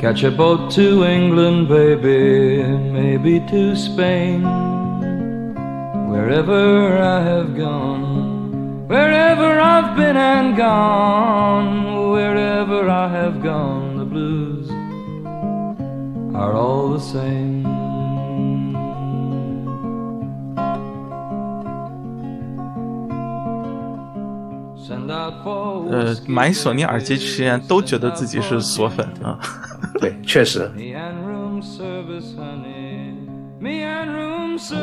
Catch a boat to England, baby, maybe to Spain. Wherever I have gone, wherever I've been and gone, wherever I have gone, the blues are all the same. 呃，买索尼耳机之前都觉得自己是锁粉啊。 对，确实。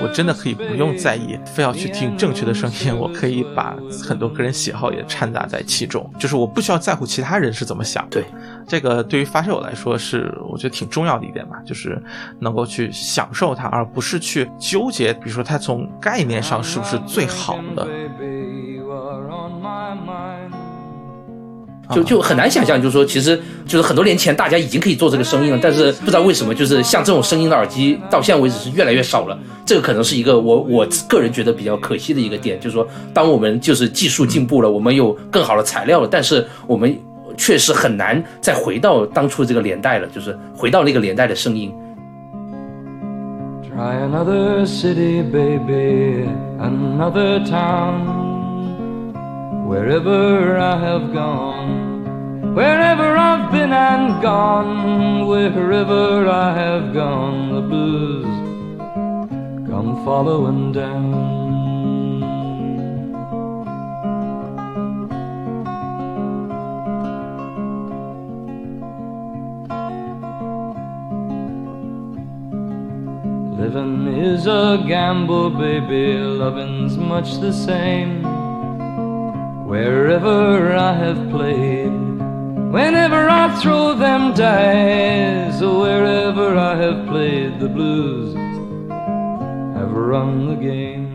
我真的可以不用在意，非要去听正确的声音。我可以把很多个人喜好也掺杂在其中，就是我不需要在乎其他人是怎么想。对，这个对于发烧友来说是我觉得挺重要的一点吧，就是能够去享受它，而不是去纠结，比如说它从概念上是不是最好的。就就很难想象，就是说，其实就是很多年前大家已经可以做这个声音了，但是不知道为什么，就是像这种声音的耳机，到现在为止是越来越少了。这个可能是一个我我个人觉得比较可惜的一个点，就是说，当我们就是技术进步了，我们有更好的材料了，但是我们确实很难再回到当初这个年代了，就是回到那个年代的声音。Wherever I have gone, wherever I've been and gone, wherever I have gone, the blues come following down. Living is a gamble, baby, loving's much the same. Wherever I have played, whenever I throw them dice, wherever I have played the blues, have run the game.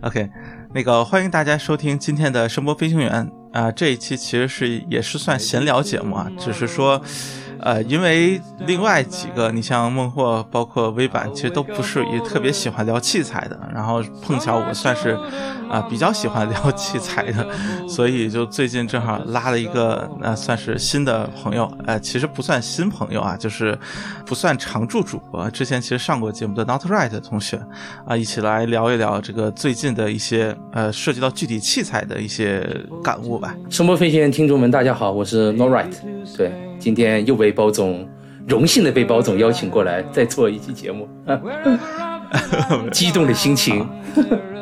OK，那个欢迎大家收听今天的声波飞行员啊，这一期其实是也是算闲聊节目啊，只是说。呃，因为另外几个，你像孟获，包括微版，其实都不是也特别喜欢聊器材的。然后碰巧我算是啊比较喜欢聊器材的，所以就最近正好拉了一个呃算是新的朋友，呃其实不算新朋友啊，就是不算常驻主播，之前其实上过节目的 Not Right 同学啊，一起来聊一聊这个最近的一些呃涉及到具体器材的一些感悟吧。声波飞行员听众们，大家好，我是 Not Right，对，今天又被。包总，荣幸的被包总邀请过来再做一期节目，激动的心情。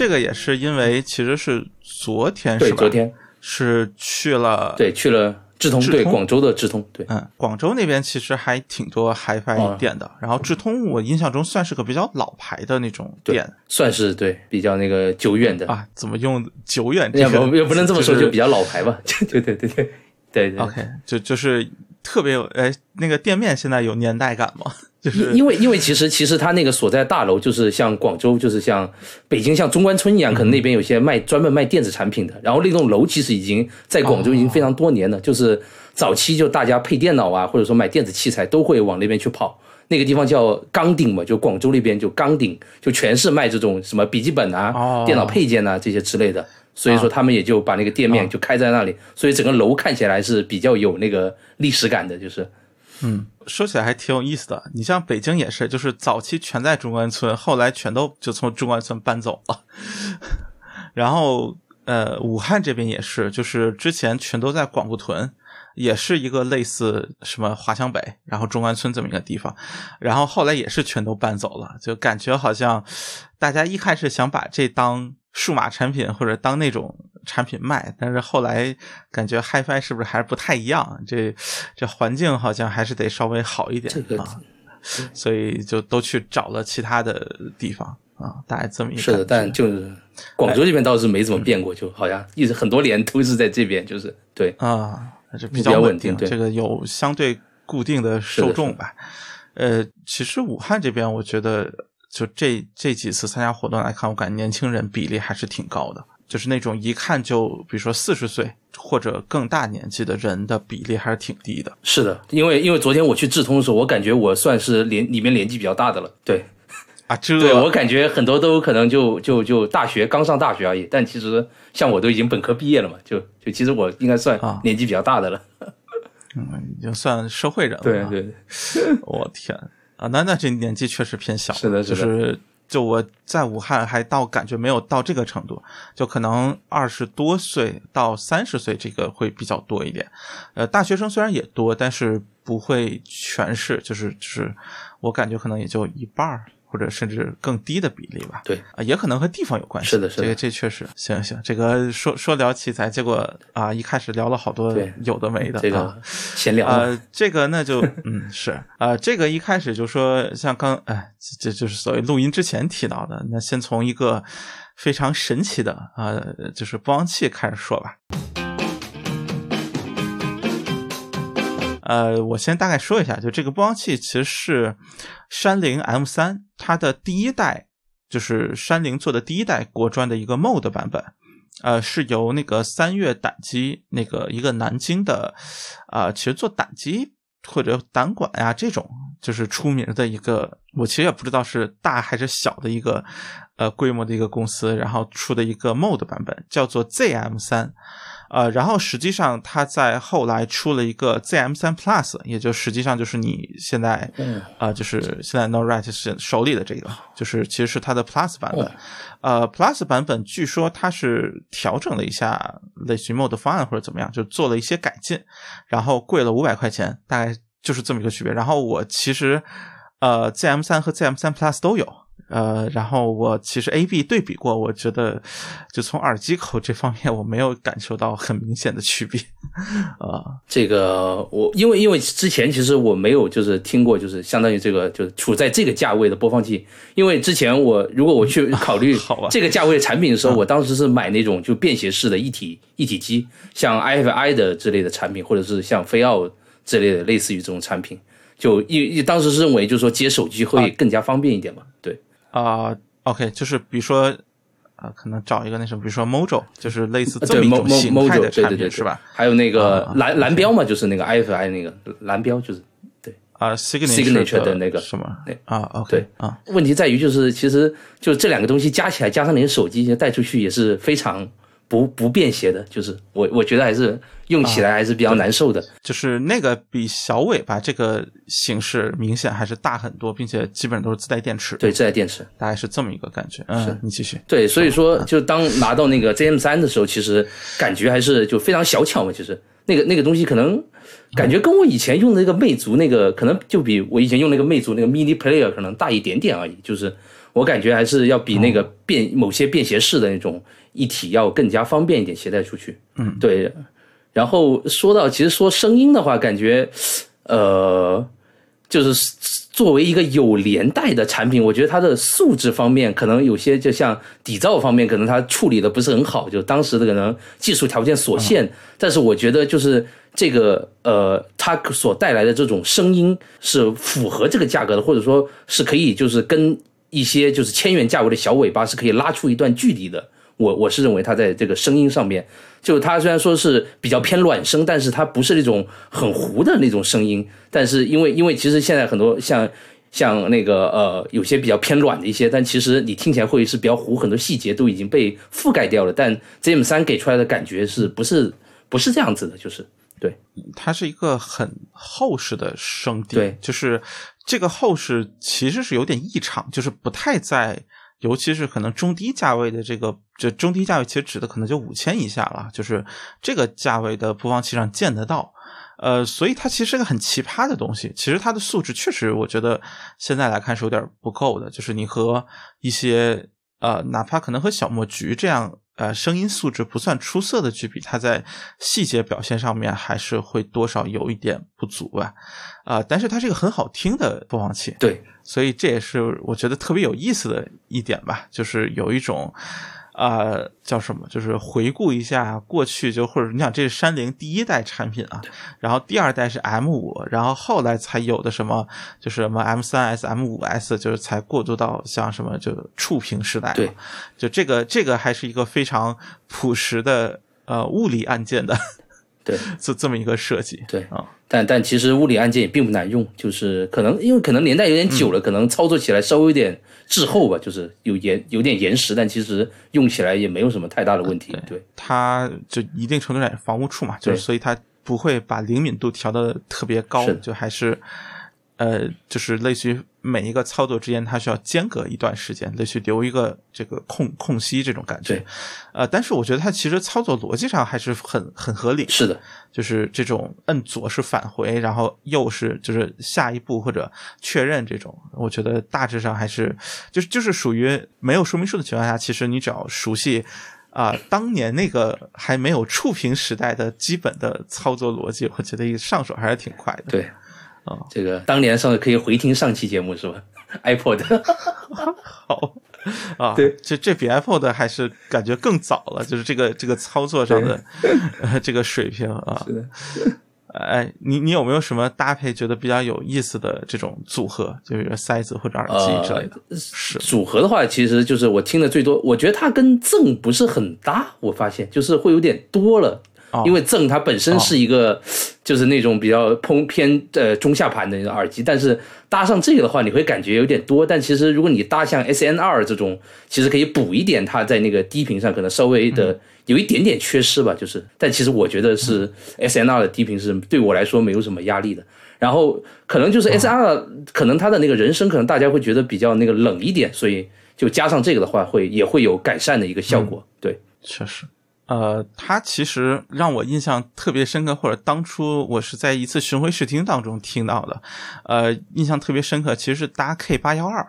这个也是因为，其实是昨天是吧？昨天是去了，对，去了智通，对，广州的智通，对，嗯，广州那边其实还挺多 HiFi 店的。然后智通，我印象中算是个比较老牌的那种店，算是对比较那个久远的啊。怎么用久远？也不也不能这么说，就比较老牌吧。对对对对对对。OK，就就是特别有，哎，那个店面现在有年代感吗？就是因为，因为其实其实他那个所在大楼就是像广州，就是像北京，像中关村一样，可能那边有些卖专门卖电子产品的。然后那栋楼其实已经在广州已经非常多年了，就是早期就大家配电脑啊，或者说买电子器材都会往那边去跑。那个地方叫钢顶嘛，就广州那边就钢顶，就全是卖这种什么笔记本啊、电脑配件啊这些之类的。所以说他们也就把那个店面就开在那里，所以整个楼看起来是比较有那个历史感的，就是。嗯，说起来还挺有意思的。你像北京也是，就是早期全在中关村，后来全都就从中关村搬走了。然后，呃，武汉这边也是，就是之前全都在广埠屯，也是一个类似什么华强北，然后中关村这么一个地方。然后后来也是全都搬走了，就感觉好像大家一开始想把这当数码产品或者当那种。产品卖，但是后来感觉 HiFi 是不是还是不太一样？这这环境好像还是得稍微好一点啊，所以就都去找了其他的地方啊，大概这么一个。是的，但就是广州这边倒是没怎么变过，就好像一直很多年都是在这边，就是对啊，这比较稳定，这个有相对固定的受众吧。呃，其实武汉这边我觉得。就这这几次参加活动来看，我感觉年轻人比例还是挺高的，就是那种一看就比如说四十岁或者更大年纪的人的比例还是挺低的。是的，因为因为昨天我去智通的时候，我感觉我算是年里面年纪比较大的了。对，啊，这对我感觉很多都可能就就就大学刚上大学而已，但其实像我都已经本科毕业了嘛，就就其实我应该算啊年纪比较大的了。嗯已经算社会人了。对对，我天啊，那那这年纪确实偏小，是的是的就是就我在武汉还到感觉没有到这个程度，就可能二十多岁到三十岁这个会比较多一点。呃，大学生虽然也多，但是不会全是，就是就是我感觉可能也就一半儿。或者甚至更低的比例吧，对啊，也可能和地方有关系。是的是的这个这确实行行。这个说说聊器材，结果啊，一开始聊了好多有的没的，这啊个闲聊啊呃，这个那就嗯是啊、呃这个一开始就说像刚哎，这这就是所谓录音之前提到的，那先从一个非常神奇的啊、呃就是播放器开始说吧。呃，我先大概说一下，就这个播放器其实是山灵 M 三它的第一代，就是山灵做的第一代国专的一个 MOD 版本。呃，是由那个三月胆机那个一个南京的，啊、其实做胆机或者胆管呀、这种，就是出名的一个，我其实也不知道是大还是小的一个，呃，规模的一个公司，然后出的一个 MOD 版本，叫做 ZM 三。呃，然后实际上它在后来出了一个 ZM 三 Plus，也就实际上就是你现在嗯啊、就是现在 No Right 是手里的这个，就是其实是它的 Plus 版本。哦呃，Plus 版本据说它是调整了一下类似于 Mode 方案或者怎么样，就做了一些改进，然后贵了五百块钱，大概就是这么一个区别。然后我其实呃 ZM 三和 ZM 三 Plus 都有。呃，然后我其实 A B 对比过，我觉得就从耳机口这方面，我没有感受到很明显的区别。啊、这个我因为因为之前其实我没有就是听过，就是相当于这个就是处在这个价位的播放器。因为之前我如果我去考虑 这个价位的产品的时候，我当时是买那种就便携式的一体一体机，像 IFI 的之类的产品，或者是像飞奥之类的类似于这种产品。就一一当时是认为就是说接手机会更加方便一点嘛，对。啊、o k 就是比如说，啊、可能找一个那什么，比如说 Mojo，就是类似这对么一 Mo 种 Mo 形态 Mojo 的对对对产品是吧？？还有那个蓝蓝标嘛，就是那个 IFI 那个蓝标，就是对啊 Signature 的的那个什么对？啊，OK，啊，问题在于，就是其实就这两个东西加起来，加上你的手机带出去也是非常不不便携的。就是我我觉得还是用起来还是比较难受的。就是那个比小尾巴这个形式明显还是大很多，并且基本上都是自带电池，对，自带电池。大概是这么一个感觉。嗯，你继续。对，所以说就当拿到那个 ZM 三的时候，其实感觉还是就非常小巧嘛。其实那个那个东西可能感觉跟我以前用的那个魅族那个，可能就比我以前用那个魅族那个 Mini Player 可能大一点点而已。就是我感觉还是要比那个便某些便携式的那种一体要更加方便一点携带出去。嗯，对。然后说到其实说声音的话，感觉呃。就是作为一个有连带的产品，我觉得它的素质方面可能有些，就像底噪方面，可能它处理的不是很好，就当时的可能技术条件所限。但是我觉得就是这个呃，它所带来的这种声音是符合这个价格的，或者说是可以就是跟一些就是千元价位的小尾巴是可以拉出一段距离的。我我是认为它在这个声音上面，就它虽然说是比较偏软声，但是它不是那种很糊的那种声音。但是因为因为其实现在很多像像那个呃有些比较偏软的一些，但其实你听起来会是比较糊，很多细节都已经被覆盖掉了。但 ZM 三给出来的感觉是不是不是这样子的？就是对它是一个很厚实的声底，对就是这个厚实其实是有点异常，就是不太在，尤其是可能中低价位的这个，这中低价位其实指的可能就五千以下了，就是这个价位的播放器上见得到。呃，所以它其实是个很奇葩的东西。其实它的素质确实，我觉得现在来看是有点不够的。就是你和一些呃，哪怕可能和小墨菊这样呃声音素质不算出色的剧比，它在细节表现上面还是会多少有一点不足吧。啊、但是它是一个很好听的播放器，对所以这也是我觉得特别有意思的一点吧，就是有一种呃，叫什么？就是回顾一下过去，就或者你想，这是山灵第一代产品啊，然后第二代是 M 五，然后后来才有的什么，就是什么 M 三 S、M 五 S，就是才过渡到像什么就触屏时代。对，就这个这个还是一个非常朴实的呃物理按键的，对，这这么一个设计。对啊，但但其实物理按键也并不难用，就是可能因为可能年代有点久了，可能操作起来稍微有点滞后吧，就是有延有点延时，但其实用起来也没有什么太大的问题。对，它就一定程度上防误触嘛，就是所以它不会把灵敏度调的特别高就还是呃，就是类似于每一个操作之间，它需要间隔一段时间，类似于留一个这个空空隙这种感觉对。呃，但是我觉得它其实操作逻辑上还是很很合理，是的，就是这种摁左是返回，然后右是就是下一步或者确认这种，我觉得大致上还是就是就是属于没有说明书的情况下，其实你只要熟悉啊、当年那个还没有触屏时代的基本的操作逻辑，我觉得一上手还是挺快的。对，啊这个当年上可以回听上期节目是吧？iPod，好啊，对，这这比 iPod 还是感觉更早了，就是这个这个操作上的呃 这个水平啊。是的。哎，你你有没有什么搭配觉得比较有意思的这种组合，就是塞子或者耳机之类的？是组合的话，其实就是我听的最多，我觉得它跟正不是很搭，我发现就是会有点多了。哦因为赠它本身是一个，就是那种比较偏偏呃中下盘的那种耳机，但是搭上这个的话，你会感觉有点多。但其实如果你搭像 S N 二这种，其实可以补一点它在那个低频上可能稍微的有一点点缺失吧。就是，但其实我觉得是 S N 二的低频是对我来说没有什么压力的。然后可能就是 S N 二，可能它的那个人声可能大家会觉得比较那个冷一点，所以就加上这个的话，会也会有改善的一个效果。对。确实，呃，它其实让我印象特别深刻，或者当初我是在一次巡回试听当中听到的，呃，印象特别深刻，其实是搭 K 八幺二。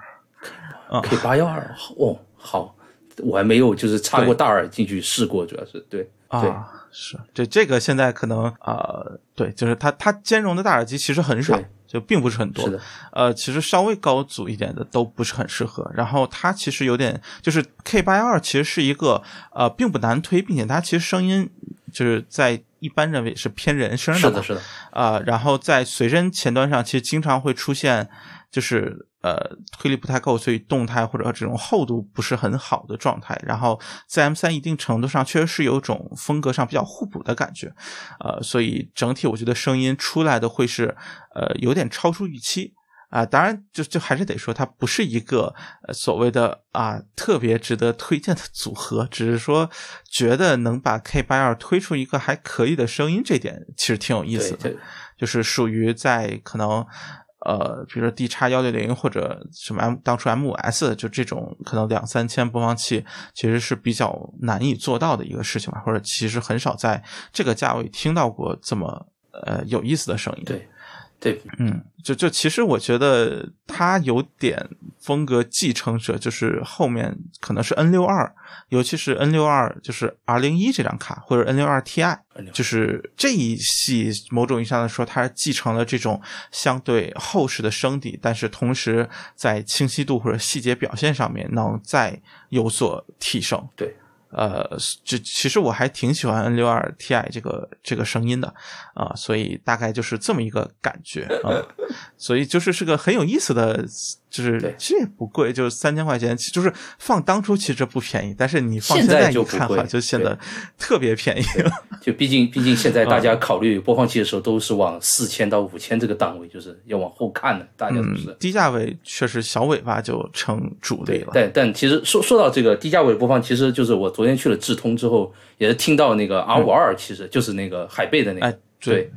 K 八幺二哦，好，我还没有就是插过大耳进去试过，主要是对对。啊，是这这个现在可能呃，对，就是它它兼容的大耳机其实很少对，就并不是很多。是的，呃，其实稍微高组一点的都不是很适合。然后它其实有点，就是 K 八幺二其实是一个呃，并不难推，并且它其实声音就是在一般认为是偏人声的是的，是的，啊、然后在随身前端上，其实经常会出现，就是呃推力不太够，所以动态或者这种厚度不是很好的状态。然后在 M 三一定程度上，确实是有种风格上比较互补的感觉，呃，所以整体我觉得声音出来的会是呃有点超出预期。啊，当然，就就还是得说，它不是一个呃所谓的啊特别值得推荐的组合，只是说觉得能把 K 八二推出一个还可以的声音，这点其实挺有意思的。对对就是属于在可能呃，比如说 D 叉幺六零或者什么 M 当初 M 五 S 就这种可能两三千播放器，其实是比较难以做到的一个事情吧，或者其实很少在这个价位听到过这么呃有意思的声音。对对，嗯，就就其实我觉得它有点风格继承者，就是后面可能是 N 六二，尤其是 N 六二，就是 R 零一这张卡或者 N 六二 Ti，就是这一系某种意义上来说，它继承了这种相对厚实的声底，但是同时在清晰度或者细节表现上面能再有所提升。对。呃，就其实我还挺喜欢 N 六二 Ti 这个这个声音的啊、所以大概就是这么一个感觉啊、所以就是是个很有意思的，就是对其实也不贵，就是三千块钱，就是放当初其实不便宜，但是你放现在在一看，就不贵就显得特别便宜了。就毕竟毕竟现在大嗯家考虑播放器的时候都是往四千到五千这个档位，就是要往后看的，大家都是。嗯，低价位确实小尾巴就成主力了。对但但其实说说到这个低价位播放，其实就是我昨天去了智通之后，也是听到那个 R 五二，其实就是那个海贝的那个，哎，对，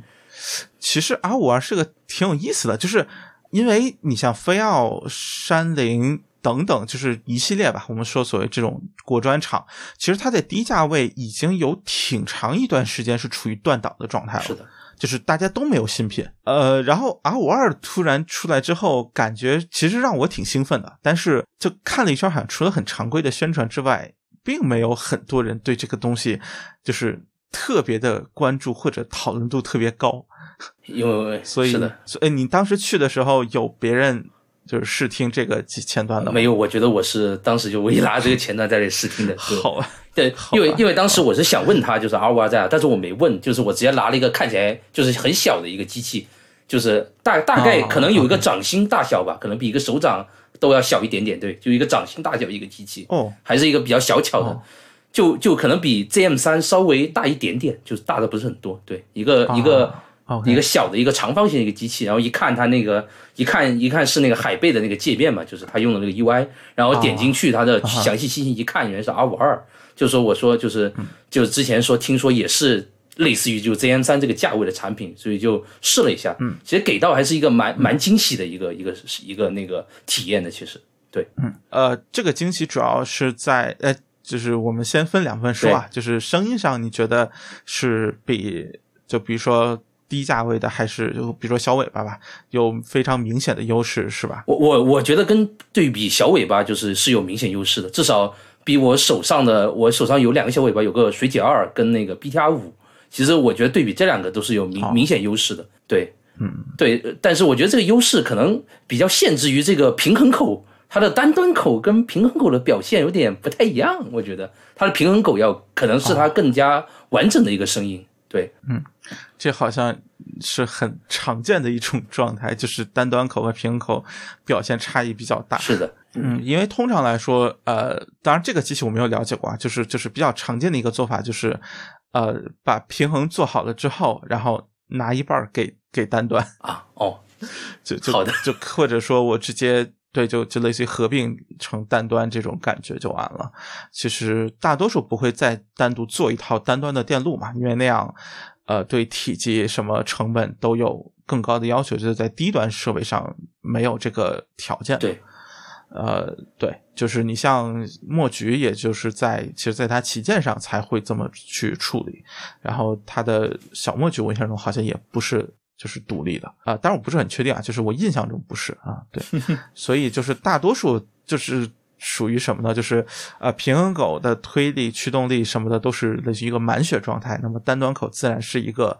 其实 R 五二是个挺有意思的，就是因为你像飞奥、山林等等，就是一系列吧，我们说所谓这种国专厂，其实它在低价位已经有挺长一段时间是处于断档的状态了。是的，就是大家都没有新品，呃，然后 R 五二突然出来之后，感觉其实让我挺兴奋的，但是就看了一圈，好像除了很常规的宣传之外，并没有很多人对这个东西就是特别的关注或者讨论度特别高，因为所以是的，所以你当时去的时候有别人就是试听这个前端的吗？没有，我觉得我是当时就我一拿这个前端在这里试听的。对好啊，对，因为因为当时我是想问他，就是 R 五 R 在，但是我没问，就是我直接拿了一个看起来就是很小的一个机器，就是大大概哦可能有一个掌心大小吧，可能比一个手掌都要小一点点，对，就一个掌心大小一个机器，哦，还是一个比较小巧的，哦就就可能比 ZM 三稍微大一点点，就是大的不是很多，对，一个、一个。哦一个小的一个长方形的一个机器，然后一看它那个一看一看是那个海贝的那个界面嘛，就是它用的那个 UI，然后点进去它的详细信息一看，原来是 R 五二，就说我说就是就是之前说听说也是类似于就 ZM 三这个价位的产品，所以就试了一下，嗯，其实给到还是一个蛮蛮惊喜的一个一个一个那个体验的，其实。对，嗯。呃，这个惊喜主要是在呃，就是我们先分两份说啊，就是声音上，你觉得是比就比如说低价位的，还是就比如说小尾巴吧，有非常明显的优势，是吧？我我我觉得跟对比小尾巴就是是有明显优势的，至少比我手上的我手上有两个小尾巴，有个水解二跟那个 BTR 五，其实我觉得对比这两个都是有明明显优势的，对，嗯，对，呃但是我觉得这个优势可能比较限制于这个平衡口，它的单端口跟平衡口的表现有点不太一样，我觉得。它的平衡口要可能是它更加完整的一个声音，对，这好像是很常见的一种状态，就是单端口和平衡口表现差异比较大。是的，嗯，因为通常来说，呃，当然这个机器我没有了解过啊，就是就是比较常见的一个做法，就是呃，把平衡做好了之后，然后拿一半儿给给单端，啊，哦，就就好的就或者说我直接对，就就类似于合并成单端这种感觉就完了。其实大多数不会再单独做一套单端的电路嘛，因为那样呃对体积什么成本都有更高的要求，就是在低端设备上没有这个条件。对。呃，对，就是你像墨菊，也就是在其实在它旗舰上才会这么去处理，然后它的小墨菊我印象中好像也不是就是独立的啊、当然我不是很确定啊，就是我印象中不是啊，对，所以就是大多数就是属于什么呢？就是呃平衡狗的推力、驱动力什么的都是类似于一个满血状态，那么单端口自然是一个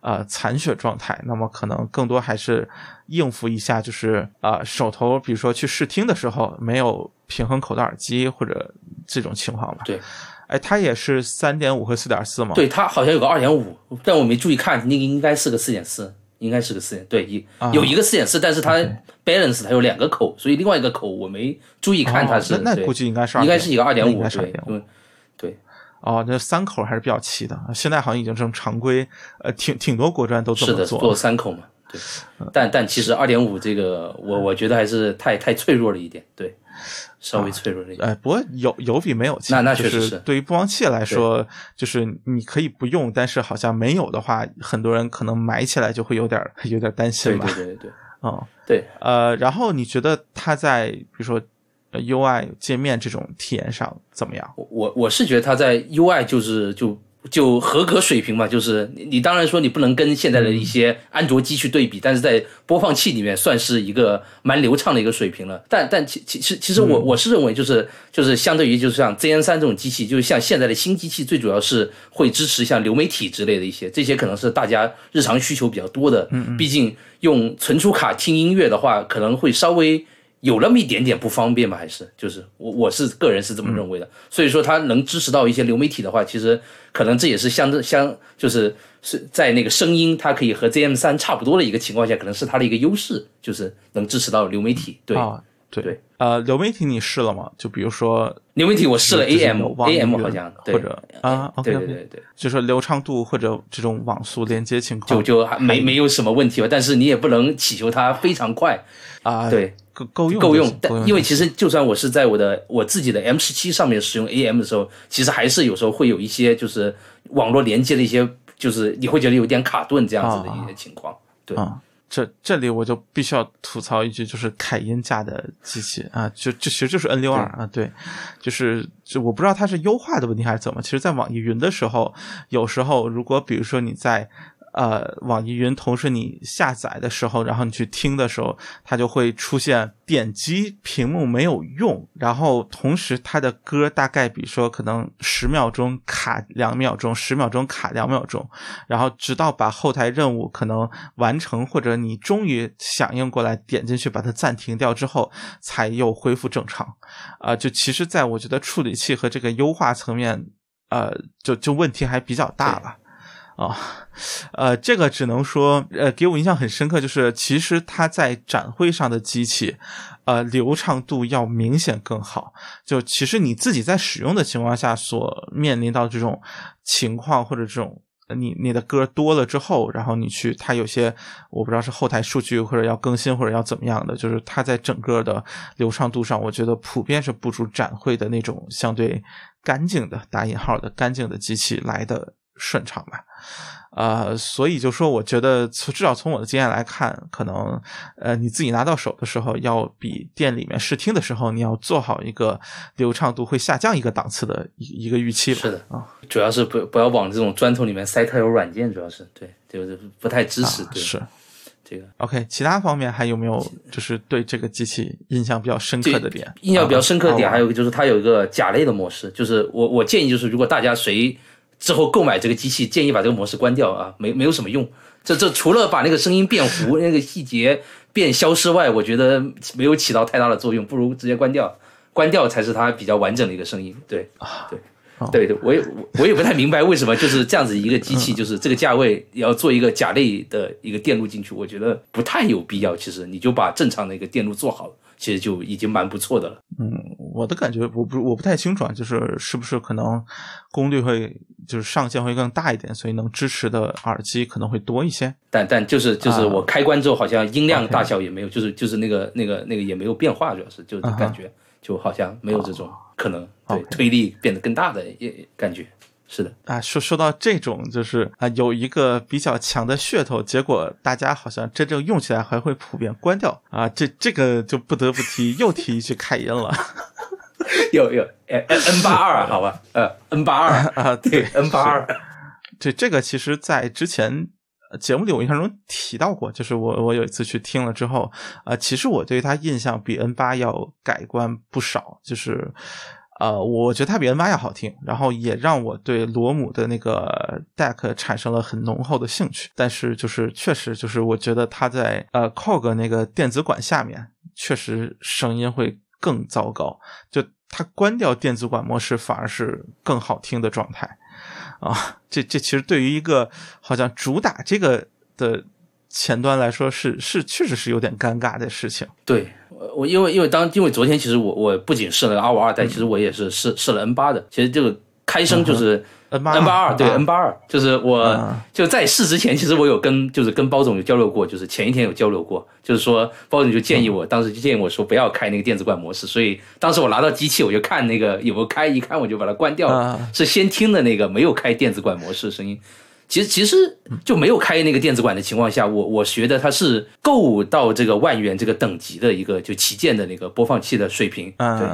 呃残血状态，那么可能更多还是应付一下，就是啊、呃手头比如说去试听的时候没有平衡口的耳机或者这种情况吧。对，哎，它也是三点五和四点四吗？对，它好像有个二点五，但我没注意看，那个应该是个四点四，应该是个四点，对，一、啊。有一个四点四，但是它 balance 它有两个口，所以另外一个口我没注意看它是，哦那那估计应该是应该是一个二点五，对，2.5对。哦，那三口还是比较齐的，现在好像已经成常规，呃，挺挺多国专都这是的。做三口嘛，对，但但其实二点五这个我我觉得还是太太脆弱了一点，对，稍微脆弱了一点，哎，不过有有比没有强，那那就是确实是对于播放器来说，就是你可以不用，但是好像没有的话，很多人可能买起来就会有点有点担心对吧。对对对嗯，对，呃，然后你觉得它在比如说呃 UI 界面这种体验上怎么样？我我我是觉得它在 UI 就是就就合格水平嘛，就是你你当然说你不能跟现在的一些安卓机去对比，但是在播放器里面算是一个蛮流畅的一个水平了。但但其其实其实我我是认为就是就是相对于就是像 ZN 三这种机器，就是像现在的新机器，最主要是会支持像流媒体之类的一些，这些可能是大家日常需求比较多的。嗯毕竟用存储卡听音乐的话，可能会稍微。有那么一点点不方便吧，还是就是我我是个人是这么认为的，所以说它能支持到一些流媒体的话，其实可能这也是相对相就是是在那个声音它可以和 ZM 三差不多的一个情况下，可能是它的一个优势，就是能支持到流媒体。对，啊，对对呃，流媒体你试了吗？就比如说流媒体我试了 AM 有网易 AM 好像对或者啊对对对对，就说流畅度或者这种网速连接情况，就就还没没有什么问题吧，但是你也不能祈求它非常快，啊，对。够够用够用但因为其实就算我是在我的我自己的 M 十七上面使用 AM 的时候，其实还是有时候会有一些就是网络连接的一些，就是你会觉得有点卡顿这样子的一些情况。对，啊、这这里我就必须要吐槽一句，就是凯因架的机器啊，就就其实就是 N 六二啊，对，就是就我不知道它是优化的问题还是怎么。其实，在网易云的时候，有时候如果比如说你在呃网易云，同时你下载的时候，然后你去听的时候，它就会出现点击屏幕没有用，然后同时它的歌大概比如说可能十秒钟卡两秒钟，十秒钟卡两秒钟，然后直到把后台任务可能完成，或者你终于响应过来，点进去把它暂停掉之后，才又恢复正常。啊、就其实在我觉得处理器和这个优化层面，呃，就就问题还比较大吧。啊、呃，这个只能说，呃，给我印象很深刻，就是其实它在展会上的机器，呃，流畅度要明显更好。就其实你自己在使用的情况下所面临到这种情况或者这种。你你的歌多了之后，然后你去，它有些我不知道是后台数据或者要更新或者要怎么样的，就是它在整个的流畅度上，我觉得普遍是不如展会的那种相对干净的打引号的干净的机器来的顺畅吧。呃，所以就说，我觉得从至少从我的经验来看，可能呃你自己拿到手的时候，要比店里面试听的时候，你要做好一个流畅度会下降一个档次的一一个预期吧。是的啊，主要是不不要往这种砖头里面塞太多软件，主要是对，就是不太支持。对，啊是这个 OK，其他方面还有没有就是对这个机器印象比较深刻的点？印象比较深刻的点，啊还有一个就是它有一个甲类的模式，就是我我建议就是如果大家谁之后购买这个机器，建议把这个模式关掉啊，没没有什么用。这这除了把那个声音变糊、那个细节变消失外，我觉得没有起到太大的作用，不如直接关掉，关掉才是它比较完整的一个声音。对，对。哦对对，我也我我也不太明白为什么就是这样子一个机器，就是这个价位要做一个甲类的一个电路进去，我觉得不太有必要。其实你就把正常的一个电路做好，其实就已经蛮不错的了。嗯，我的感觉我不我不太清楚啊，就是是不是可能功率会就是上限会更大一点，所以能支持的耳机可能会多一些。但但就是就是啊我开关之后，好像音量大小也没有，就是就是那个那个那个也没有变化，主要是就是感觉就好像没有这种可能对推力变得更大的也感觉。是的，啊，说说到这种，就是啊，有一个比较强的噱头，结果大家好像真正用起来还会普遍关掉啊，这这个就不得不提，又提一句凯音了有有 N N 八二好吧，呃 N 八二啊，对 N 八二，对这个其实，在之前呃节目里我印象中提到过，就是我我有一次去听了之后，啊、其实我对他印象比 N 八要改观不少，就是。呃，我觉得它比 N 八要好听，然后也让我对罗姆的那个 deck 产生了很浓厚的兴趣。但是就是确实就是我觉得它在呃 COG 那个电子管下面，确实声音会更糟糕。就它关掉电子管模式，反而是更好听的状态。啊，这这其实对于一个好像主打这个的前端来说是，是确实是有点尴尬的事情。对，我我因为因为当因为昨天其实我我不仅试了 R 五二代，其实我也是试试了 N 八的，其实这个开声就是。N 八 N 八二对 N 八八二，就是我、嗯就在试之前，其实我有跟就是跟包总有交流过，就是前一天有交流过，就是说包总就建议我，当时就建议我说不要开那个电子管模式，所以当时我拿到机器我就看那个有没有开，一看我就把它关掉了，啊。是先听的那个没有开电子管模式的声音。其实其实就没有开那个电子管的情况下，我我觉得它是够到这个万元这个等级的一个就旗舰的那个播放器的水平。对，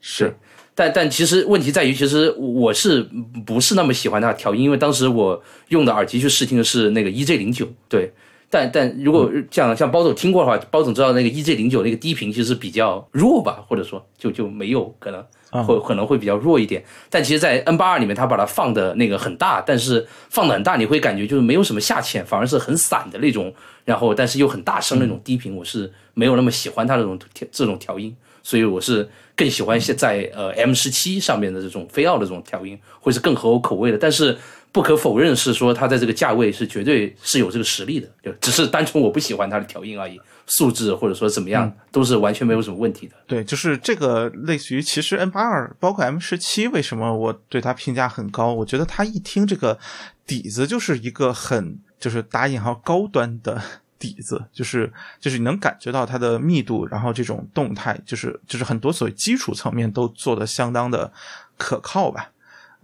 是但但其实问题在于，其实我是不是那么喜欢它调音？因为当时我用的耳机去试听的是那个 EJ 零九，对。但但如果像像包总听过的话，包总知道那个 EJ 零九那个低频其实比较弱吧，或者说就就没有可能会可能会比较弱一点。但其实，在 N 八二里面，它把它放的那个很大，但是放的很大，你会感觉就是没有什么下潜，反而是很散的那种，然后但是又很大声那种低频，我是没有那么喜欢它这种调这种调音。所以我是更喜欢现在呃 M 十七上面的这种飞奥的这种调音，会是更合我口味的。但是不可否认是说它在这个价位是绝对是有这个实力的，就只是单纯我不喜欢它的调音而已，素质或者说怎么样都是完全没有什么问题的。对，就是这个类似于，其实 M 八二包括 M 十七，为什么我对它评价很高？我觉得它一听这个底子就是一个很就是打引号高端的底子，就是就是你能感觉到它的密度，然后这种动态，就是就是很多所谓基础层面都做的相当的可靠吧。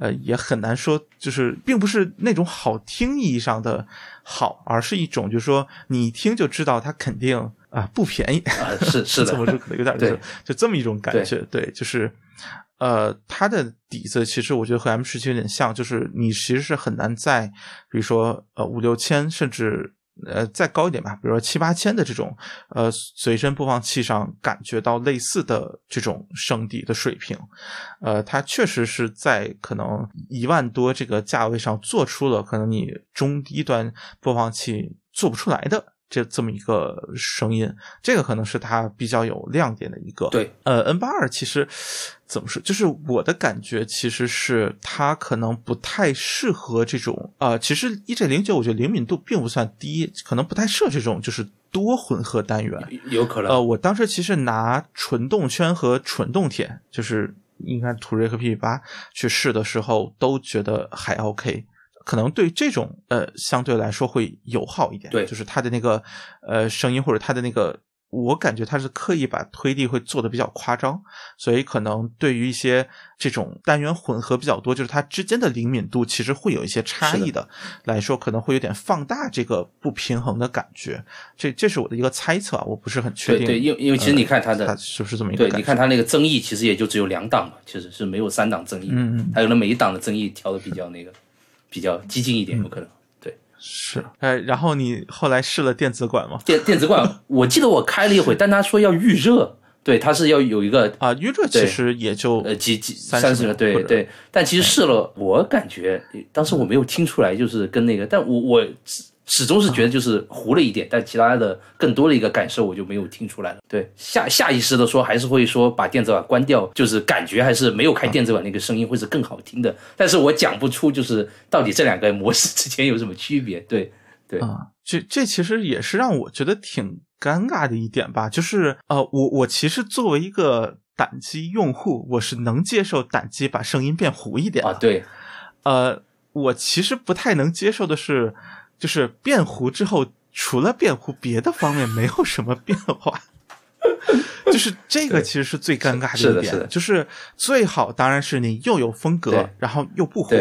呃，也很难说，就是并不是那种好听意义上的好，而是一种就是说你一听就知道它肯定啊不便宜啊，是是的，这么说可能有点对就这么一种感觉，对，就是呃，它的底子其实我觉得和 M 十七有点像，就是你其实是很难在比如说呃五六千甚至。呃，再高一点吧，比如说七八千的这种呃随身播放器上，感觉到类似的这种声底的水平，呃，它确实是在可能一万多这个价位上做出了可能你中低端播放器做不出来的这这么一个声音，这个可能是它比较有亮点的一个。对，呃，N 八二其实怎么说，就是我的感觉其实是它可能不太适合这种呃，其实 EJ 零九我觉得灵敏度并不算低，可能不太适合这种就是多混合单元。有可能。呃，我当时其实拿纯动圈和纯动铁，就是应该途锐和 PP 八去试的时候，都觉得还 OK。可能对这种呃相对来说会友好一点，对就是它的那个呃声音或者它的那个，我感觉它是刻意把推力会做的比较夸张，所以可能对于一些这种单元混合比较多，就是它之间的灵敏度其实会有一些差异的来说，可能会有点放大这个不平衡的感觉。这这是我的一个猜测啊，我不是很确定。对对，因为因为其实你看它的它是不是这么一个对，你看它那个增益其实也就只有两档嘛，其实是没有三档增益，嗯嗯，还有那每一档的增益调的比较那个比较激进一点，有可能。对，是，哎，然后你后来试了电子管吗？电电子管，我记得我开了一回，但他说要预热，对，它是要有一个啊，预热其实也就呃几几三十个，对对。但其实试了，我感觉当时我没有听出来，就是跟那个，但我我始始终是觉得就是糊了一点，但其他的更多的一个感受我就没有听出来了。对，下下意识的说还是会说把电子管关掉，就是感觉还是没有开电子管那个声音会是更好听的。但是我讲不出就是到底这两个模式之间有什么区别。对对啊，这这其实也是让我觉得挺尴尬的一点吧，就是呃，我我其实作为一个胆机用户，我是能接受胆机把声音变糊一点啊，对呃，我其实不太能接受的是，就是变糊之后，除了变糊，别的方面没有什么变化。就是这个其实是最尴尬的一点，是的是就是最好当然是你又有风格，然后又不糊，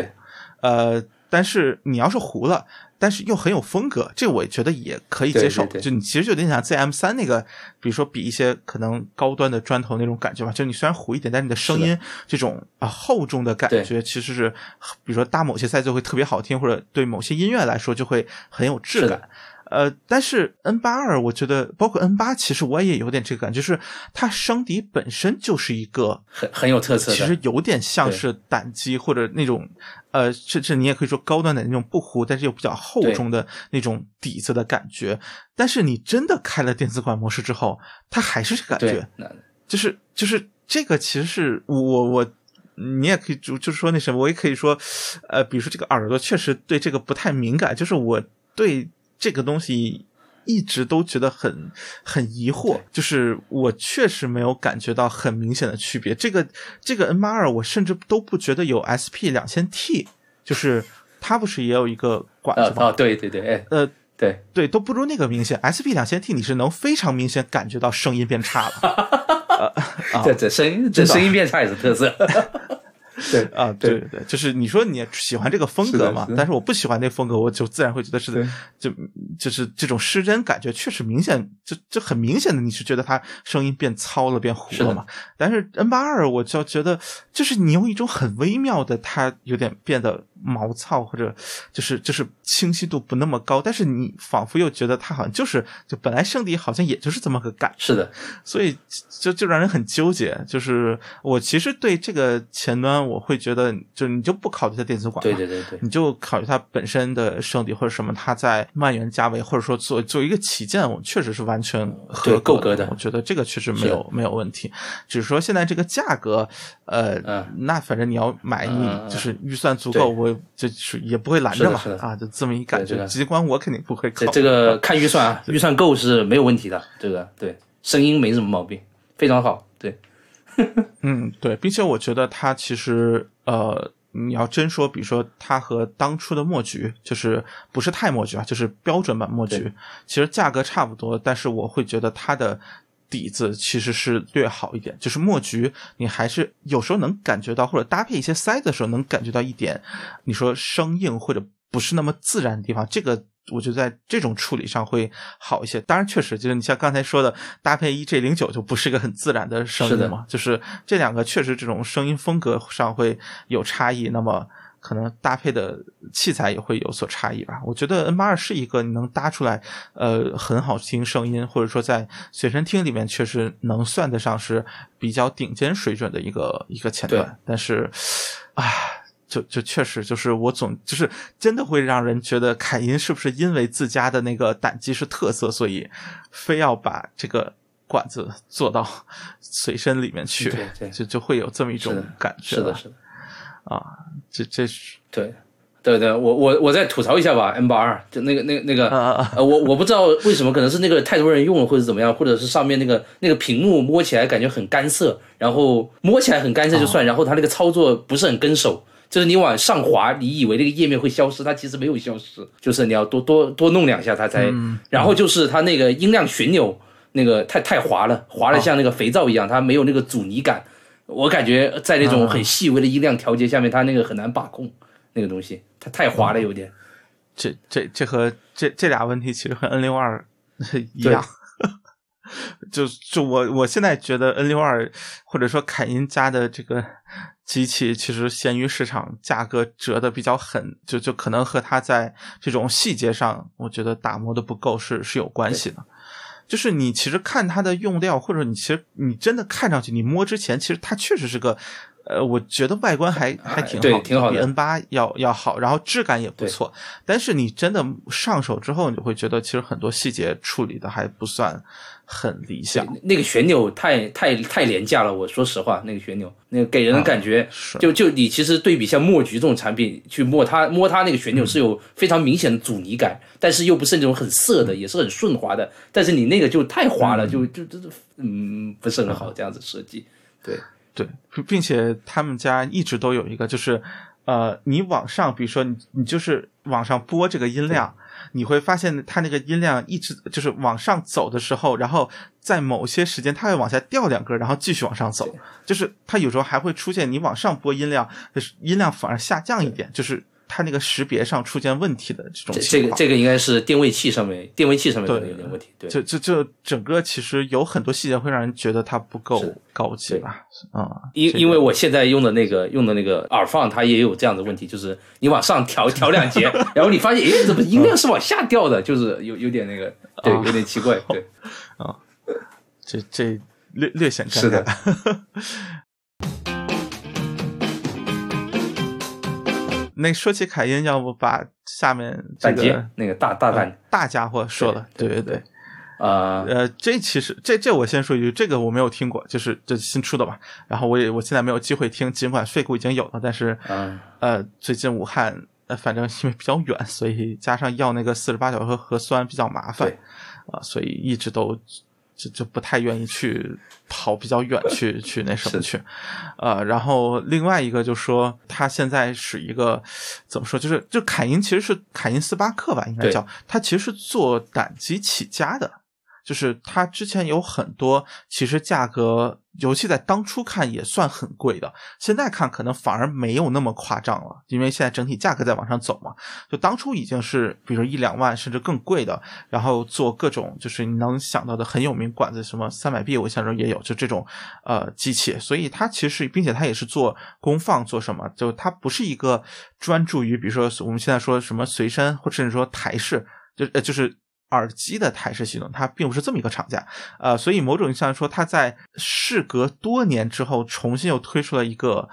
呃，但是你要是糊了，但是又很有风格，这我觉得也可以接受。对对对就你其实就有点像 ZM 三那个，比如说比一些可能高端的砖头那种感觉吧，就你虽然糊一点，但是你的声音这种啊厚重的感觉，其实是比如说搭某些赛就会特别好听，或者对某些音乐来说就会很有质感。呃，但是 N 八二，我觉得包括 N 八，其实我也有点这个感觉，就是它声底本身就是一个很很有特色的。其实有点像是胆机或者那种，呃，甚至你也可以说高端的那种不糊，但是又比较厚重的那种底子的感觉。但是你真的开了电子管模式之后，它还是这感觉，，就是就是这个其实是我我。你也可以就就是说那什么，我也可以说，呃，比如说这个耳朵确实对这个不太敏感，就是我对这个东西一直都觉得很很疑惑，就是我确实没有感觉到很明显的区别。这个这个 N 八二，我甚至都不觉得有 SP 两千 T，就是它不是也有一个管子吗？呃哦，对对对，哎，呃，对，对，都不如那个明显。SP 两千 T 你是能非常明显感觉到声音变差了。啊这这声音这声音变差也是特色。对 啊，对对对，就是你说你喜欢这个风格嘛但是我不喜欢那风格，我就自然会觉得是就就是这种失真感觉确实明显，就就很明显的你是觉得它声音变糙了、变糊了嘛。但是 N 八二我就觉得就是你用一种很微妙的，它有点变得毛糙或者就是就是清晰度不那么高，但是你仿佛又觉得它好像就是就本来圣地好像也就是这么个感是的，所以就就让人很纠结。就是我其实对这个前端，我会觉得，就你就不考虑它电子管，对对对对，你就考虑它本身的圣地或者什么，它在万元价位，或者说做做一个旗舰，我确实是完全合够格格的我觉得这个确实没有没有问题，只是说现在这个价格，呃，嗯那反正你要买，你就是预算足够，对我就是也不会拦着嘛啊，就这么一感觉。对这个极光我肯定不会考这这个 看预算啊，预算够是没有问题的。这个对，声音没什么毛病，非常好。对，嗯，对，并且我觉得它其实呃，你要真说，比如说它和当初的墨菊，就是不是太墨菊啊，就是标准版墨菊，其实价格差不多，但是我会觉得它的底子其实是略好一点。就是墨菊，你还是有时候能感觉到，或者搭配一些塞子的时候能感觉到一点，你说生硬或者不是那么自然的地方，这个我觉得在这种处理上会好一些。当然，确实就是你像刚才说的，搭配 EJ 零九就不是一个很自然的声音嘛，就是这两个确实这种声音风格上会有差异。那么。可能搭配的器材也会有所差异吧。我觉得 N 八二是一个你能搭出来，呃，很好听声音，或者说在随身听里面确实能算得上是比较顶尖水准的一个一个前端。但是，唉，就就确实就是我总就是真的会让人觉得凯音是不是因为自家的那个胆机是特色，所以非要把这个管子做到随身里面去，就就会有这么一种感觉。是的，是的。啊，这这是对，对对，我我我再吐槽一下吧，M 八二就那个那个那个，呃，我我不知道为什么，可能是那个太多人用了，或者怎么样，或者是上面那个那个屏幕摸起来感觉很干涩，然后摸起来很干涩就算，然后它那个操作不是很跟手，就是你往上滑，你以为那个页面会消失，它其实没有消失，就是你要多多多弄两下它才，然后就是它那个音量旋钮那个太太滑了，滑的像那个肥皂一样，它没有那个阻尼感。我感觉在那种很细微的音量调节下面，它那个很难把控那个东西，它太滑了，有点。这这这和这这俩问题其实和 N 六二 一样。就就我我现在觉得 N 六二或者说凯音家的这个机器，其实闲鱼市场价格折的比较狠，就就可能和它在这种细节上，我觉得打磨的不够是是有关系的。就是你其实看它的用料，或者你其实你真的看上去，你摸之前，其实它确实是个，呃，我觉得外观还还挺好，挺好比 N 八要要好，然后质感也不错。但是你真的上手之后，你会觉得其实很多细节处理的还不算。很理想，那个旋钮太太太廉价了。我说实话，那个旋钮，那个给人的感觉，就就你其实对比像墨菊这种产品去摸它，摸它那个旋钮是有非常明显的阻尼感，但是又不是那种很涩的，也是很顺滑的。但是你那个就太滑了，就就就嗯不是很好这样子设计。对 对，并且他们家一直都有一个，就是呃，你往上，比如说你你就是往上拨这个音量。你会发现它那个音量一直就是往上走的时候，然后在某些时间它会往下掉两格，然后继续往上走。就是它有时候还会出现你往上拨音量，就是音量反而下降一点，就是。它那个识别上出现问题的这种情况，这个这个应该是定位器上面，定位器上面有点问题。对，就就就整个其实有很多细节会让人觉得它不够高级吧？啊，因因为我现在用的那个用的那个耳放，它也有这样的问题，就是你往上调调两节，然后你发现，哎，怎么音量是往下掉的？就是有有点那个，对，有点奇怪。对，啊，这这略略显尴尬。那说起凯因，要不把下面这个那个大大大大家伙说了？对对对，啊呃，这其实这这我先说一句，这个我没有听过，就是这新出的嘛。然后我也我现在没有机会听，尽管费库已经有了，但是呃，最近武汉呃，反正因为比较远，所以加上要那个四十八小时核酸比较麻烦啊，所以一直都。就就不太愿意去跑比较远去去那什么去，呃，然后另外一个就说他现在是一个怎么说，就是就凯因其实是凯因斯巴克吧，应该叫他其实是做胆机起家的。就是它之前有很多，其实价格，尤其在当初看也算很贵的，现在看可能反而没有那么夸张了，因为现在整体价格在往上走嘛。就当初已经是，比如说一两万甚至更贵的，然后做各种就是你能想到的很有名管子，什么三百 B，我想中也有，就这种呃机器。所以它其实，并且它也是做功放，做什么，就它不是一个专注于，比如说我们现在说什么随身，或者是说台式，就呃就是。耳机的台式系统，它并不是这么一个厂家，呃，所以某种意义上说，它在事隔多年之后，重新又推出了一个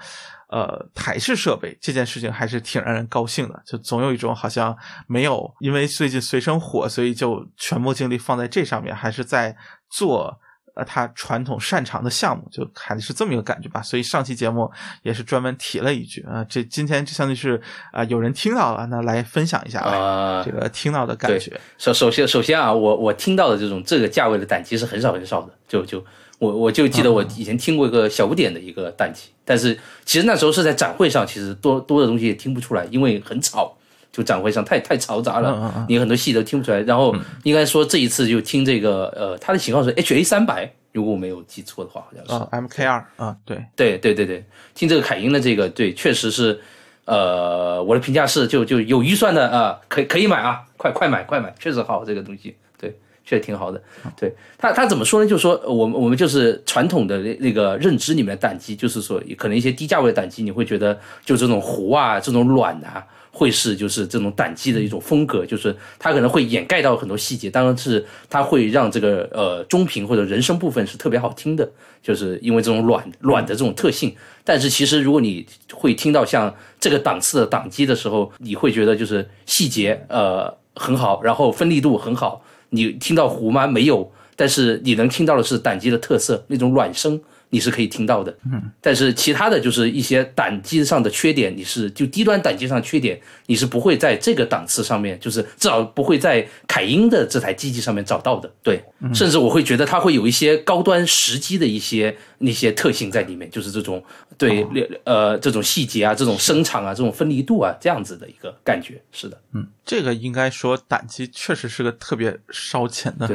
呃台式设备，这件事情还是挺让人高兴的。就总有一种好像没有因为最近随身火，所以就全部精力放在这上面，还是在做。他传统擅长的项目，就还是这么一个感觉吧。所以上期节目也是专门提了一句啊，这今天就相当于是啊，有人听到了，那来分享一下啊，这个听到的感觉。首首先首先啊，我我听到的这种这个价位的胆机是很少很少的，就就我我就记得我以前听过一个小不点的一个胆机，但是其实那时候是在展会上，其实多多的东西也听不出来，因为很吵，就展会上太太嘈杂了，你很多戏都听不出来。然后应该说这一次就听这个呃，它的型号是 HA 三百。如果我没有记错的话，好像是啊，M K 二啊，对对对对对，听这个凯音的这个，对，确实是，呃，我的评价是就就有预算的啊、可以可以买啊，快快买快买，确实好这个东西，对，确实挺好的。对他他怎么说呢？就是说我们我们就是传统的那那个认知里面的胆机，就是说可能一些低价位的胆机，你会觉得就这种糊啊，这种软啊。会是就是这种胆机的一种风格，就是它可能会掩盖到很多细节，当然是它会让这个呃中频或者人声部分是特别好听的，就是因为这种软软的这种特性。但是其实如果你会听到像这个档次的档机的时候，你会觉得就是细节呃很好，然后分离度很好。你听到糊吗？没有，但是你能听到的是胆机的特色，那种软声。你是可以听到的，嗯，但是其他的就是一些胆机上的缺点，你是就低端胆机上缺点，你是不会在这个档次上面，就是至少不会在凯英的这台机器上面找到的，对，甚至我会觉得它会有一些高端时机的一些那些特性在里面，就是这种对呃这种细节啊，这种声场啊，这种分离度啊，这样子的一个感觉，是的，嗯，这个应该说胆机确实是个特别烧钱的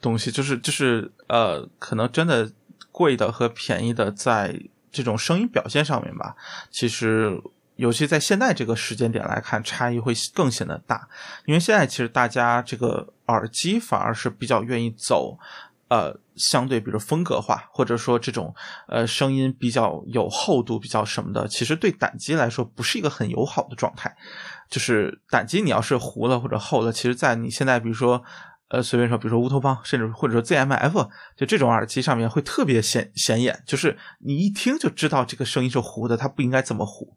东西，就是就是呃，可能真的。贵的和便宜的，在这种声音表现上面吧，其实尤其在现在这个时间点来看，差异会更显得大。因为现在其实大家这个耳机反而是比较愿意走，呃，相对比如风格化，或者说这种呃声音比较有厚度、比较什么的，其实对胆机来说不是一个很友好的状态。就是胆机你要是糊了或者厚了，其实，在你现在比如说。呃，随便说，比如说乌托邦，甚至或者说 ZMF，就这种耳机上面会特别显显眼，就是你一听就知道这个声音是糊的，它不应该这么糊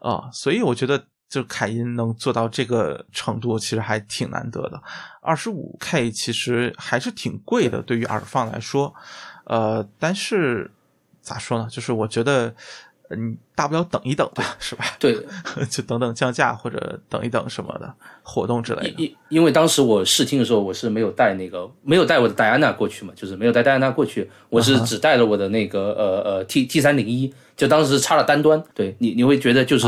啊。所以我觉得，就凯音能做到这个程度，其实还挺难得的。二十五 K 其实还是挺贵的，对于耳放来说，呃，但是咋说呢？就是我觉得。你大不了等一等吧，是吧？对，就等等降价或者等一等什么的活动之类的。因因为当时我试听的时候，我是没有带那个没有带我的戴安娜过去嘛，就是没有带戴安娜过去，我是只带了我的那个呃呃 T T 三零一，就当时插了单端。对你你会觉得就是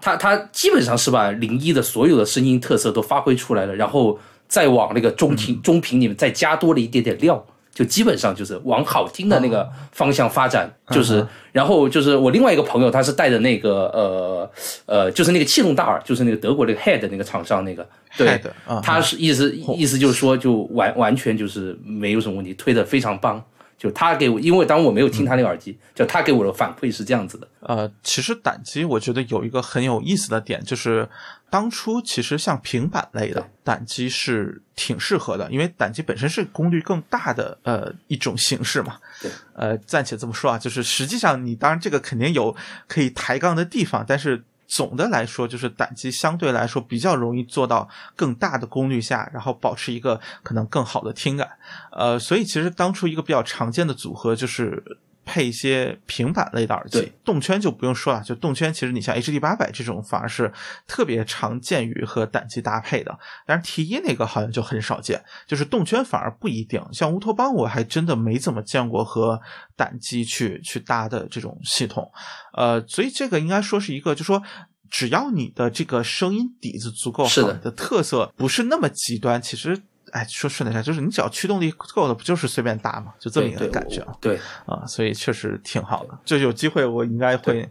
它它基本上是把零一的所有的声音特色都发挥出来了，然后再往那个中频中频里面再加多了一点点料。就基本上就是往好听的那个方向发展，就是，然后就是我另外一个朋友，他是带着那个呃呃，就是那个气动大耳，就是那个德国那个 Head 那个厂商那个，对，他是意思意思就是说，就完完全就是没有什么问题，推的非常棒。就他给我，因为当我没有听他那个耳机，就他给我的反馈是这样子的。呃，其实胆机我觉得有一个很有意思的点，就是当初其实像平板类的胆机是挺适合的，因为胆机本身是功率更大的呃一种形式嘛。对。呃，暂且这么说啊，就是实际上你当然这个肯定有可以抬杠的地方，但是。总的来说，就是胆机相对来说比较容易做到更大的功率下，然后保持一个可能更好的听感。呃，所以其实当初一个比较常见的组合就是配一些平板类的耳机，动圈就不用说了，就动圈其实你像 HD 八百这种反而是特别常见于和胆机搭配的，但是 T 一那个好像就很少见，就是动圈反而不一定。像乌托邦我还真的没怎么见过和胆机去去搭的这种系统。呃，所以这个应该说是一个，就说只要你的这个声音底子足够好，的特色不是那么极端，其实，哎，说顺带一下，就是你只要驱动力够了，不就是随便打嘛，就这么一个感觉啊。对啊，所以确实挺好的。就有机会我应该会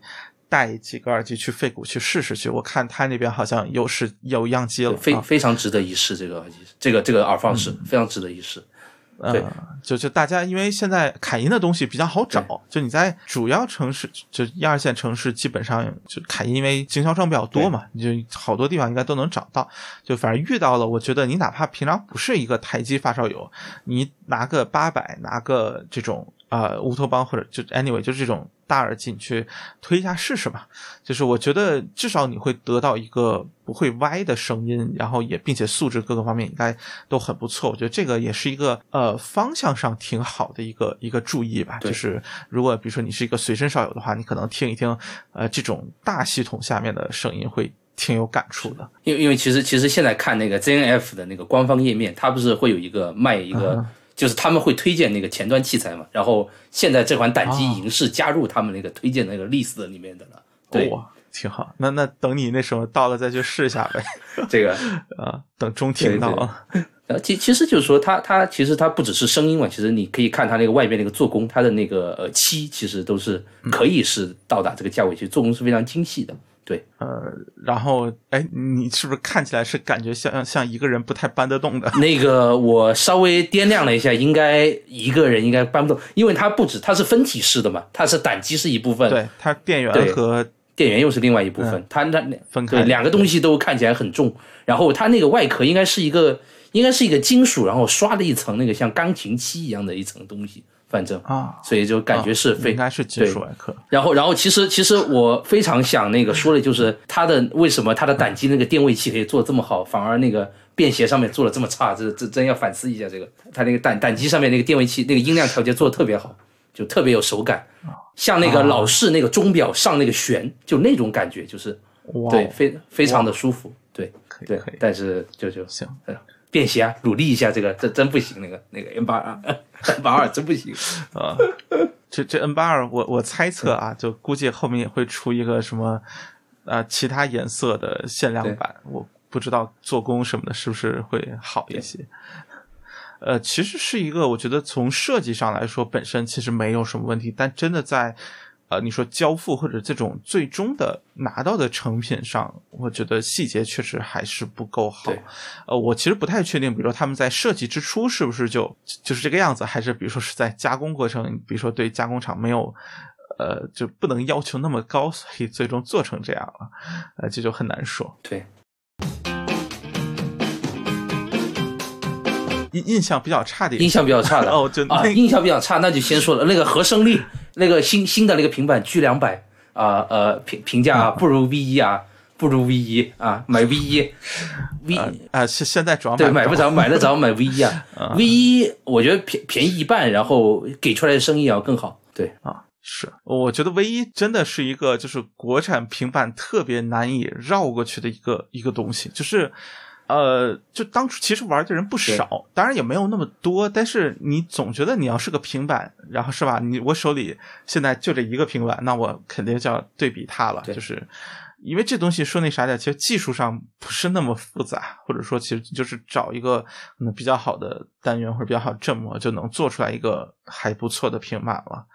带几个耳机去费谷去试试去。我看他那边好像有是有样机了，非非常值得一试。这个耳机，这个这个耳放式非常值得一试。对，就就大家，因为现在凯音的东西比较好找，就你在主要城市，就一二线城市，基本上就凯音，因为经销商比较多嘛，你就好多地方应该都能找到。就反正遇到了，我觉得你哪怕平常不是一个台机发烧友，你拿个八百，拿个这种。啊，乌托邦或者就 anyway，就是这种大耳机，你去推一下试试吧。就是我觉得至少你会得到一个不会歪的声音，然后也并且素质各个方面应该都很不错。我觉得这个也是一个呃方向上挺好的一个一个注意吧。就是如果比如说你是一个随身少有的话，你可能听一听呃这种大系统下面的声音会挺有感触的。因为因为其实其实现在看那个 ZNF 的那个官方页面，它不是会有一个卖一个。就是他们会推荐那个前端器材嘛，然后现在这款胆机已经是加入他们那个推荐那个 list 里面的了。对，挺好。那那等你那时候到了再去试一下呗。这个啊，等中听到。呃，其其实就是说，它它其实它不只是声音嘛，其实你可以看它那个外边那个做工，它的那个呃漆其实都是可以是到达这个价位，其实做工是非常精细的。对，呃，然后哎，你是不是看起来是感觉像像一个人不太搬得动的？那个我稍微掂量了一下，应该一个人应该搬不动，因为它不止它是分体式的嘛，它是胆机是一部分，对，它电源和电源又是另外一部分，它那分开。对两个东西都看起来很重，然后它那个外壳应该是一个应该是一个金属，然后刷了一层那个像钢琴漆一样的一层东西，反正啊，所以就感觉是非应该是金属外壳。然后，然后其实其实我非常想那个说的就是它的为什么它的胆机那个电位器可以做得这么好，反而那个便携上面做的这么差，这这真要反思一下这个。它那个胆胆机上面那个电位器那个音量调节做的特别好，就特别有手感，像那个老式那个钟表上那个旋，就那种感觉，就是哇，对非非常的舒服，对对可以可以，但是就就行，便携啊，努力一下这个这真不行，那个那个 M 八二 M 八二真不行。啊，这这 N 八二，我我猜测啊，就估计后面也会出一个什么啊、其他颜色的限量版，我不知道做工什么的是不是会好一些。呃，其实是一个，我觉得从设计上来说，本身其实没有什么问题，但真的在呃，你说交付或者这种最终的拿到的成品上，我觉得细节确实还是不够好。呃，我其实不太确定，比如说他们在设计之初是不是就就是这个样子，还是比如说是在加工过程，比如说对加工厂没有。呃，就不能要求那么高，所以最终做成这样了，呃，这就很难说。对，印印象比较差的印象比较差的 哦，就啊，印象比较差，那就先说了那个和生力，那个新新的那个平板 G 两百啊呃评评价啊不如 V 一啊，不如 V 一啊，买 V 一 V 啊啊，现现在主要对买着买不着，买得着买 V 一啊，V 一我觉得便便宜一半，然后给出来的声音要更好，对。啊。是，我觉得唯一真的是一个就是国产平板特别难以绕过去的一个一个东西，就是，呃，就当初其实玩的人不少，当然也没有那么多，但是你总觉得你要是个平板，然后是吧？你我手里现在就这一个平板，那我肯定就要对比它了，就是因为这东西说那啥点，其实技术上不是那么复杂，或者说其实就是找一个可能比较好的单元或者比较好的振膜，就能做出来一个还不错的平板了。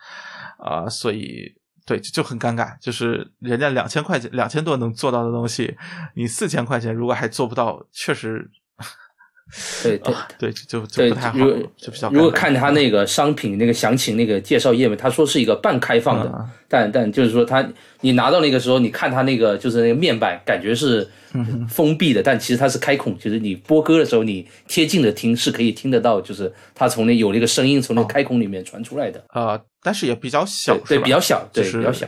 啊、所以对就就很尴尬，就是人家两千块钱、两千多能做到的东西，你四千块钱如果还做不到，确实对对。啊，对，就就不太好如果，就比较。如果看他那个商品那个详情那个介绍页面，他说是一个半开放的，嗯但但就是说他你拿到那个时候，你看他那个就是那个面板，感觉是封闭的，但其实它是开孔，就是你播歌的时候，你贴近的听是可以听得到，就是它从那有那个声音从那个开孔里面传出来的，呃，但是也比较小，对对，比较小，对就是比较小，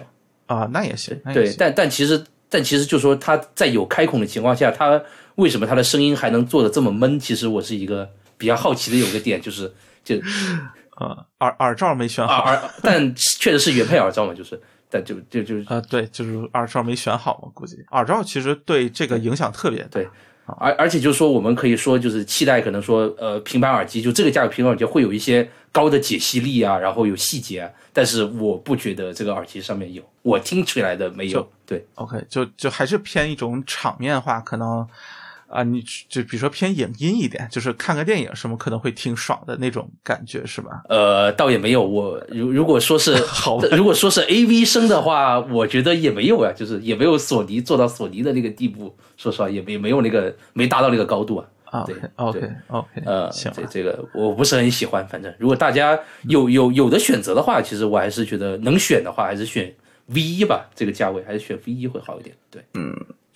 啊，那也行，对，但但其实但其实就是说它在有开孔的情况下，它为什么它的声音还能做的这么闷？其实我是一个比较好奇的有个点，就是就啊，耳耳罩没选好，耳耳，但确实是原配耳罩嘛，就是，但就就就呃，对，就是耳罩没选好嘛，估计。耳罩其实对这个影响特别大。对而而且就是说，我们可以说就是期待可能说，呃，平板耳机就这个价格平板耳机会有一些高的解析力啊，然后有细节啊，但是我不觉得这个耳机上面有，我听出来的没有。对 OK，就就还是偏一种场面化，可能啊、你就比如说偏影音一点，就是看个电影什么可能会挺爽的那种感觉，是吧？呃，倒也没有。我如如果说是 好吧如果说是 A V 声的话，我觉得也没有啊，就是也没有索尼做到索尼的那个地步。说实话，也没没有那个没达到那个高度啊。啊对，OK 对 OK，呃，行这这个我不是很喜欢。反正如果大家有有有的选择的话，其实我还是觉得能选的话，还是选 V 一吧。这个价位还是选 V 一会好一点。对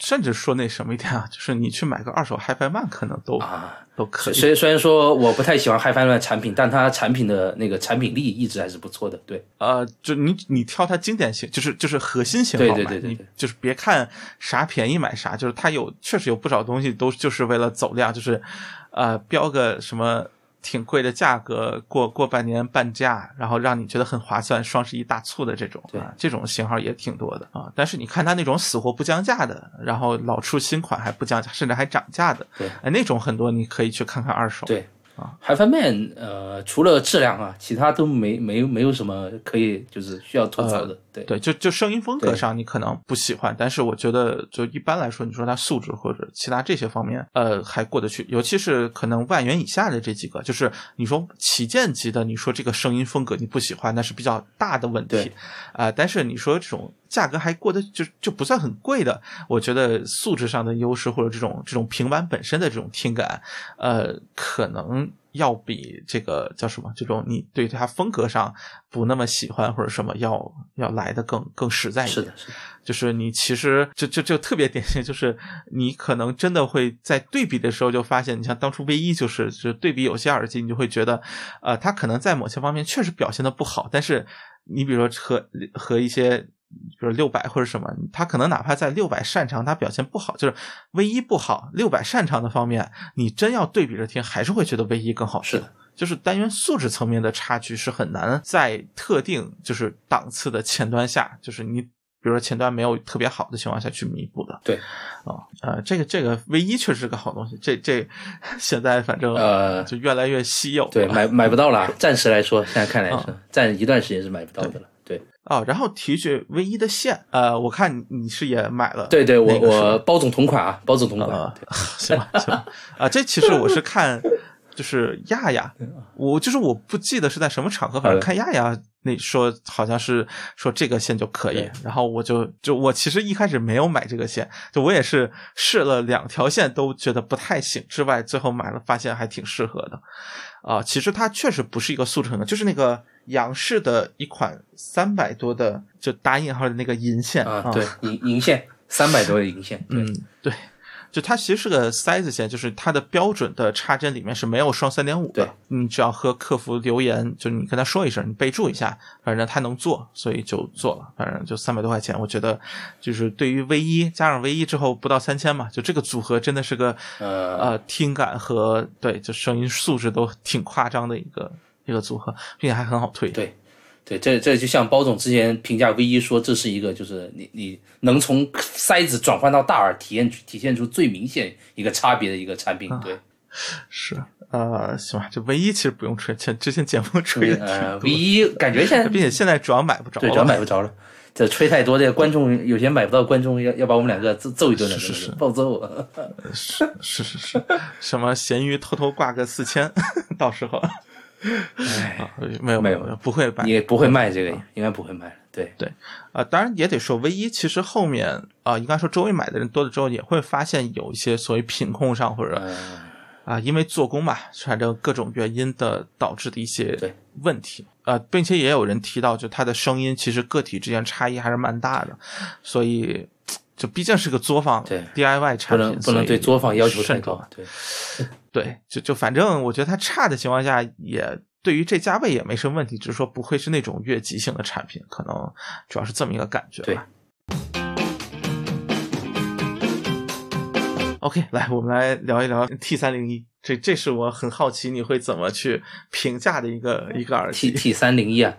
甚至说那什么一点啊，就是你去买个二手 HiFi Man 可能都、啊，都可以。虽虽然说我不太喜欢 HiFi 的产品，但它产品的那个产品力一直还是不错的。对呃，就你你挑它经典型，就是就是核心型号买，对对对对对你就是别看啥便宜买啥，就是它有确实有不少东西都就是为了走量，就是呃标个什么挺贵的价格，过过半年半价，然后让你觉得很划算，双十一大促的这种对啊，这种型号也挺多的啊。但是你看它那种死活不降价的，然后老出新款还不降价，甚至还涨价的，对哎，那种很多你可以去看看二手。对啊 HiFi Man 呃，除了质量啊，其他都没没没有什么可以就是需要吐槽的。对。对，就就声音风格上你可能不喜欢，但是我觉得就一般来说，你说它素质或者其他这些方面，呃，还过得去。尤其是可能万元以下的这几个，就是你说旗舰级的，你说这个声音风格你不喜欢，那是比较大的问题对。啊、但是你说这种价格还过得就就不算很贵的，我觉得素质上的优势或者这种这种平板本身的这种听感，呃，可能要比这个叫什么这种你对它风格上不那么喜欢或者什么要要来的更更实在一点。是的，是的，就是你其实就就就特别典型，就是你可能真的会在对比的时候就发现，你像当初 V 一就是就是对比有些耳机，你就会觉得，呃，它可能在某些方面确实表现的不好，但是你比如说和和一些比如六百或者什么，他可能哪怕在六百擅长，他表现不好，就是 V 一不好，六百擅长的方面，你真要对比着听，还是会觉得 V 一更好听。是的。就是单元素质层面的差距是很难在特定就是档次的前端下，就是你。比如说前端没有特别好的情况下去弥补的，对，啊，呃，这个这个 V 一确实是个好东西，这这现在反正呃就越来越稀有，对，买买不到了，暂时来说，现在看来是暂一段时间是买不到的了，对。哦，然后提一句 V 一的线，呃，我看你是也买了，对对，我我包总同款啊，包总同款，行吧行吧，啊，这其实我是看。就是亚亚，我就是我不记得是在什么场合，反正看亚亚那说好像是说这个线就可以，然后我就就我其实一开始没有买这个线，就我也是试了两条线都觉得不太行，之外最后买了发现还挺适合的，啊，其实它确实不是一个速成的，就是那个杨氏的一款三百多的就打引号的那个银线啊，对银银线三百多的银线，嗯对。就它其实是个塞子线，就是它的标准的插针里面是没有双三点五的。你只要和客服留言，就你跟他说一声，你备注一下，反正他能做，所以就做了。反正就三百多块钱，我觉得就是对于 V 一加上 V 一之后不到三千嘛，就这个组合真的是个呃听感和对就声音素质都挺夸张的一个一个组合，并且还很好推。对。对，这这就像包总之前评价 V 一说，这是一个就是你你能从塞子转换到大耳，体验体现出最明显一个差别的一个产品。对，是呃，行吧，这 V 一其实不用吹，前之前节目吹的 V 一感觉现在，并且现在主要买不着，对，主要买不着了。这吹太多，这个观众有些买不到，观众要要把我们两个揍揍一顿的，是是暴揍。是是是是，什么咸鱼偷偷挂个四千，到时候。哎，没有没有，不会卖，也不会卖这个，应该不会卖。对。对，啊，当然也得说，唯一其实后面啊，应该说周围买的人多了之后，也会发现有一些所谓品控上或者啊，因为做工吧，反正各种原因的导致的一些问题。啊，并且也有人提到，就它的声音其实个体之间差异还是蛮大的，所以就毕竟是个作坊对 DIY 产品，不能不能对作坊要求太高，对。对，就就反正我觉得它差的情况下，也对于这价位也没什么问题，只是说不会是那种越级性的产品，可能主要是这么一个感觉吧。OK，来，我们来聊一聊 T 三零一，这这是我很好奇你会怎么去评价的一个一个耳机。T T 三零一啊，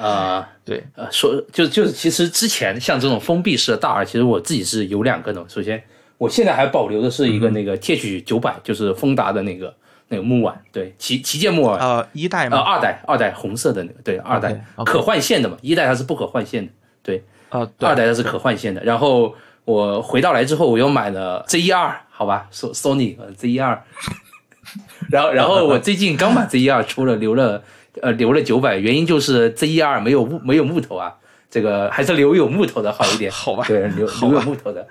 啊，对，呃，说就就是其实之前像这种封闭式的大耳，其实我自己是有两个的，首先。我现在还保留的是一个那个 TH 九百，就是丰达的那个那个木碗，对旗旗舰木碗，呃，一代嘛？呃，二代，二代红色的那个，对，二代可换线的嘛，一代它是不可换线的，对，啊，二代它是可换线的。然后我回到来之后，我又买了 Z 一二，好吧，So Sony Z 一二，然后然后我最近刚把 Z 一二出了，留了呃留了九百，原因就是 ZER 没有木没有木头啊，这个还是留有木头的好一点，好吧，对，留留有木头的。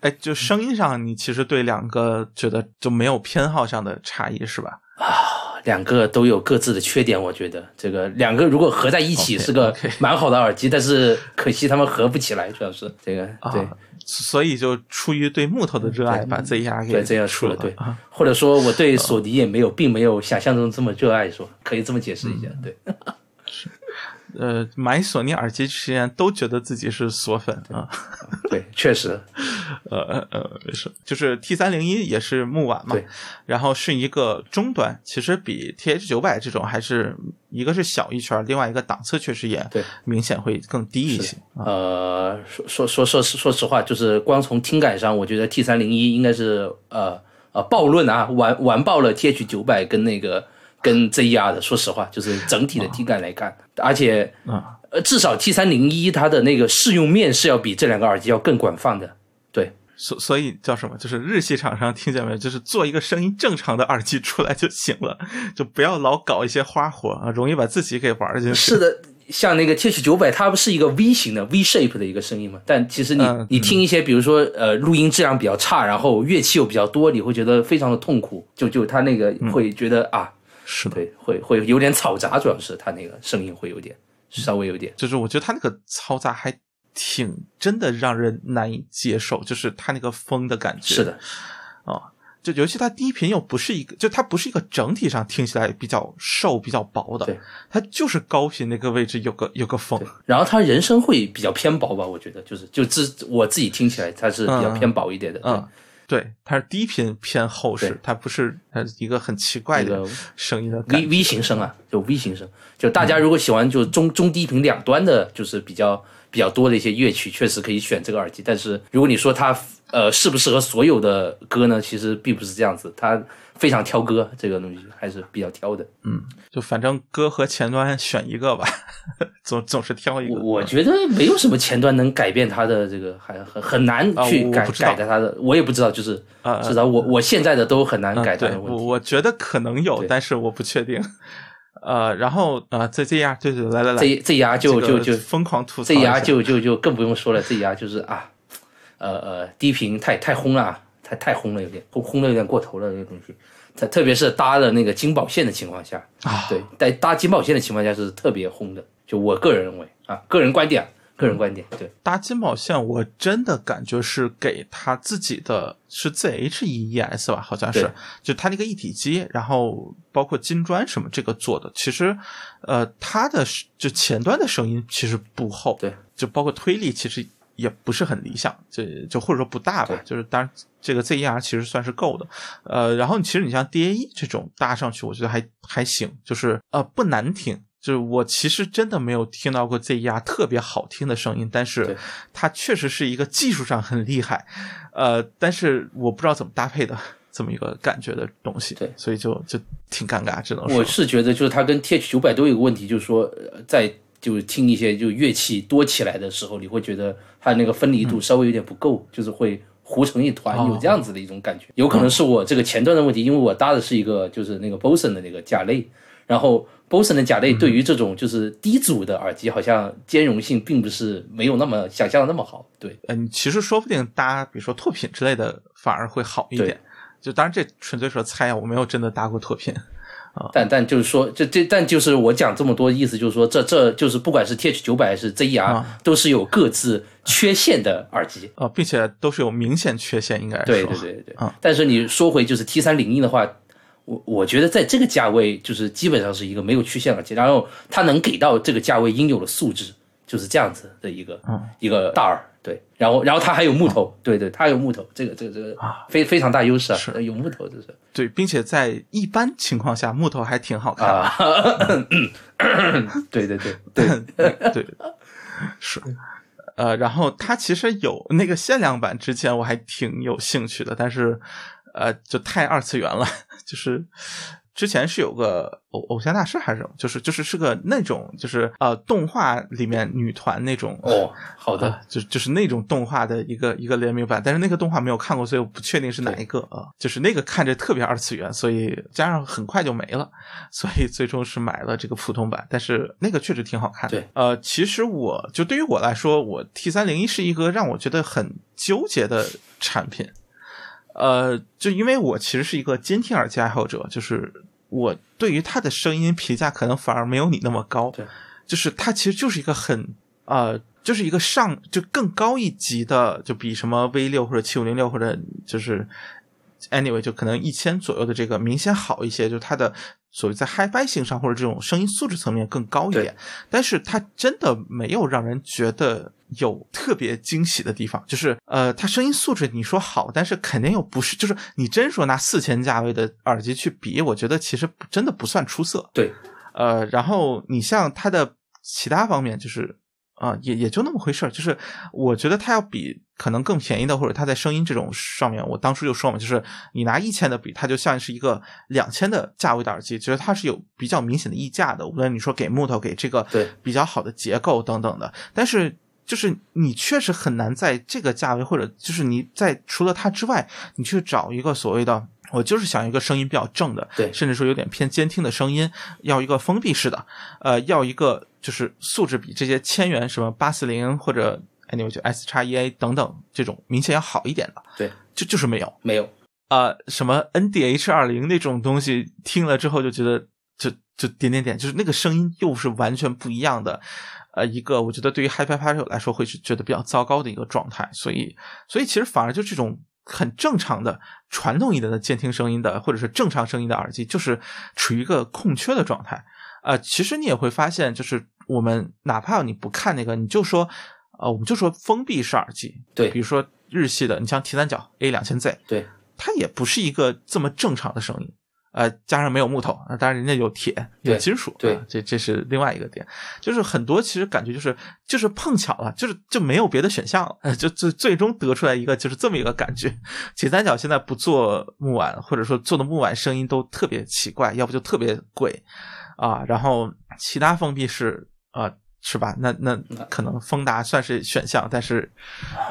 哎，就声音上，你其实对两个觉得就没有偏好上的差异是吧？啊，两个都有各自的缺点，我觉得这个两个如果合在一起是个蛮好的耳机，但是可惜他们合不起来，主要是这个对，所以就出于对木头的热爱，把 Z 压给对这样出了，对，或者说我对索尼也没有，并没有想象中这么热爱，说可以这么解释一下，对。呃，买索尼耳机之前都觉得自己是索粉啊，对，确实，呃呃呃，没事，就是 T 三零一也是木碗嘛，对，然后是一个中端，其实比 T H 九百这种还是一个是小一圈，另外一个档次确实也对明显会更低一些。呃，说说说说说实话，就是光从听感上，我觉得 T 三零一应该是呃呃暴论啊，完完爆了 T H 九百跟那个。跟 ZR 的，说实话，就是整体的体感来看，而且，呃，至少 T 三零一它的那个适用面是要比这两个耳机要更广泛的，对，所所以叫什么？就是日系厂商听见没有？就是做一个声音正常的耳机出来就行了，就不要老搞一些花活啊，容易把自己给玩进去。是的，像那个 TH 九百，它不是一个 V 型的 V shape 的一个声音嘛？但其实你、嗯你听一些，比如说呃，录音质量比较差，然后乐器又比较多，你会觉得非常的痛苦。就就它那个会觉得、啊，是的，对，会会有点嘈杂，主要是他那个声音会有点稍微有点。就是我觉得他那个嘈杂还挺真的让人难以接受，就是他那个风的感觉。是的，啊就尤其他低频又不是一个，就它不是一个整体上听起来比较瘦、比较薄的对，它就是高频那个位置有个有个风，然后他人声会比较偏薄吧，我觉得就是就自我自己听起来它是比较偏薄一点的。嗯，对，它是低频偏厚实，它不是它一个很奇怪的那个声音的 V V 型声啊，就 V 型声，就大家如果喜欢就中中低频两端的，就是比较比较多的一些乐曲，确实可以选这个耳机。但是如果你说它呃适不适合所有的歌呢，其实并不是这样子，它非常挑歌，这个东西还是比较挑的。嗯就反正歌和前端选一个吧，总总是挑一个。我我觉得没有什么前端能改变它的这个，还很很难啊去改、改的它的，我也不知道，就是啊啊至少我我现在的都很难嗯，改它对我的问题。我觉得可能有，但是我不确定。呃，然后呃，这这样，对对，来来来，这这牙就就就疯狂吐槽这，牙就就就更不用说了，这牙就是啊，呃呃，低频太太轰了，啊，太太轰了，有点轰轰的有点过头了，这个东西。它特别是搭了那个金宝线的情况下，啊，对，在搭金宝线的情况下是特别轰的。就我个人认为啊，个人观点，个人观点，对，搭金宝线，我真的感觉是给他自己的是 ZH EES 吧，好像是，就他那个一体机，然后包括金砖什么这个做的，其实，呃，它的就前端的声音其实不厚，对，就包括推力其实也不是很理想，就就或者说不大吧，就是当然这个 ZER 其实算是够的，呃，然后其实你像 DAE 这种搭上去，我觉得还还行，就是呃不难听。就是我其实真的没有听到过 ZER 特别好听的声音，但是它确实是一个技术上很厉害，呃，但是我不知道怎么搭配的这么一个感觉的东西，对。所以就就挺尴尬，只能说。我是觉得就是它跟 TH 九百都有一个问题，就是说呃在就是听一些就乐器多起来的时候，你会觉得它那个分离度稍微有点不够，就是会糊成一团，哦有这样子的一种感觉。有可能是我这个前端的问题，因为我搭的是一个就是那个 Bose 的那个甲类，然后 Bose 的甲类对于这种就是低阻的耳机，好像兼容性并不是没有那么想象的那么好。对，嗯，其实说不定搭比如说拓品之类的反而会好一点。就当然这纯粹说猜啊，我没有真的搭过拓品。但但就是说，这这但就是我讲这么多意思，就是说这这就是不管是 TH 九百还是 ZR，、啊都是有各自缺陷的耳机。啊，并且都是有明显缺陷，应该是对说对对对。啊但是你说回就是 T 三零一的话，我我觉得在这个价位就是基本上是一个没有缺陷耳机，然后它能给到这个价位应有的素质，就是这样子的一个、嗯一个大耳。对，然后然后它还有木头，对对，它有木头，这个这个这个非非常大优势啊，是。有木头就是。对，并且在一般情况下木头还挺好看的。啊，对对对。对，对，是，呃，然后它其实有那个限量版，之前我还挺有兴趣的，但是呃，就太二次元了，就是。之前是有个偶偶像大师还是什么，就是就是是个那种就是呃动画里面女团那种哦，好的。呃就就是那种动画的一个一个联名版，但是那个动画没有看过，所以我不确定是哪一个啊。就是那个看着特别二次元，所以加上很快就没了，所以最终是买了这个普通版。但是那个确实挺好看的。对，呃，其实我就对于我来说，我 T 三零一是一个让我觉得很纠结的产品。呃，就因为我其实是一个监听耳机爱好者，就是我对于它的声音评价可能反而没有你那么高。对，就是它其实就是一个很呃，就是一个上就更高一级的，就比什么 V 六或者七五零六或者就是 anyway 就可能一千左右的这个明显好一些，就是它的所谓在 HiFi 性上或者这种声音素质层面更高一点，但是它真的没有让人觉得有特别惊喜的地方，就是呃，它声音素质你说好，但是肯定又不是，就是你真说拿四千价位的耳机去比，我觉得其实真的不算出色。对，呃，然后你像它的其他方面，就是啊、也也就那么回事儿。就是我觉得它要比可能更便宜的，或者它在声音这种上面，我当初就说嘛，就是你拿一千的比，它就像是一个两千的价位的耳机，觉得它是有比较明显的溢价的。无论你说给木头，给这个对比较好的结构等等的，但是就是你确实很难在这个价位，或者就是你在除了它之外，你去找一个所谓的，我就是想一个声音比较正的，对甚至说有点偏监听的声音，要一个封闭式的，呃，要一个就是素质比这些千元什么八四零或者 anyway 就 S 叉 E A 等等这种明显要好一点的，对，就就是没有。没有，啊，什么 NDH 二零那种东西，听了之后就觉得就就点点点，就是那个声音又是完全不一样的，呃，一个我觉得对于 HiFi Party 来说会是觉得比较糟糕的一个状态，所以所以其实反而就这种很正常的传统一点的监听声音的或者是正常声音的耳机，就是处于一个空缺的状态。呃，其实你也会发现，就是我们哪怕你不看那个，你就说，呃，我们就说封闭式耳机，对比如说日系的，你像提三角 A 两千 Z，对，它也不是一个这么正常的声音，呃，加上没有木头，啊当然人家有铁有金属，对啊这这是另外一个点，就是很多其实感觉就是就是碰巧了，就是就没有别的选项了，呃 就最最终得出来一个就是这么一个感觉。铁三角现在不做木碗，或者说做的木碗声音都特别奇怪，要不就特别贵啊，然后其他封闭式啊。是吧？那那可能丰达算是选项，但是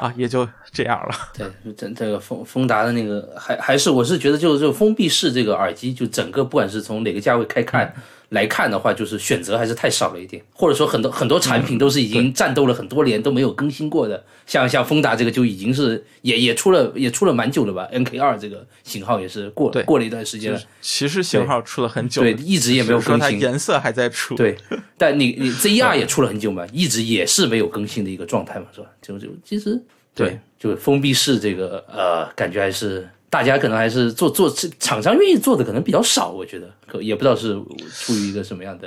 啊，也就这样了。对，这这个丰丰达的那个还还是我是觉得就是这个封闭式这个耳机，就整个不管是从哪个价位开看。来看的话，就是选择还是太少了一点，或者说很多很多产品都是已经战斗了很多年都没有更新过的，像像丰达这个就已经是也也出了也出了蛮久了吧，NK 二这个型号也是过对过了一段时间了，其实型号出了很久，对，一直也没有更新。它颜色还在出。对，但你你 ZR 也出了很久嘛，一直也是没有更新的一个状态嘛，是吧？就就其实对，就封闭式这个呃，感觉还是大家可能还是做做厂商愿意做的可能比较少，我觉得。可也不知道是出于一个什么样的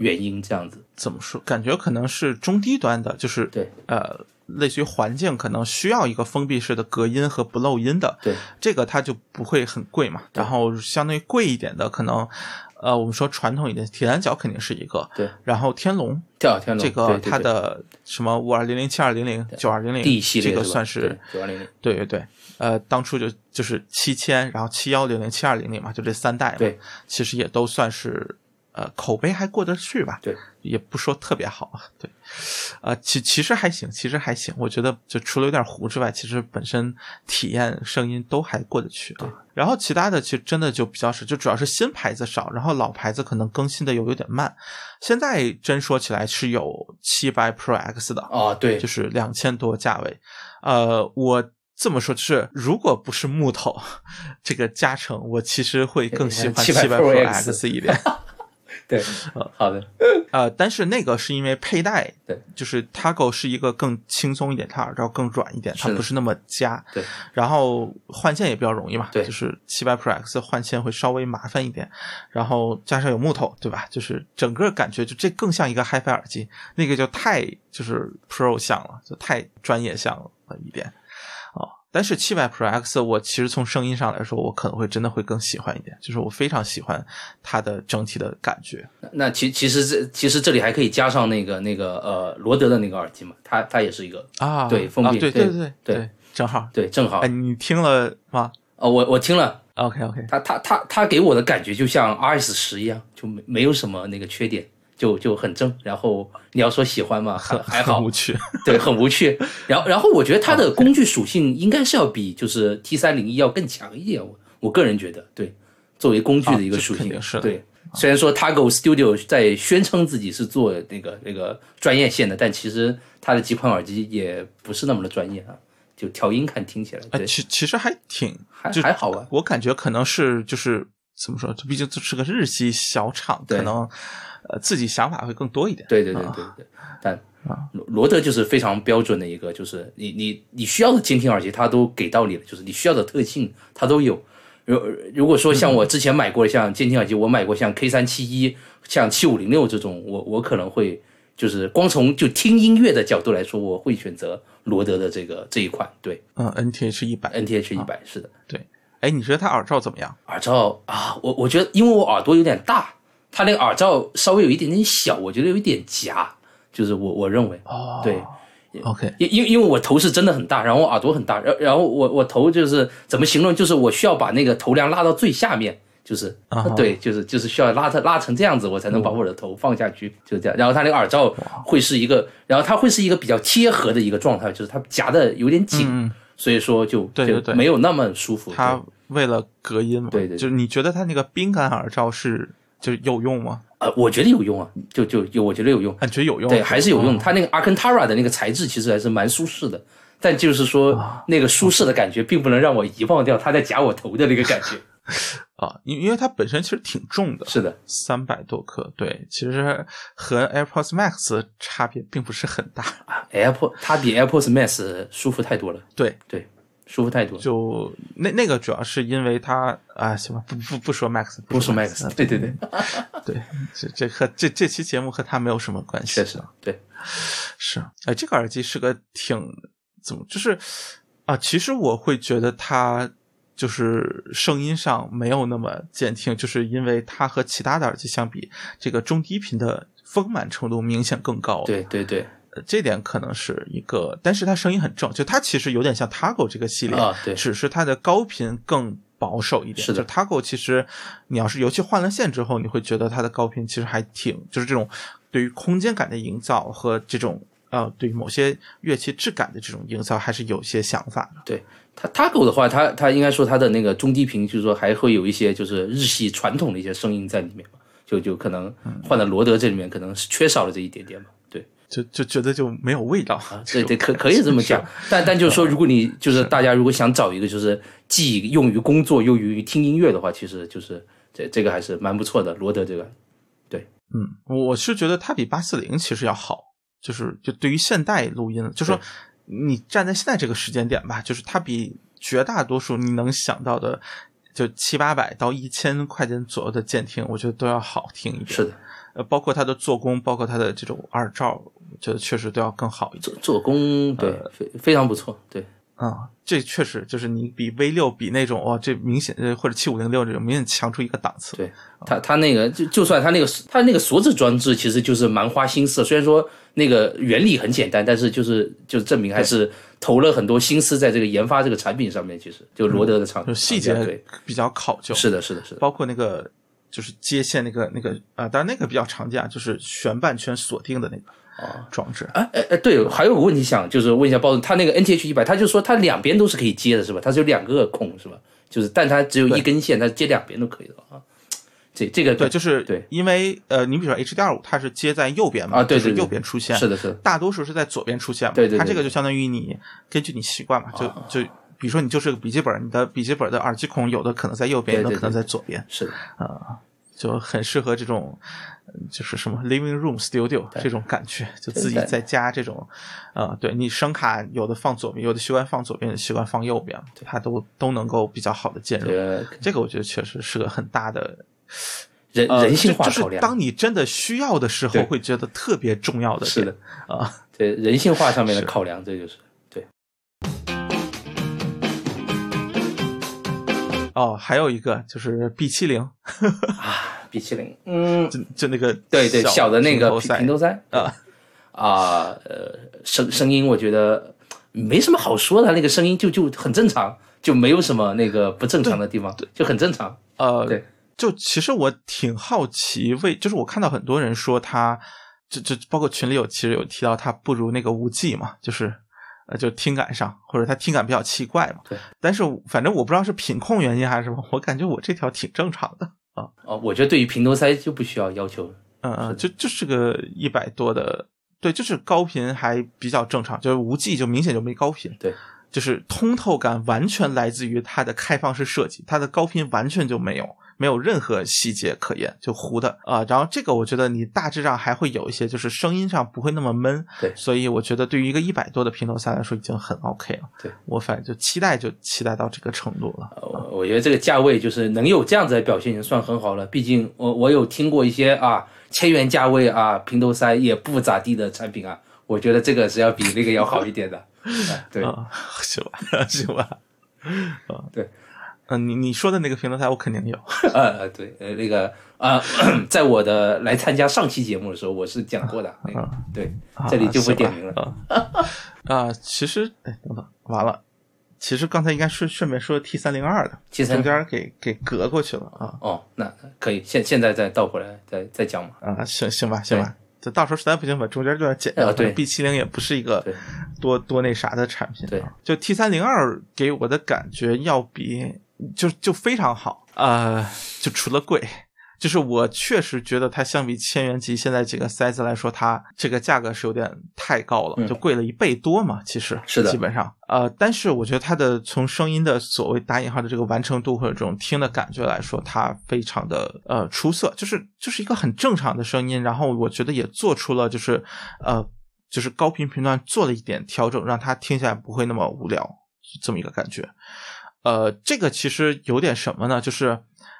原因这样子。怎么说？感觉可能是中低端的，就是对。呃，类似于环境可能需要一个封闭式的隔音和不漏音的，对。这个它就不会很贵嘛。然后相对贵一点的，可能呃，我们说传统一点，铁三角肯定是一个，对。然后天龙跳天龙这个它的什么五二零零、七二零零、九二零零 D 系列这个算是九二零零，对对对，呃，当初就就是七千，然后七幺零零、七二零零嘛，就这三代嘛，对，其实也都算是呃口碑还过得去吧，对，也不说特别好，对，呃，其其实还行，其实还行，我觉得就除了有点糊之外，其实本身体验声音都还过得去啊。然后其他的其实真的就比较少，就主要是新牌子少，然后老牌子可能更新的又有点慢。现在真说起来是有七百 Pro X 的，啊，对，就是两千多价位。呃，我这么说，就是如果不是木头这个加成，我其实会更喜欢700七百 Pro X 一点。对，好的，呃，但是那个是因为佩戴，对，就是 Tago 是一个更轻松一点，它耳罩更软一点，它不是那么夹。对，然后换线也比较容易嘛，对就是七百 Pro X 换线会稍微麻烦一点，然后加上有木头，对吧？就是整个感觉就这更像一个 HiFi 耳机，那个就太就是 Pro 像了，就太专业像了一点。哦，但是七百 Pro X 我其实从声音上来说，我可能会真的会更喜欢一点，就是我非常喜欢它的整体的感觉。那其其实这其实这里还可以加上那个那个呃罗德的那个耳机嘛，它它也是一个啊，对封闭啊对对对对对正好。对，正好哎，你听了吗哦，我我听了。？OK OK，它它它它给我的感觉就像 RS 十一样，就没没有什么那个缺点，就就很正。然后你要说喜欢嘛，还还好很，无趣。对，很无趣。然后然后我觉得它的工具属性应该是要比就是 T 三零一要更强一点，我我个人觉得，对，作为工具的一个属性，是的对。虽然说 Tago Studio 在宣称自己是做那个那个专业线的，但其实它的几款耳机也不是那么的专业啊。就调音看听起来，哎，对，其其实还挺还就还好吧。我感觉可能是就是怎么说，这毕竟这是个日系小厂，对可能呃自己想法会更多一点。对对对啊对对，但罗罗德就是非常标准的一个，就是你你你需要的监听耳机，它都给到你了，就是你需要的特性它都有。如如果说像我之前买过的像监听耳机，我买过像 K 三七一、像七五零六这种，我我可能会就是光从就听音乐的角度来说，我会选择罗德的这个这一款，对嗯，NTH 一百，NTH 一百是的。对。哎，你觉得它耳罩怎么样？耳罩啊，我我觉得因为我耳朵有点大，它那个耳罩稍微有一点点小，我觉得有一点夹，就是我我认为，哦。对，，OK，因因因为我头是真的很大，然后我耳朵很大，然然后我我头就是怎么形容，就是我需要把那个头梁拉到最下面，就是、啊哈。对，就是就是需要拉它拉成这样子，我才能把我的头放下去，就是这样。然后它那个耳罩会是一个，然后它会是一个比较贴合的一个状态，就是它夹的有点紧，嗯，所以说就对对对。就没有那么舒服。它为了隔音嘛，对对对。就是你觉得它那个冰感耳罩是就是有用吗？呃，我觉得有用啊，就就有，我觉得有用。感，觉得有用？对，还是有用。哦它那个 Alcantara 的那个材质其实还是蛮舒适的，但就是说那个舒适的感觉，并不能让我遗忘掉它在夹我头的那个感觉。啊，因因为它本身其实挺重的，是的，三百多克，对，其实和 AirPods Max 差别并不是很大，啊 AirPod 它比 AirPods Max 舒服太多了，对，对，舒服太多。就那那个主要是因为它啊，行吧，不不不说 Max，不说 Max，对对对，对，这这和这这期节目和它没有什么关系，确实对，是，哎，这个耳机是个挺怎么，就是啊，其实我会觉得它就是声音上没有那么监听，就是因为它和其他的耳机相比，这个中低频的丰满程度明显更高。对对对呃，这点可能是一个，但是它声音很正，就它其实有点像 Taco 这个系列，啊对只是它的高频更保守一点。是的就 Taco 其实你要是尤其换了线之后，你会觉得它的高频其实还挺，就是这种对于空间感的营造和这种呃对于某些乐器质感的这种营造还是有些想法的。对。它 Taco 的话，它它应该说它的那个中低频，就是说还会有一些就是日系传统的一些声音在里面嘛，就就可能换了罗德这里面，可能是缺少了这一点点嘛。对，就就觉得就没有味道，对对，可可以这么讲，但但就是说，如果你就是大家如果想找一个就是既用于工作又用于听音乐的话，其实就是这这个还是蛮不错的。罗德这个，对嗯，我是觉得它比八四零其实要好，就是就对于现代录音，就说你站在现在这个时间点吧，就是它比绝大多数你能想到的，就七八百到一千块钱左右的监听，我觉得都要好听一点。是的，呃，包括它的做工，包括它的这种耳罩，我觉得确实都要更好一点。做做工对非非常不错，对 啊、这确实就是你比 V 六比那种哇，这明显呃或者七五零六这种明显强出一个档次。对。他他那个就就算他那个他那个锁止装置，其实就是蛮花心思。虽然说那个原理很简单，但是就是就是证明还是投了很多心思在这个研发这个产品上面。其实就罗德的厂就细节对，比较考究。是的，是的，是的。包括那个就是接线那个那个啊、当然那个比较常见，啊，就是旋半圈锁定的那个装置。哎哎哎，对，还有个问题想就是问一下包总，他那个 NTH 一百，他就说他两边都是可以接的，是吧？它是有两个孔，是吧？就是，但它只有一根线，它接两边都可以的啊。这这个对，就是对因为呃，你比如说 HDR 五，它是接在右边嘛，啊对对对就是右边出现，是的，是的，大多数是在左边出现嘛。对对对它这个就相当于你根据你习惯嘛，就就比如说你就是个笔记本，你的笔记本的耳机孔有的可能在右边，有的可能在左边，是的，就很适合这种。呃就是什么 living room studio 这种感觉，就自己在家这种，呃，对你声卡有的放左边，有的习惯放左边，有的习惯放右边，它都都能够比较好的兼容。这个我觉得确实是个很大的人呃人性化就就是考量，当你真的需要的时候，会觉得特别重要的点是的。啊。对人性化上面的考量，这就是哦，还有一个就是 B 七零，啊，B 七零，嗯，就就那个对对，小的那个平平头塞平头塞啊啊，呃，声声音我觉得没什么好说的，那个声音就就很正常，就没有什么那个不正常的地方，就很正常。呃，对，就其实我挺好奇，为就是我看到很多人说他，就就包括群里有其实有提到他不如那个无忌嘛，就是呃就听感上或者他听感比较奇怪嘛。对，但是反正我不知道是品控原因还是什么，我感觉我这条挺正常的啊。哦，我觉得对于平头塞就不需要要求。嗯嗯，就就是个一百多的，对，就是高频还比较正常，就是无忌就明显就没高频，对，就是通透感完全来自于它的开放式设计，它的高频完全就没有，没有任何细节可言，就糊的啊、然后这个我觉得你大致上还会有一些，就是声音上不会那么闷，对所以我觉得对于一个一百多的平头塞来说已经很 OK 了，对我反正就期待就期待到这个程度了，呃我我觉得这个价位就是能有这样子的表现，已经算很好了。毕竟我我有听过一些啊千元价位啊平头塞也不咋地的产品啊，我觉得这个是要比那个要好一点的。啊对，啊，行吧，行吧，啊，对，嗯、你你说的那个平头塞我肯定有。呃呃对，呃那个呃，在我的来参加上期节目的时候，我是讲过的。那个对，这里就不点名了。啊啊，其实哎，等等，完了，其实刚才应该顺顺便说 T 三零二的，T302 中间给给隔过去了啊哦，那可以，现现在再倒回来再再讲嘛。啊，行行吧行吧，这到时候实在不行把中间这段剪掉。啊对 B 七零也不是一个多多那啥的产品，对啊，就 T 三零二给我的感觉要比就就非常好，呃，就除了贵。就是我确实觉得它相比千元级现在几个塞子来说，它这个价格是有点太高了，嗯就贵了一倍多嘛。其实是的基本上，呃，但是我觉得它的从声音的所谓打引号的这个完成度或者这种听的感觉来说，它非常的呃出色，就是就是一个很正常的声音。然后我觉得也做出了就是呃就是高频频段做了一点调整，让它听起来不会那么无聊，是这么一个感觉。呃，这个其实有点什么呢？就是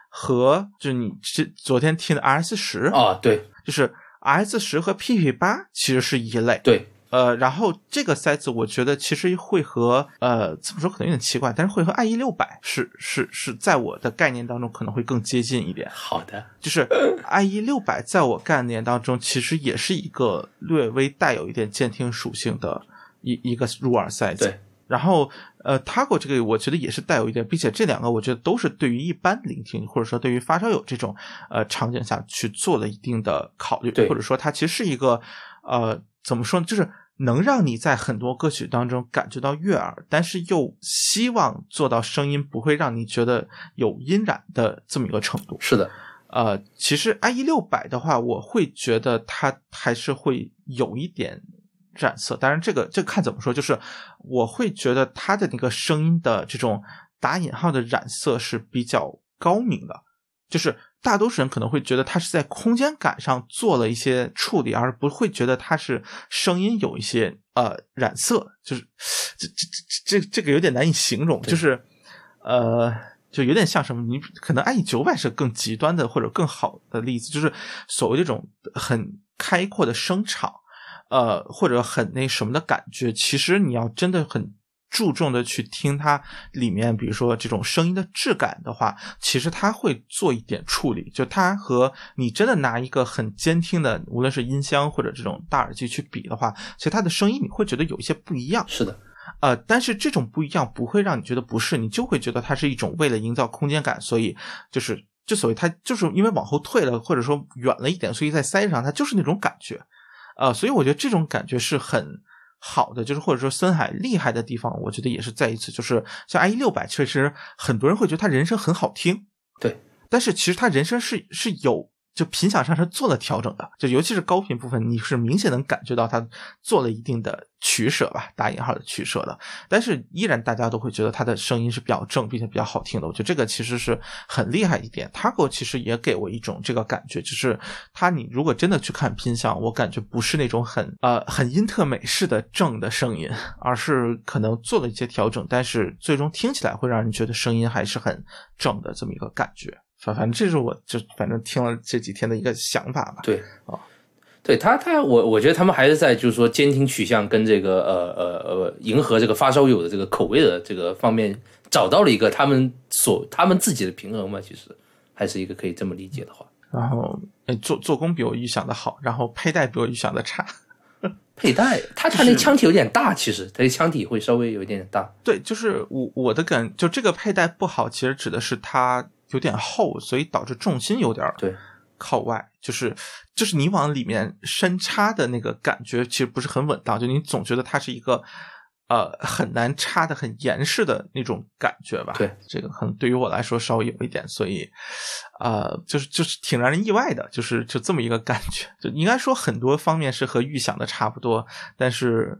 和就是你这昨天听的 RS 十啊，对就是 RS 十和 PP 八其实是一类。对，呃，然后这个塞子我觉得其实会和呃这么说可能有点奇怪，但是会和 IE 六百是是是在我的概念当中可能会更接近一点。好的，就是 IE 六百在我概念当中其实也是一个略微带有一点监听属性的一一个入耳塞子。对。然后，呃，Taco 这个我觉得也是带有一点，并且这两个我觉得都是对于一般聆听或者说对于发烧友这种呃场景下去做了一定的考虑，对或者说它其实是一个呃怎么说呢，就是能让你在很多歌曲当中感觉到悦耳，但是又希望做到声音不会让你觉得有音染的这么一个程度。是的，呃，其实 i 一六百的话，我会觉得它还是会有一点染色，当然这个这个看怎么说，就是我会觉得他的那个声音的这种打引号的染色是比较高明的，就是大多数人可能会觉得他是在空间感上做了一些处理，而不会觉得他是声音有一些呃染色，就是这这这这这个有点难以形容，就是呃。就有点像什么，你可能 IE 九百是更极端的或者更好的例子，就是所谓这种很开阔的声场，呃，或者很那什么的感觉。其实你要真的很注重的去听它里面，比如说这种声音的质感的话，其实它会做一点处理。就它和你真的拿一个很监听的，无论是音箱或者这种大耳机去比的话，其实它的声音你会觉得有一些不一样。是的，呃，但是这种不一样不会让你觉得不适，你就会觉得它是一种为了营造空间感，所以就是就所谓它就是因为往后退了，或者说远了一点，所以在塞上它就是那种感觉，呃，所以我觉得这种感觉是很好的，就是或者说森海厉害的地方，我觉得也是在一次，就是像 IE 六百，确实很多人会觉得他人声很好听，对，但是其实他人声是是有。就频响上是做了调整的，就尤其是高频部分，你是明显能感觉到它做了一定的取舍吧，打引号的取舍的。但是依然大家都会觉得它的声音是比较正，并且比较好听的。我觉得这个其实是很厉害一点。它给我其实也给我一种这个感觉，就是它你如果真的去看拼响，我感觉不是那种很呃很英特美式的正的声音，而是可能做了一些调整，但是最终听起来会让人觉得声音还是很正的这么一个感觉。反反正这是我就反正听了这几天的一个想法吧。对啊，对他他我我觉得他们还是在就是说监听取向跟这个呃呃呃迎合这个发烧友的这个口味的这个方面找到了一个他们所他们自己的平衡嘛，其实还是一个可以这么理解的话。然后哎做做工比我预想的好，然后佩戴比我预想的差。佩戴，他他那腔体有点大，其实他的腔体会稍微有一点点大。对，就是我我的感就这个佩戴不好，其实指的是它有点厚，所以导致重心有点对靠外，就是就是你往里面深插的那个感觉其实不是很稳当，就你总觉得它是一个呃很难插的很严实的那种感觉吧。对，这个可能对于我来说稍微有一点，所以呃就是就是挺让人意外的，就是就这么一个感觉，就应该说很多方面是和预想的差不多，但是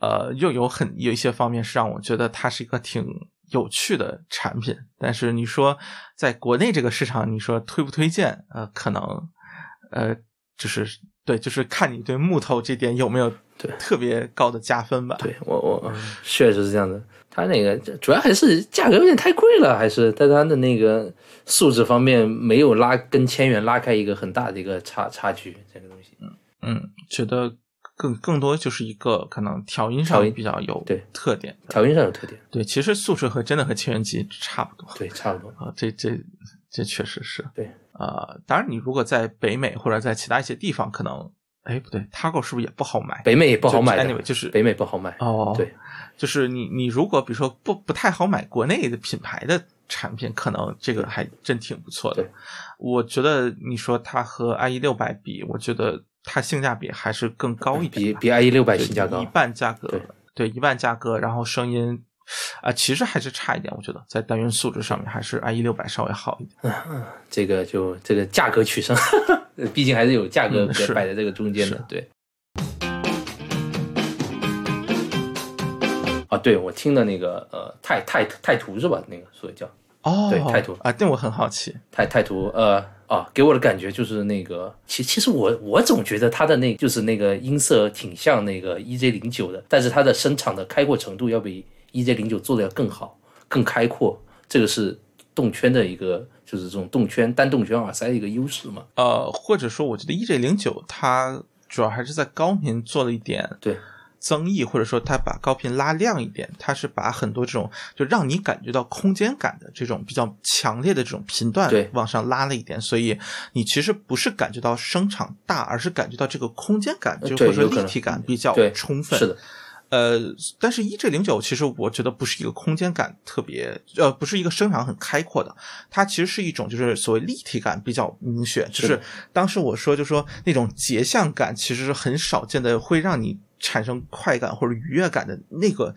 呃又有很有一些方面是让我觉得它是一个挺。有趣的产品，但是你说在国内这个市场，你说推不推荐？呃，可能，呃，就是对，就是看你对木头这点有没有对特别高的加分吧。对我我确实是这样的，它那个主要还是价格有点太贵了，还是在它的那个素质方面没有拉跟千元拉开一个很大的一个差差距，这个东西。嗯，觉得更更多就是一个可能调音上比较有对特点的。调音上有特点，对，其实素质和真的和千元机差不多。对，差不多。啊，这这这确实是。对，呃，当然你如果在北美或者在其他一些地方，可能，哎，不对，Taco 是不是也不好买？北美也不好买 anyway，就是北美不好买。哦，对，就是你你如果比如说不不太好买国内的品牌的产品，可能这个还真挺不错的。我觉得你说它和 IE 六百比，我觉得它性价比还是更高一点，比比 i 一六百对性价高一。半价格，对对一半价格，然后声音啊、其实还是差一点，我觉得在单元素质上面还是 i 一六百稍微好一点。嗯这个就这个价格取胜，毕竟还是有价格摆在这个中间的是。对。啊，对，我听的那个呃泰泰泰图是吧？那个所以叫哦，对泰图啊，对我很好奇，泰泰图，呃啊，给我的感觉就是那个，其其实我我总觉得它的那就是那个音色挺像那个 EJ 零九的，但是它的声场的开阔程度要比 EJ 零九做的要更好，更开阔，这个是动圈的一个就是这种动圈单动圈耳塞的一个优势嘛。呃，或者说，我觉得 EJ 零九它主要还是在高频做了一点对增益，或者说它把高频拉亮一点，它是把很多这种就让你感觉到空间感的这种比较强烈的这种频段往上拉了一点，所以你其实不是感觉到声场大，而是感觉到这个空间感，就或者说立体感比较充分。是的，呃，但是 EJ 零九其实我觉得不是一个空间感特别，呃，不是一个声场很开阔的，它其实是一种就是所谓立体感比较明显，就是是当时我说就说那种结像感其实是很少见的，会让你产生快感或者愉悦感的那个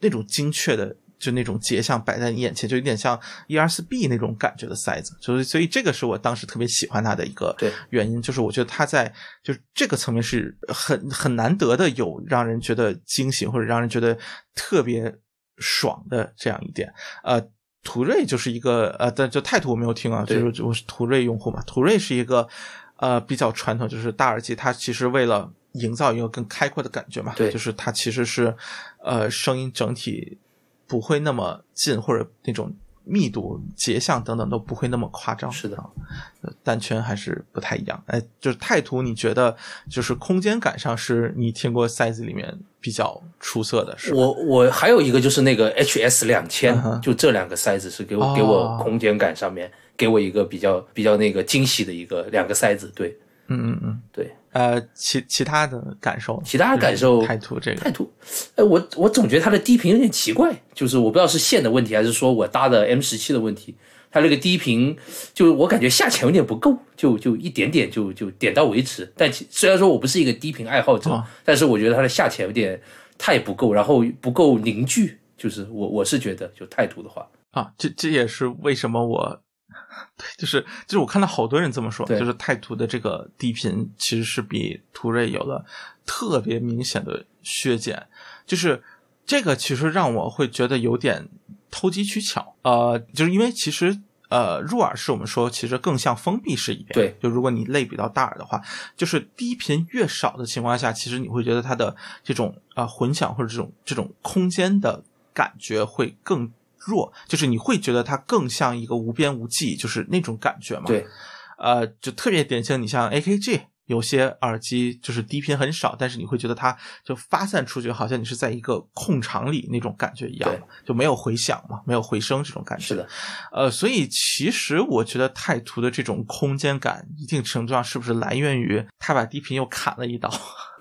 那种精确的。就那种结像摆在你眼前，就有点像 E R 四 B 那种感觉的塞子，所以所以这个是我当时特别喜欢它的一个原因，就是我觉得它在就是这个层面是很很难得的，有让人觉得惊喜或者让人觉得特别爽的这样一点。呃，途锐就是一个呃，但就泰途我没有听啊，就是我是途锐用户嘛，途锐是一个呃比较传统，就是大耳机，它其实为了营造一个更开阔的感觉嘛，对就是它其实是呃声音整体不会那么近，或者那种密度、结像等等都不会那么夸张。是的单圈还是不太一样。哎，就是泰图，你觉得就是空间感上是你听过塞子里面比较出色的，是？我我还有一个就是那个 HS 两千、就这两个塞子是给我、哦给我空间感上面给我一个比较比较那个惊喜的一个两个塞子，对嗯嗯嗯，对。呃，其其他的感受，其他的感受态度这个态度，哎，我我总觉得它的低频有点奇怪，就是我不知道是线的问题，还是说我搭的 M 十七的问题。它那个低频，就我感觉下潜有点不够，就就一点点就就点到为止。但其虽然说我不是一个低频爱好者，哦但是我觉得它的下潜有点太不够，然后不够凝聚。就是我我是觉得，就态度的话，啊，这这也是为什么我，对，就是就是我看到好多人这么说，就是泰图的这个低频其实是比途锐有了特别明显的削减，就是这个其实让我会觉得有点投机取巧，呃，就是因为其实。呃，入耳式我们说其实更像封闭式一点，对，就如果你类比到大耳的话，就是低频越少的情况下，其实你会觉得它的这种啊、呃混响或者这种这种空间的感觉会更弱，就是你会觉得它更像一个无边无际，就是那种感觉嘛。对，呃，就特别典型，你像 AKG 有些耳机就是低频很少，但是你会觉得它就发散出去，好像你是在一个空场里那种感觉一样，就没有回响嘛，没有回声这种感觉。是的，呃，所以其实我觉得泰图的这种空间感，一定程度上是不是来源于他把低频又砍了一刀？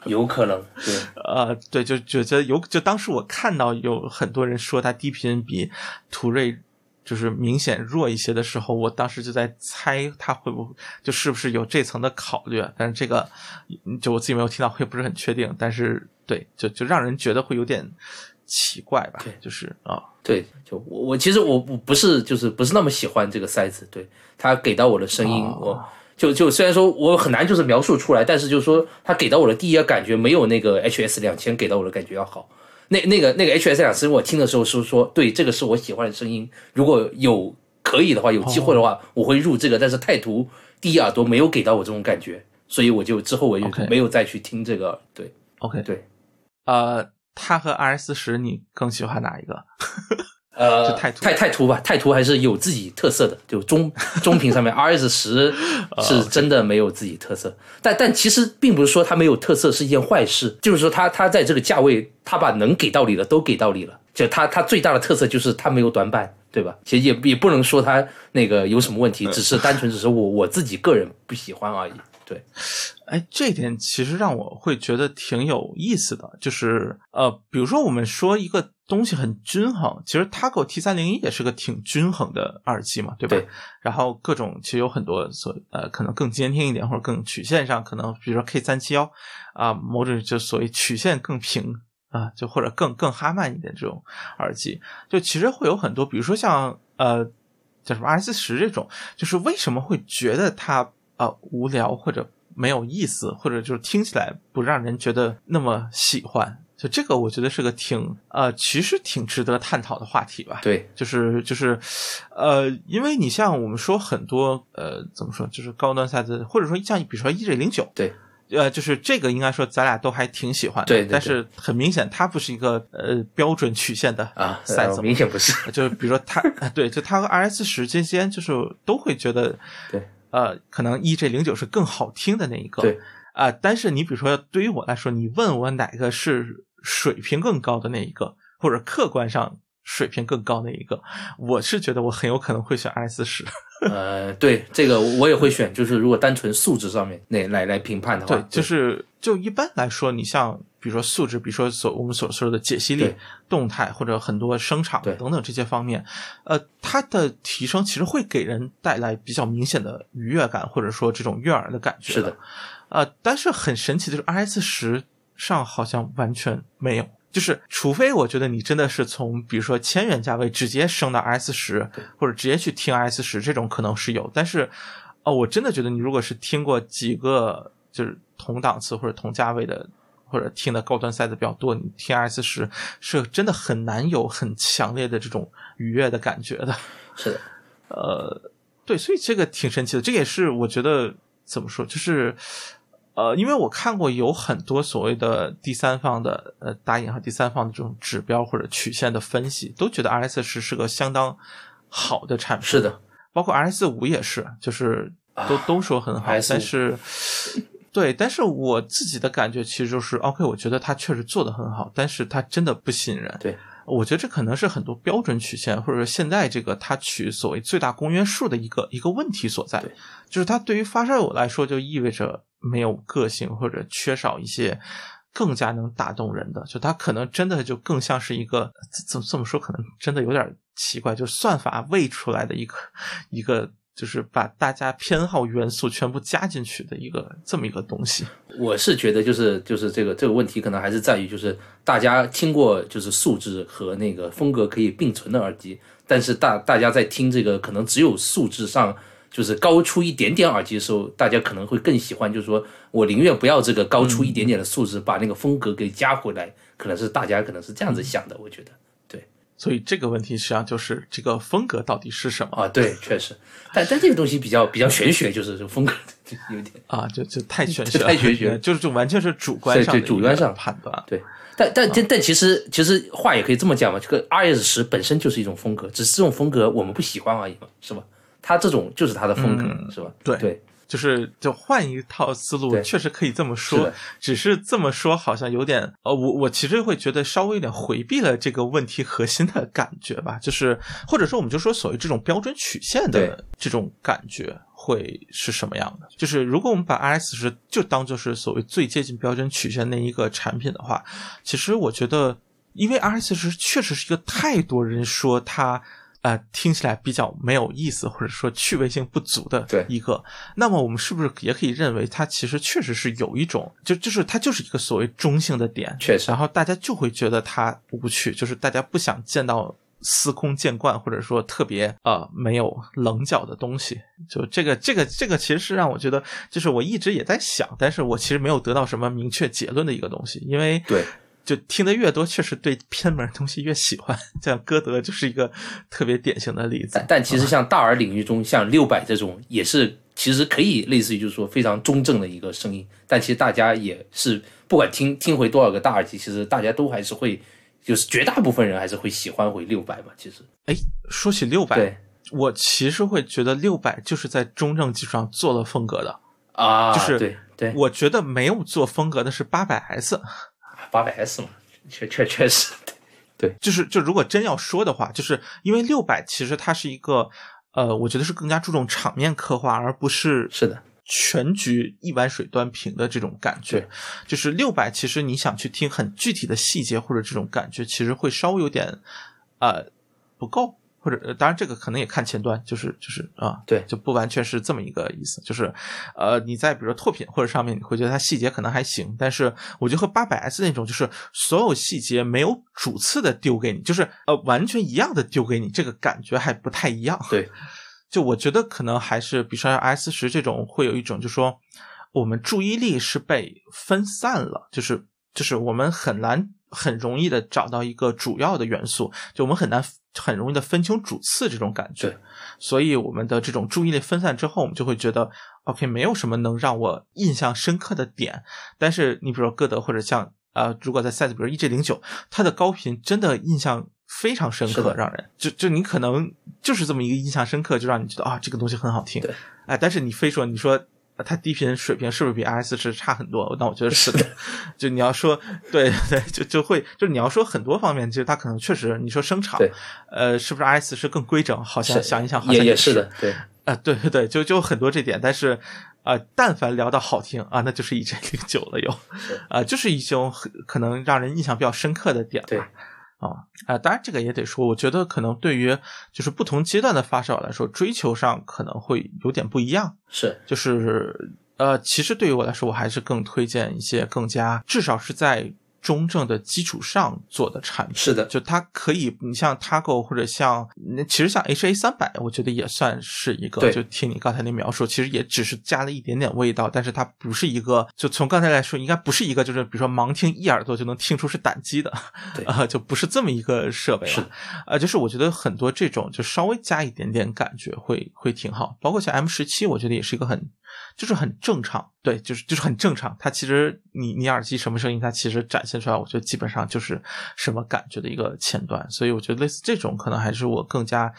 有可能，对，呃，对，就就觉得有，就当时我看到有很多人说它低频比途锐就是明显弱一些的时候，我当时就在猜它会不会就是不是有这层的考虑，但是这个嗯就我自己没有听到，我也不是很确定，但是对，就就让人觉得会有点奇怪吧，对就是啊，对，就我我其实我我不是就是不是那么喜欢这个塞子，对。它给到我的声音，哦我就就虽然说我很难就是描述出来，但是就是说它给到我的第一个感觉没有那个 HS 两千给到我的感觉要好。那那个那个 HS 两千我听的时候是说，对，这个是我喜欢的声音，如果有可以的话，有机会的话，我会入这个。但是泰图第一耳朵没有给到我这种感觉，所以我就之后我就没有再去听这个。对 OK，对，呃，它和 RS 十你更喜欢哪一个？呃，是泰图泰泰图吧，太图还是有自己特色的，就中 中频上面 RS 十 是真的没有自己特色，但但其实并不是说它没有特色是一件坏事，就是说它它在这个价位，它把能给到你的都给到你了，就它它最大的特色就是它没有短板，对吧？其实也也不能说它那个有什么问题，只是单纯只是我我自己个人不喜欢而已。对，哎，这一点其实让我会觉得挺有意思的，就是呃，比如说我们说一个东西很均衡。其实 Taco T 三零一也是个挺均衡的耳机嘛，对吧？对然后各种其实有很多所呃可能更监听一点，或者更曲线上可能比如说 K 三七幺啊，某种就所谓曲线更平啊，就或者更更哈曼一点这种耳机，就其实会有很多，比如说像呃叫什么 RS 十这种，就是为什么会觉得它呃无聊或者没有意思，或者就是听起来不让人觉得那么喜欢。就这个，我觉得是个挺呃，其实挺值得探讨的话题吧。对，就是就是，呃，因为你像我们说很多呃，怎么说，就是高端赛子，或者说像比如说 EJ 零九，对，呃，就是这个应该说咱俩都还挺喜欢的，对对对但是很明显它不是一个呃标准曲线的啊，赛子明显不是。就是比如说它，啊 对，就它和 RS 十之间，就是都会觉得，对，呃，可能 EJ 零九是更好听的那一个，对，啊、但是你比如说对于我来说，你问我哪个是水平更高的那一个，或者客观上水平更高的一个，我是觉得我很有可能会选 RS 十，呃，对，这个我也会选，就是如果单纯素质上面那来来评判的话，对，就。是就一般来说，你像比如说素质，比如说所我们所说的解析力、动态或者很多声场对等等这些方面，呃，它的提升其实会给人带来比较明显的愉悦感，或者说这种悦耳的感觉。是的，呃，但是很神奇的是，RS 十上好像完全没有。就是，除非我觉得你真的是从比如说千元价位直接升到 RS 十，或者直接去听 RS 十，这种可能是有。但是，哦，我真的觉得你如果是听过几个就是同档次或者同价位的，或者听的高端赛的比较多，你听 RS 十是真的很难有很强烈的这种愉悦的感觉的。是的，呃，对，所以这个挺神奇的，这也是我觉得怎么说，就是呃，因为我看过有很多所谓的第三方的呃打引号第三方的这种指标或者曲线的分析，都觉得 RS 十是个相当好的产品，是的，包括 RS 五也是，就是都、啊都说很好，RS5 但是。对，但是我自己的感觉其实就是，OK，我觉得它确实做得很好，但是它真的不吸引人。对，我觉得这可能是很多标准曲线，或者说现在这个它取所谓最大公约数的一个一个问题所在对，就是它对于发烧友来说就意味着没有个性或者缺少一些更加能打动人的，就它可能真的就更像是一个怎么这么说，可能真的有点奇怪，就是算法喂出来的一个一个。就是把大家偏好元素全部加进去的一个这么一个东西，我是觉得就是就是这个这个问题可能还是在于就是大家听过就是素质和那个风格可以并存的耳机，但是大大家在听这个可能只有素质上就是高出一点点耳机的时候，大家可能会更喜欢，就是说我宁愿不要这个高出一点点的素质，把那个风格给加回来，可能是大家可能是这样子想的，我觉得。所以这个问题实际上就是这个风格到底是什么啊，对，确实，但但这个东西比较比较玄学，就是这个风格就有点啊？就就太玄学 了，太玄学 就是就完全是主观上对主观上判断。对，但但但但其实其实话也可以这么讲嘛，这个 RS 十本身就是一种风格，只是这种风格我们不喜欢而已嘛，是吧？它这种就是他的风格，嗯是吧？对对就是就换一套思路，确实可以这么说的，只是这么说好像有点呃，我我其实会觉得稍微有点回避了这个问题核心的感觉吧，就是或者说我们就说所谓这种标准曲线的这种感觉会是什么样的？就是如果我们把 RS 十就当做是所谓最接近标准曲线那一个产品的话，其实我觉得，因为 RS 十确实是一个太多人说它。呃，听起来比较没有意思，或者说趣味性不足的一个，那么我们是不是也可以认为它其实确实是有一种，就就是它就是一个所谓中性的点，确实然后大家就会觉得它无趣，就是大家不想见到司空见惯，或者说特别呃没有棱角的东西。就这个这个这个其实是让我觉得，就是我一直也在想，但是我其实没有得到什么明确结论的一个东西，因为对。就听得越多，确实对偏门的东西越喜欢。像歌德就是一个特别典型的例子但。但其实像大耳领域中，像六百这种也是其实可以类似于就是说非常中正的一个声音，但其实大家也是不管听听回多少个大耳机，其实大家都还是会，就是绝大部分人还是会喜欢回六百嘛。其实哎，说起六百对，我其实会觉得六百就是在中正基础上做了风格的。啊，就是对对，我觉得没有做风格的是八百 S，八百 S 嘛，确确确实，对就是就如果真要说的话，就是因为六百其实它是一个呃，我觉得是更加注重场面刻画，而不是是的，全局一碗水端平的这种感觉。就是六百，其实你想去听很具体的细节或者这种感觉，其实会稍微有点呃不够。或者，呃当然这个可能也看前端，就是就是啊，对。就不完全是这么一个意思，就是呃，你在比如说拓品或者上面，你会觉得它细节可能还行，但是我觉得和八百 S 那种，就是所有细节没有主次的丢给你，就是呃完全一样的丢给你，这个感觉还不太一样。对，就我觉得可能还是，比如说 S 十这种，会有一种就是说，我们注意力是被分散了，就是就是我们很难很容易的找到一个主要的元素，就我们很难很容易的分清主次这种感觉。所以我们的这种注意力分散之后，我们就会觉得，OK，没有什么能让我印象深刻的点。但是你比如说歌德或者像呃，如果在赛子，比如 EJ 零九，它的高频真的印象非常深刻，让人就就你可能就是这么一个印象深刻，就让你觉得啊，这个东西很好听。对，哎，但是你非说你说。呃它低频水平是不是比 RS 是差很多？那我觉得是的。就你要说，对对，就就会就是你要说很多方面，其实它可能确实，你说声场，呃，是不是 RS 是更规整？好像想一想，好像也也是的，对，啊，对对对，就就很多这点，但是啊、呃但凡聊到好听啊，那就是 EJ 零九了又，啊、就是一种很可能让人印象比较深刻的点吧。对啊啊、当然这个也得说，我觉得可能对于就是不同阶段的发烧友来说，追求上可能会有点不一样。是就是呃，其实对于我来说，我还是更推荐一些更加至少是在中正的基础上做的产品。是的，就它可以，你像 Tago 或者像，那其实像 HA 三百，我觉得也算是一个。对就听你刚才那描述，其实也只是加了一点点味道，但是它不是一个，就从刚才来说，应该不是一个，就是比如说盲听一耳朵就能听出是胆机的，对啊、就不是这么一个设备是了。呃，就是我觉得很多这种就稍微加一点点感觉会会挺好，包括像 M 十七，我觉得也是一个很就是很正常，对，就是就是很正常。它其实你你耳机什么声音，它其实展现出来，我觉得基本上就是什么感觉的一个前端。所以我觉得类似这种，可能还是我更加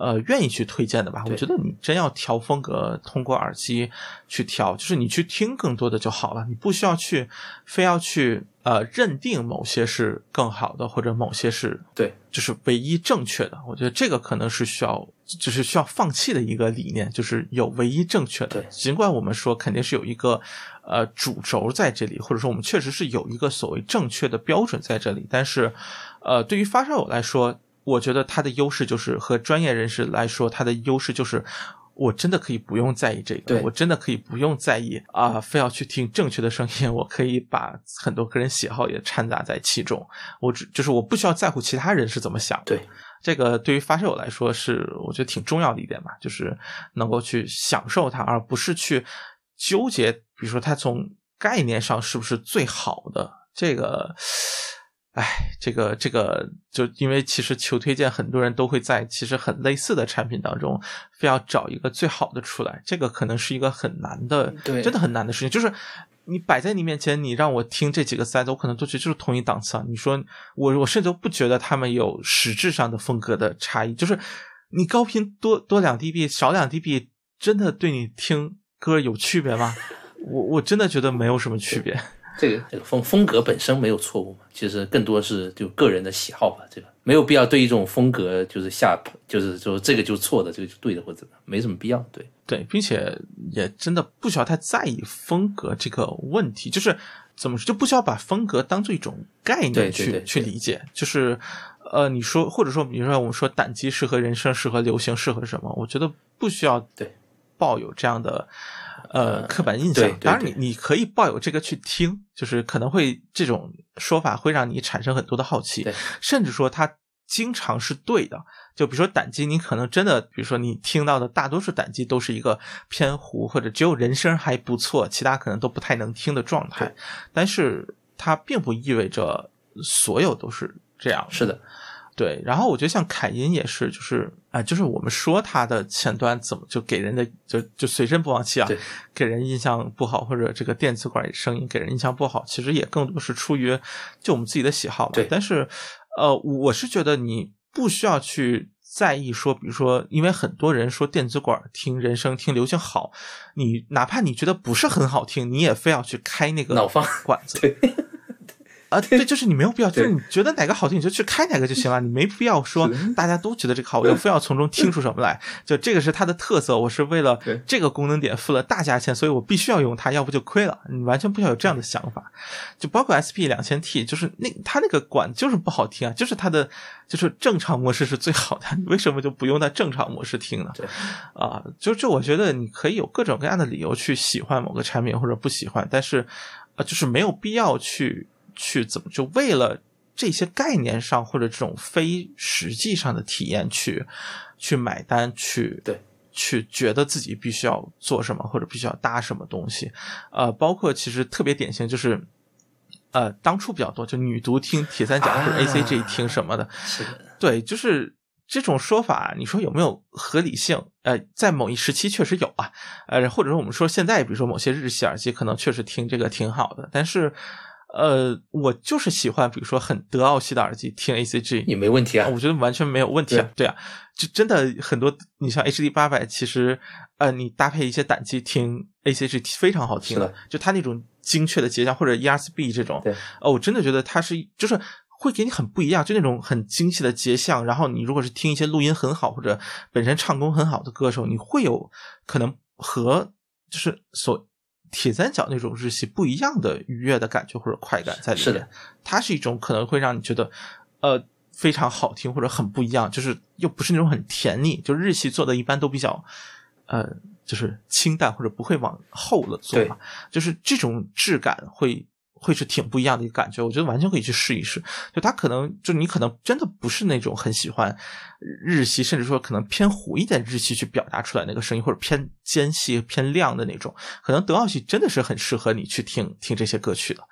呃愿意去推荐的吧。我觉得你真要调风格，通过耳机去调，就是你去听更多的就好了，你不需要去非要去呃认定某些是更好的，或者某些是对，就是唯一正确的。我觉得这个可能是需要，就是需要放弃的一个理念，就是有唯一正确的。尽管我们说肯定是有一个呃主轴在这里，或者说我们确实是有一个所谓正确的标准在这里，但是呃，对于发烧友来说，我觉得它的优势就是和专业人士来说，它的优势就是。我真的可以不用在意这个，我真的可以不用在意啊、非要去听正确的声音，我可以把很多个人喜好也掺杂在其中。我只就是我不需要在乎其他人是怎么想的。对，这个对于发烧友来说是我觉得挺重要的一点吧，就是能够去享受它，而不是去纠结，比如说它从概念上是不是最好的。这个，哎，这个这个，就因为其实求推荐，很多人都会在其实很类似的产品当中，非要找一个最好的出来，这个可能是一个很难的，对真的很难的事情，就是。你摆在你面前，你让我听这几个塞子，我可能都觉得就是同一档次啊。你说我，我甚至都不觉得他们有实质上的风格的差异。就是你高频多多两 dB，少两 dB，真的对你听歌有区别吗？我我真的觉得没有什么区别。这个这个风风格本身没有错误嘛，其实更多是就个人的喜好吧，这个没有必要对一种风格就是下就是说这个就是错的，这个就对的或者怎么，没什么必要。对，对，并且也真的不需要太在意风格这个问题，就是怎么说，就不需要把风格当做一种概念去对对对去理解。就是呃，你说或者说，比如说我们说胆机适合人声，适合流行，适合什么？我觉得不需要对抱有这样的呃呃刻板印象。当然你，对你可以抱有这个去听，就是可能会这种说法会让你产生很多的好奇对，甚至说它经常是对的。就比如说胆机，你可能真的，比如说你听到的大多数胆机都是一个偏糊，或者只有人声还不错，其他可能都不太能听的状态。但是它并不意味着所有都是这样。是的，对，然后我觉得像凯音也是，就是啊、就是我们说它的前端怎么就给人的就就随身播放器啊对，给人印象不好，或者这个电子管声音给人印象不好，其实也更多是出于就我们自己的喜好嘛。对但是呃，我是觉得你不需要去。在意说，比如说，因为很多人说电子管听人声、听流行好，你哪怕你觉得不是很好听，你也非要去开那个脑放管子。对啊，对，就是你没有必要，就是你觉得哪个好听你就去开哪个就行了，你没必要说大家都觉得这个好，我就非要从中听出什么来。就这个是它的特色，我是为了这个功能点付了大价钱，所以我必须要用它，要不就亏了。你完全不需要有这样的想法。就包括 SP 两千 T，就是那它那个管就是不好听啊，就是它的就是正常模式是最好的，你为什么就不用在正常模式听呢？啊，就就我觉得你可以有各种各样的理由去喜欢某个产品或者不喜欢，但是啊，就是没有必要去。去怎么就为了这些概念上或者这种非实际上的体验去去买单去对去觉得自己必须要做什么或者必须要搭什么东西，呃，包括其实特别典型就是呃当初比较多就女读听铁三角或者 A C G 听什么的，是的，对，就是这种说法，你说有没有合理性？呃，在某一时期确实有啊，呃，或者说我们说现在比如说某些日系耳机可能确实听这个挺好的，但是。呃，我就是喜欢，比如说很德奥系的耳机听 A C G 也没问题啊，我觉得完全没有问题啊，对啊，就真的很多，你像 H D 八百，其实呃，你搭配一些胆机听 A C G 非常好听的，就它那种精确的结像或者 E R S B 这种，对，哦，我真的觉得它是就是会给你很不一样，就那种很精细的结像，然后你如果是听一些录音很好或者本身唱功很好的歌手，你会有可能和就是所。铁三角那种日系不一样的愉悦的感觉或者快感在里面，是的，它是一种可能会让你觉得，呃，非常好听或者很不一样，就是又不是那种很甜腻，就日系做的一般都比较，呃，就是清淡或者不会往厚了做嘛，就是这种质感会。会是挺不一样的一个感觉，我觉得完全可以去试一试。就他可能，就你可能真的不是那种很喜欢日系，甚至说可能偏糊一点日系去表达出来那个声音，或者偏尖细、偏亮的那种，可能德奥系真的是很适合你去听听这些歌曲的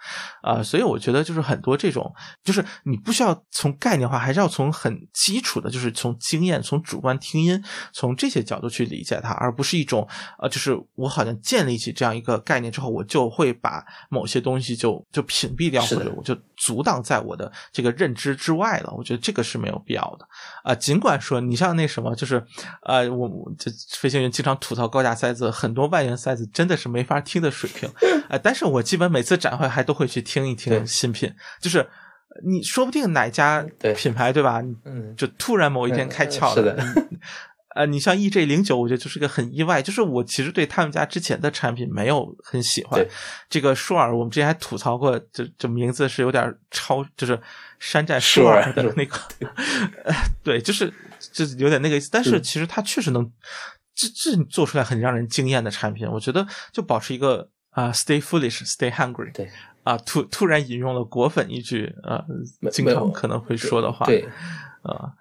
啊。所以我觉得就是很多这种，就是你不需要从概念化，还是要从很基础的，就是从经验、从主观听音、从这些角度去理解它，而不是一种呃，就是我好像建立起这样一个概念之后，我就会把某些东西就。就屏蔽掉，或者我就阻挡在我的这个认知之外了。我觉得这个是没有必要的啊。尽管说你像那什么，就是呃，我这飞行员经常吐槽高价塞子，很多万元塞子真的是没法听的水平 啊。但是我基本每次展会还都会去听一听新品，就是你说不定哪家品牌对吧？嗯，就突然某一天开窍了。呃，你像 E J 零九，我觉得就是个很意外。就是我其实对他们家之前的产品没有很喜欢。这个舒尔，我们之前还吐槽过，这这名字是有点超，就是山寨舒尔的那个。对，就是就是有点那个意思。但是其实它确实能，这这做出来很让人惊艳的产品。我觉得就保持一个啊，Stay foolish, Stay hungry。对啊，突突然引用了果粉一句呃，经常可能会说的话。对啊。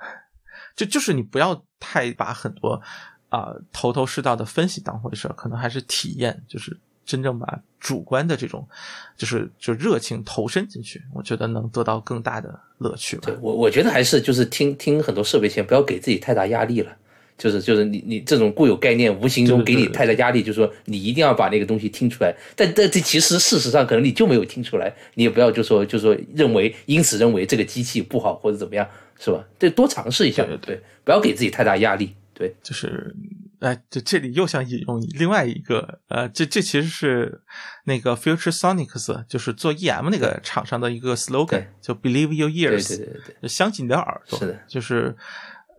就就是你不要太把很多啊头头是道的分析当回事儿可能还是体验，就是真正把主观的这种，就是就热情投身进去，我觉得能得到更大的乐趣。对我我觉得还是就是听听很多设备前，不要给自己太大压力了。就是就是你你这种固有概念，无形中给你太大压力，就是说你一定要把那个东西听出来。但但这其实事实上可能你就没有听出来，你也不要就说就说认为因此认为这个机器不好或者怎么样。是吧？对，多尝试一下，对对，不要给自己太大压力。对，就是，哎，这这里又想引用另外一个，呃，这这其实是那个 Future Sonics，就是做 EM 那个厂商的一个 slogan，就 Believe your ears，对对对对，相信你的耳朵。是的，就是，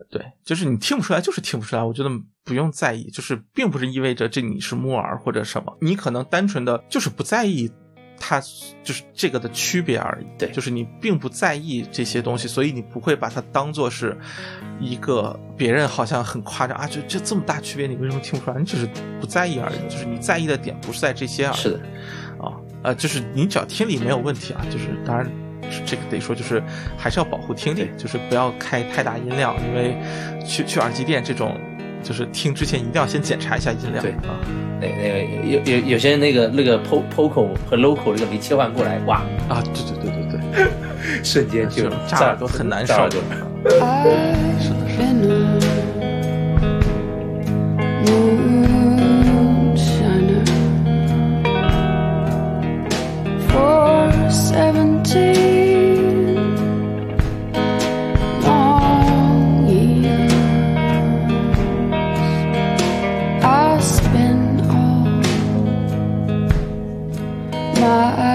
对，就是你听不出来，就是听不出来。我觉得不用在意，就是并不是意味着这你是木耳或者什么，你可能单纯的就是不在意。它就是这个的区别而已，对，就是你并不在意这些东西，所以你不会把它当做是一个别人好像很夸张啊，就就这么大区别，你为什么听不出来？你只是不在意而已，就是你在意的点不是在这些而已。是的，啊，呃，就是你只要听力没有问题啊，就是当然这个得说，就是还是要保护听力，就是不要开太大音量，因为去去耳机店这种。就是听之前一定要先检查一下音量。对啊，那那个有有有些那个那个 po poco 和 local 那个没切换过来，哇啊，对对对对对，瞬间就炸耳朵很难受。是的，是的。seventeen long years. I spent all my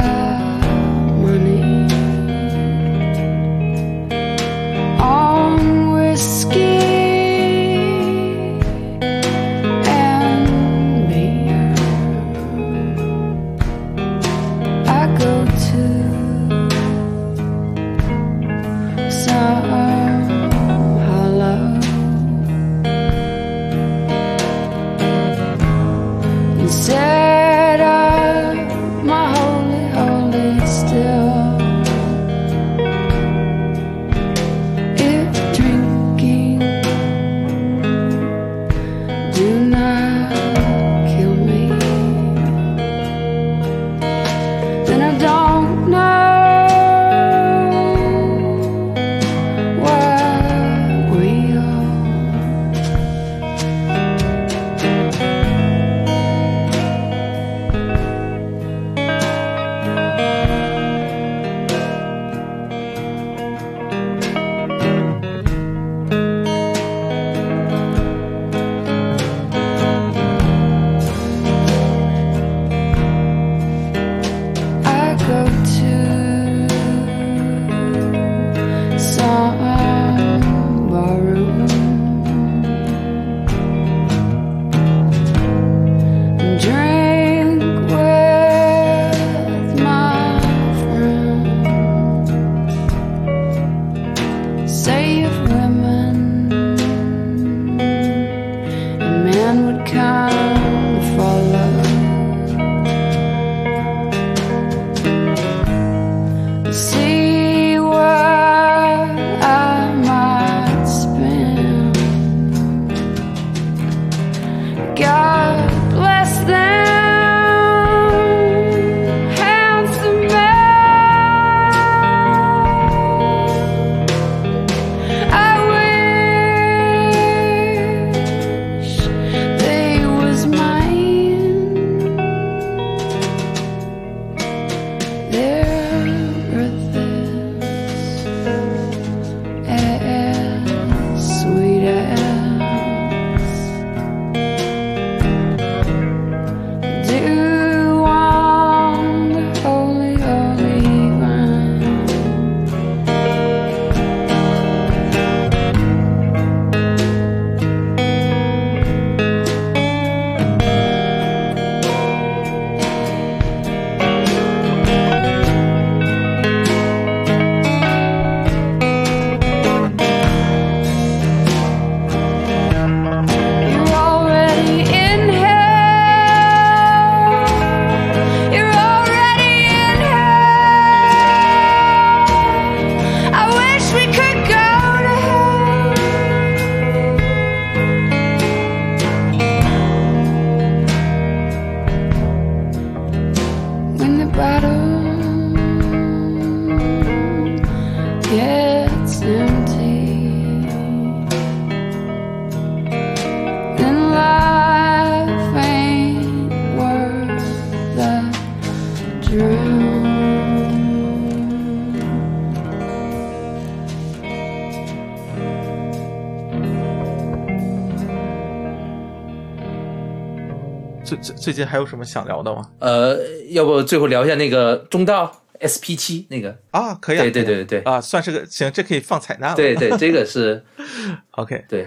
最近还有什么想聊的吗？呃，要不最后聊一下那个中道 SP 七那个？啊，可以啊，对对对对对。啊，算是个行，这可以放采纳了。对对，这个是，OK。对。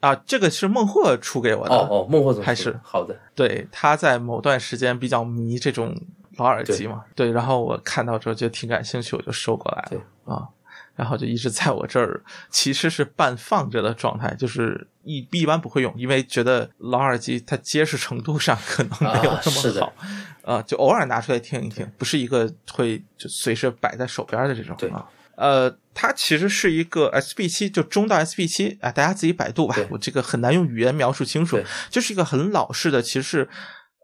啊，这个是孟获出给我的。哦哦，孟获总还是。好的，对，他在某段时间比较迷这种老耳机嘛，对，然后我看到之后就挺感兴趣，我就收过来对。了啊，然后就一直在我这儿，其实是半放着的状态，就是一一般不会用，因为觉得老耳机它结实程度上可能没有那么好，啊，就偶尔拿出来听一听，不是一个会就随时摆在手边的这种啊。呃，它其实是一个 SB 七，就中到 SB 七啊，大家自己百度吧，我这个很难用语言描述清楚，就是一个很老式的，其实是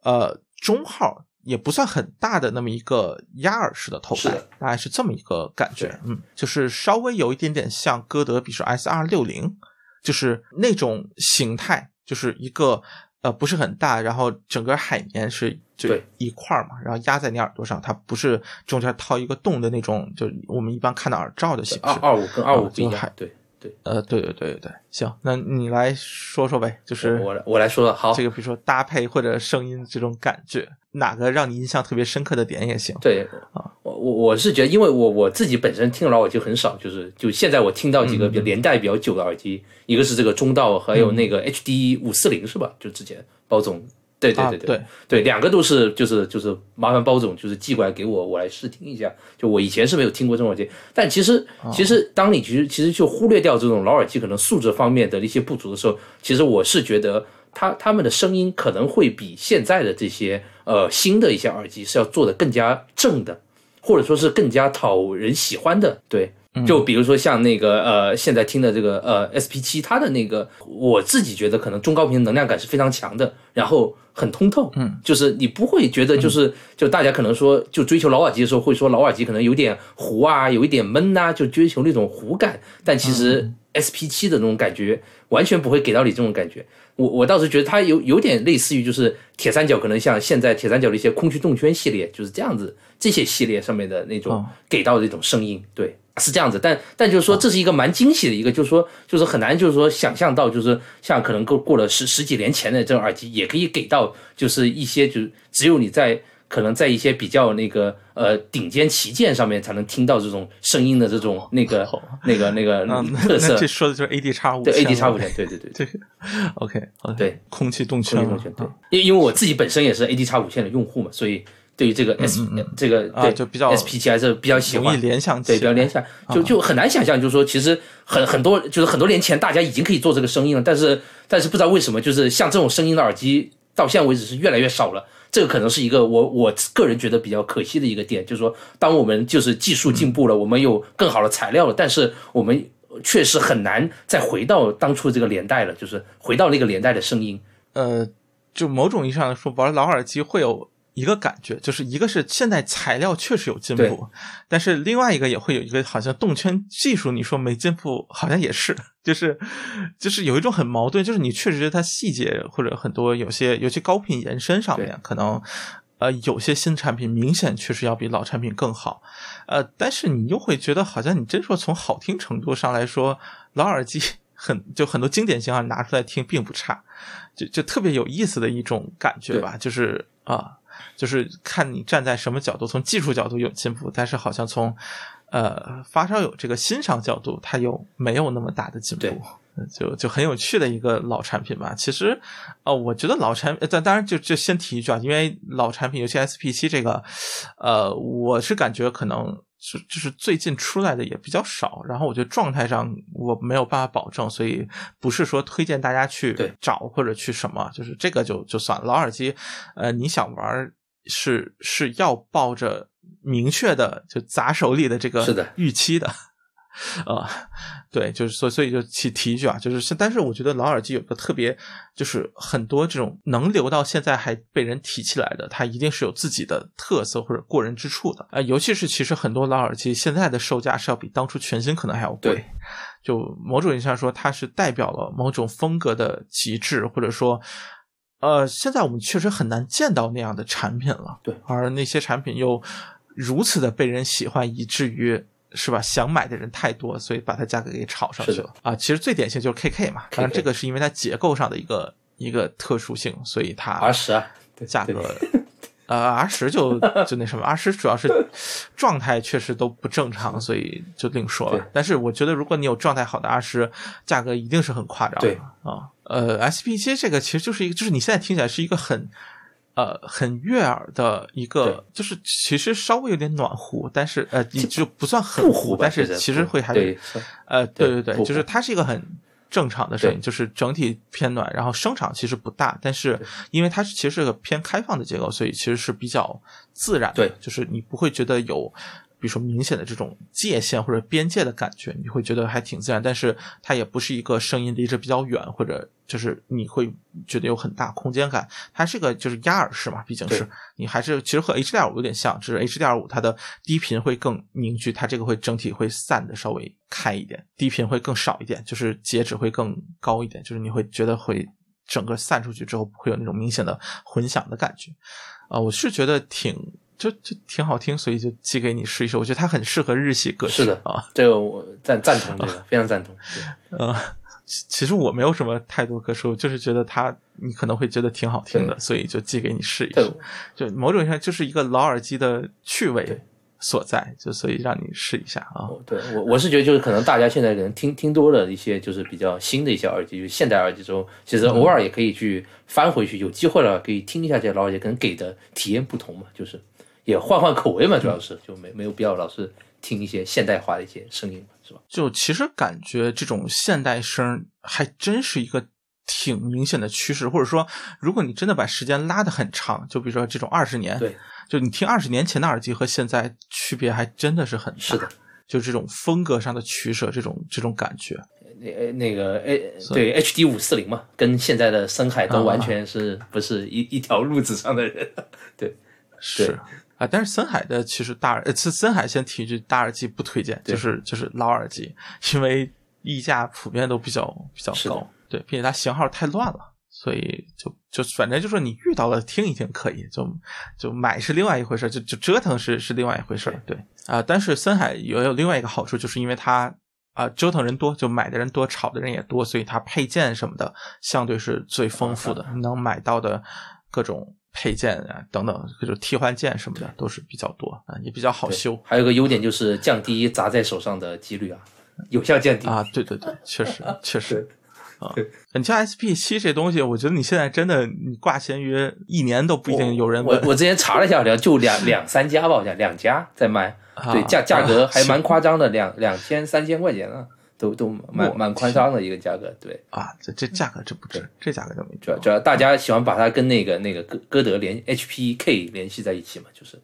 呃中号也不算很大的那么一个压耳式的头戴，大概是这么一个感觉，嗯，就是稍微有一点点像歌德，比如说 S 二六零，就是那种形态，就是一个呃不是很大，然后整个海绵是就一块儿嘛，然后压在你耳朵上，它不是中间掏一个洞的那种，就我们一般看到耳罩的形式。二二五跟二五不一样，对对，呃，对对对对对，行，那你来说说呗，就是我来我来说好这个，比如说搭配或者声音这种感觉，哪个让你印象特别深刻的点也行。对啊，我我我是觉得，因为我我自己本身听老耳机很少，就是就现在我听到几个比较年代比较久的耳机，一个是这个中道，还有那个 HD 五四零是吧？就之前包总，对对对啊对对，两个都是就是就是麻烦包总就是寄过来给我，我来试听一下。就我以前是没有听过这种耳机，但其实其实当你其实其实就忽略掉这种老耳机可能素质方面的一些不足的时候，其实我是觉得。它他们的声音可能会比现在的这些呃新的一些耳机是要做的更加正的，或者说是更加讨人喜欢的。对，就比如说像那个呃现在听的这个呃 SP 七，它的那个我自己觉得可能中高频能量感是非常强的，然后很通透，嗯，就是你不会觉得就是、就大家可能说就追求老耳机的时候会说老耳机可能有点糊啊，有一点闷呐、就追求那种糊感，但其实 SP 七的那种感觉完全不会给到你这种感觉。我我倒是觉得它有有点类似于就是铁三角，可能像现在铁三角的一些空虚动圈系列，就是这样子，这些系列上面的那种给到的一种声音，对，是这样子。但但就是说这是一个蛮惊喜的一个，就是说就是很难就是说想象到，就是像可能过过了十十几年前的这种耳机，也可以给到就是一些就是只有你在。可能在一些比较那个呃顶尖旗舰上面才能听到这种声音的这种那个 那个那个特色，这说的就是 AD 叉五对 AD 叉五千，对对对对。OK OK 对。空气动圈嘛空气动圈，对，因因为我自己本身也是 AD 叉五线的用户嘛，所以对于这个 S、这个啊对就比较 SPG 还是比较喜欢容易，联想起对，比较联想，就就很难想象，就是说，其实很很多，就是很多年前大家已经可以做这个声音了，但是但是不知道为什么，就是像这种声音的耳机，到现在为止是越来越少了。这个可能是一个我我个人觉得比较可惜的一个点，就是说，当我们就是技术进步了，我们有更好的材料了，但是我们确实很难再回到当初这个年代了，就是回到那个年代的声音。呃，就某种意义上来说，玩老耳机会有一个感觉，就是一个是现在材料确实有进步，但是另外一个也会有一个好像动圈技术，你说没进步，好像也是，就是就是有一种很矛盾，就是你确实觉得它细节或者很多有些尤其高频延伸上面可能。呃，有些新产品明显确实要比老产品更好，呃，但是你又会觉得好像你真说从好听程度上来说，老耳机 很就很多经典型号拿出来听并不差，就就特别有意思的一种感觉吧，就是啊、就是看你站在什么角度，从技术角度有进步，但是好像从呃发烧友这个欣赏角度，它又没有那么大的进步就就很有趣的一个老产品吧。其实，呃，我觉得老产，呃但当然就就先提一句啊，因为老产品，尤其 SP 七这个，呃，我是感觉可能是就是最近出来的也比较少，然后我觉得状态上我没有办法保证，所以不是说推荐大家去找或者去什么，就是这个就就算了。老耳机，呃，你想玩儿是是要抱着明确的就砸手里的这个预期的。呃，对，就是所以所以就提提一句啊，就是是，但是我觉得老耳机有个特别，就是很多这种能留到现在还被人提起来的，它一定是有自己的特色或者过人之处的。呃，尤其是其实很多老耳机现在的售价是要比当初全新可能还要贵。就某种意义上说，它是代表了某种风格的极致，或者说，呃，现在我们确实很难见到那样的产品了。对而那些产品又如此的被人喜欢，以至于是吧，想买的人太多，所以把它价格给炒上去了啊。其实最典型就是 KK 嘛，当然这个是因为它结构上的一个一个特殊性，所以它 R 十价格。呃，R 十就就那什么，R 十主要是状态确实都不正常，所以就另说了。但是我觉得，如果你有状态好的 R 十，价格一定是很夸张的啊。呃，SP 七这个其实就是一个，就是你现在听起来是一个很呃很悦耳的一个，就是其实稍微有点暖乎，但是呃你就不算很不糊吧但是其实会还是呃，对对对对，就是它是一个很正常的声音，就是整体偏暖，然后声场其实不大，但是因为它是其实是个偏开放的结构，所以其实是比较自然的，对。就是你不会觉得有。比如说明显的这种界限或者边界的感觉，你会觉得还挺自然，但是它也不是一个声音离着比较远，或者就是你会觉得有很大空间感。它是个就是压耳式嘛，毕竟是你还是其实和 HDR 五有点像，只是 HDR 五它的低频会更凝聚，它这个会整体会散的稍微开一点，低频会更少一点，就是截止会更高一点，就是你会觉得会整个散出去之后不会有那种明显的混响的感觉。啊、我是觉得挺就就挺好听，所以就寄给你试一试。我觉得它很适合日系歌曲是的啊，这个我赞赞同这个，非常赞同。嗯呃，其其实我没有什么太多可说，就是觉得它你可能会觉得挺好听的，所以就寄给你试一对试。就某种意义上就是一个老耳机的趣味所在，就所以让你试一下啊。对我我是觉得就是可能大家现在可能听听多了一些就是比较新的一些耳机，就是现代耳机中，其实偶尔也可以去翻回去，有机会了可以听一下这些老耳机，可能给的体验不同嘛，就是也换换口味嘛，主要是就没没有必要老是听一些现代化的一些声音，是吧？就其实感觉这种现代声还真是一个挺明显的趋势，或者说，如果你真的把时间拉得很长，就比如说这种二十年，对，就你听二十年前的耳机和现在区别还真的是很大，是的，就这种风格上的取舍，这种这种感觉，那呃那个诶，对 HD 五四零嘛，跟现在的深海都完全是不是一一条路子上的人？对，是啊，但是森海的其实大耳，呃，森森海先提一句，大耳机不推荐，就是就是老耳机，因为溢价普遍都比较比较高，对，并且它型号太乱了。所以就就反正就说你遇到了听一听可以，就就买是另外一回事，就就折腾是是另外一回事，对啊、但是森海也有另外一个好处，就是因为它啊、折腾人多，就买的人多，炒的人也多，所以它配件什么的相对是最丰富的，能买到的各种配件啊等等就是替换件什么的都是比较多啊，也比较好修还有个优点就是降低砸在手上的几率啊，有效降低。啊。对对对，确实确实啊，你像 SP 七这东西，我觉得你现在真的你挂闲鱼一年都不一定有人问。我我之前查了一下，好像就两两三家吧，好像两家在卖，啊对价价格啊还蛮夸张的，两两千三千块钱啊，都都蛮蛮夸张的一个价格，对。啊，这这价格这不值，这价格就没主要主要大家喜欢把它跟那个那个歌歌德联 HPK 联系在一起嘛，就是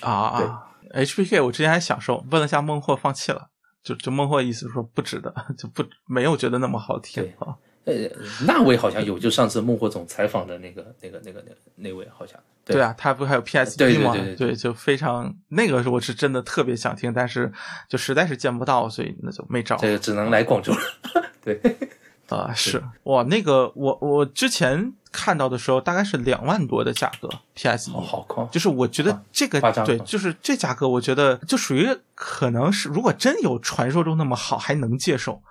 啊啊！HPK 我之前还享受，问了下孟获，放弃了。就就孟获意思说不值得，就不没有觉得那么好听啊。呃那位好像有，就上次孟获总采访的那个那个那个那那位好像对对啊，他不还有对吗？对对对就非常那个是我是真的特别想听，但是就实在是见不到，所以那就没找。这个只能来广州了。对，啊、是哇，那个我我之前看到的时候大概是两万多的价格 PS 一、哦，好高，就是我觉得这个对，就是这价格，我觉得就属于可能是如果真有传说中那么好，还能接受。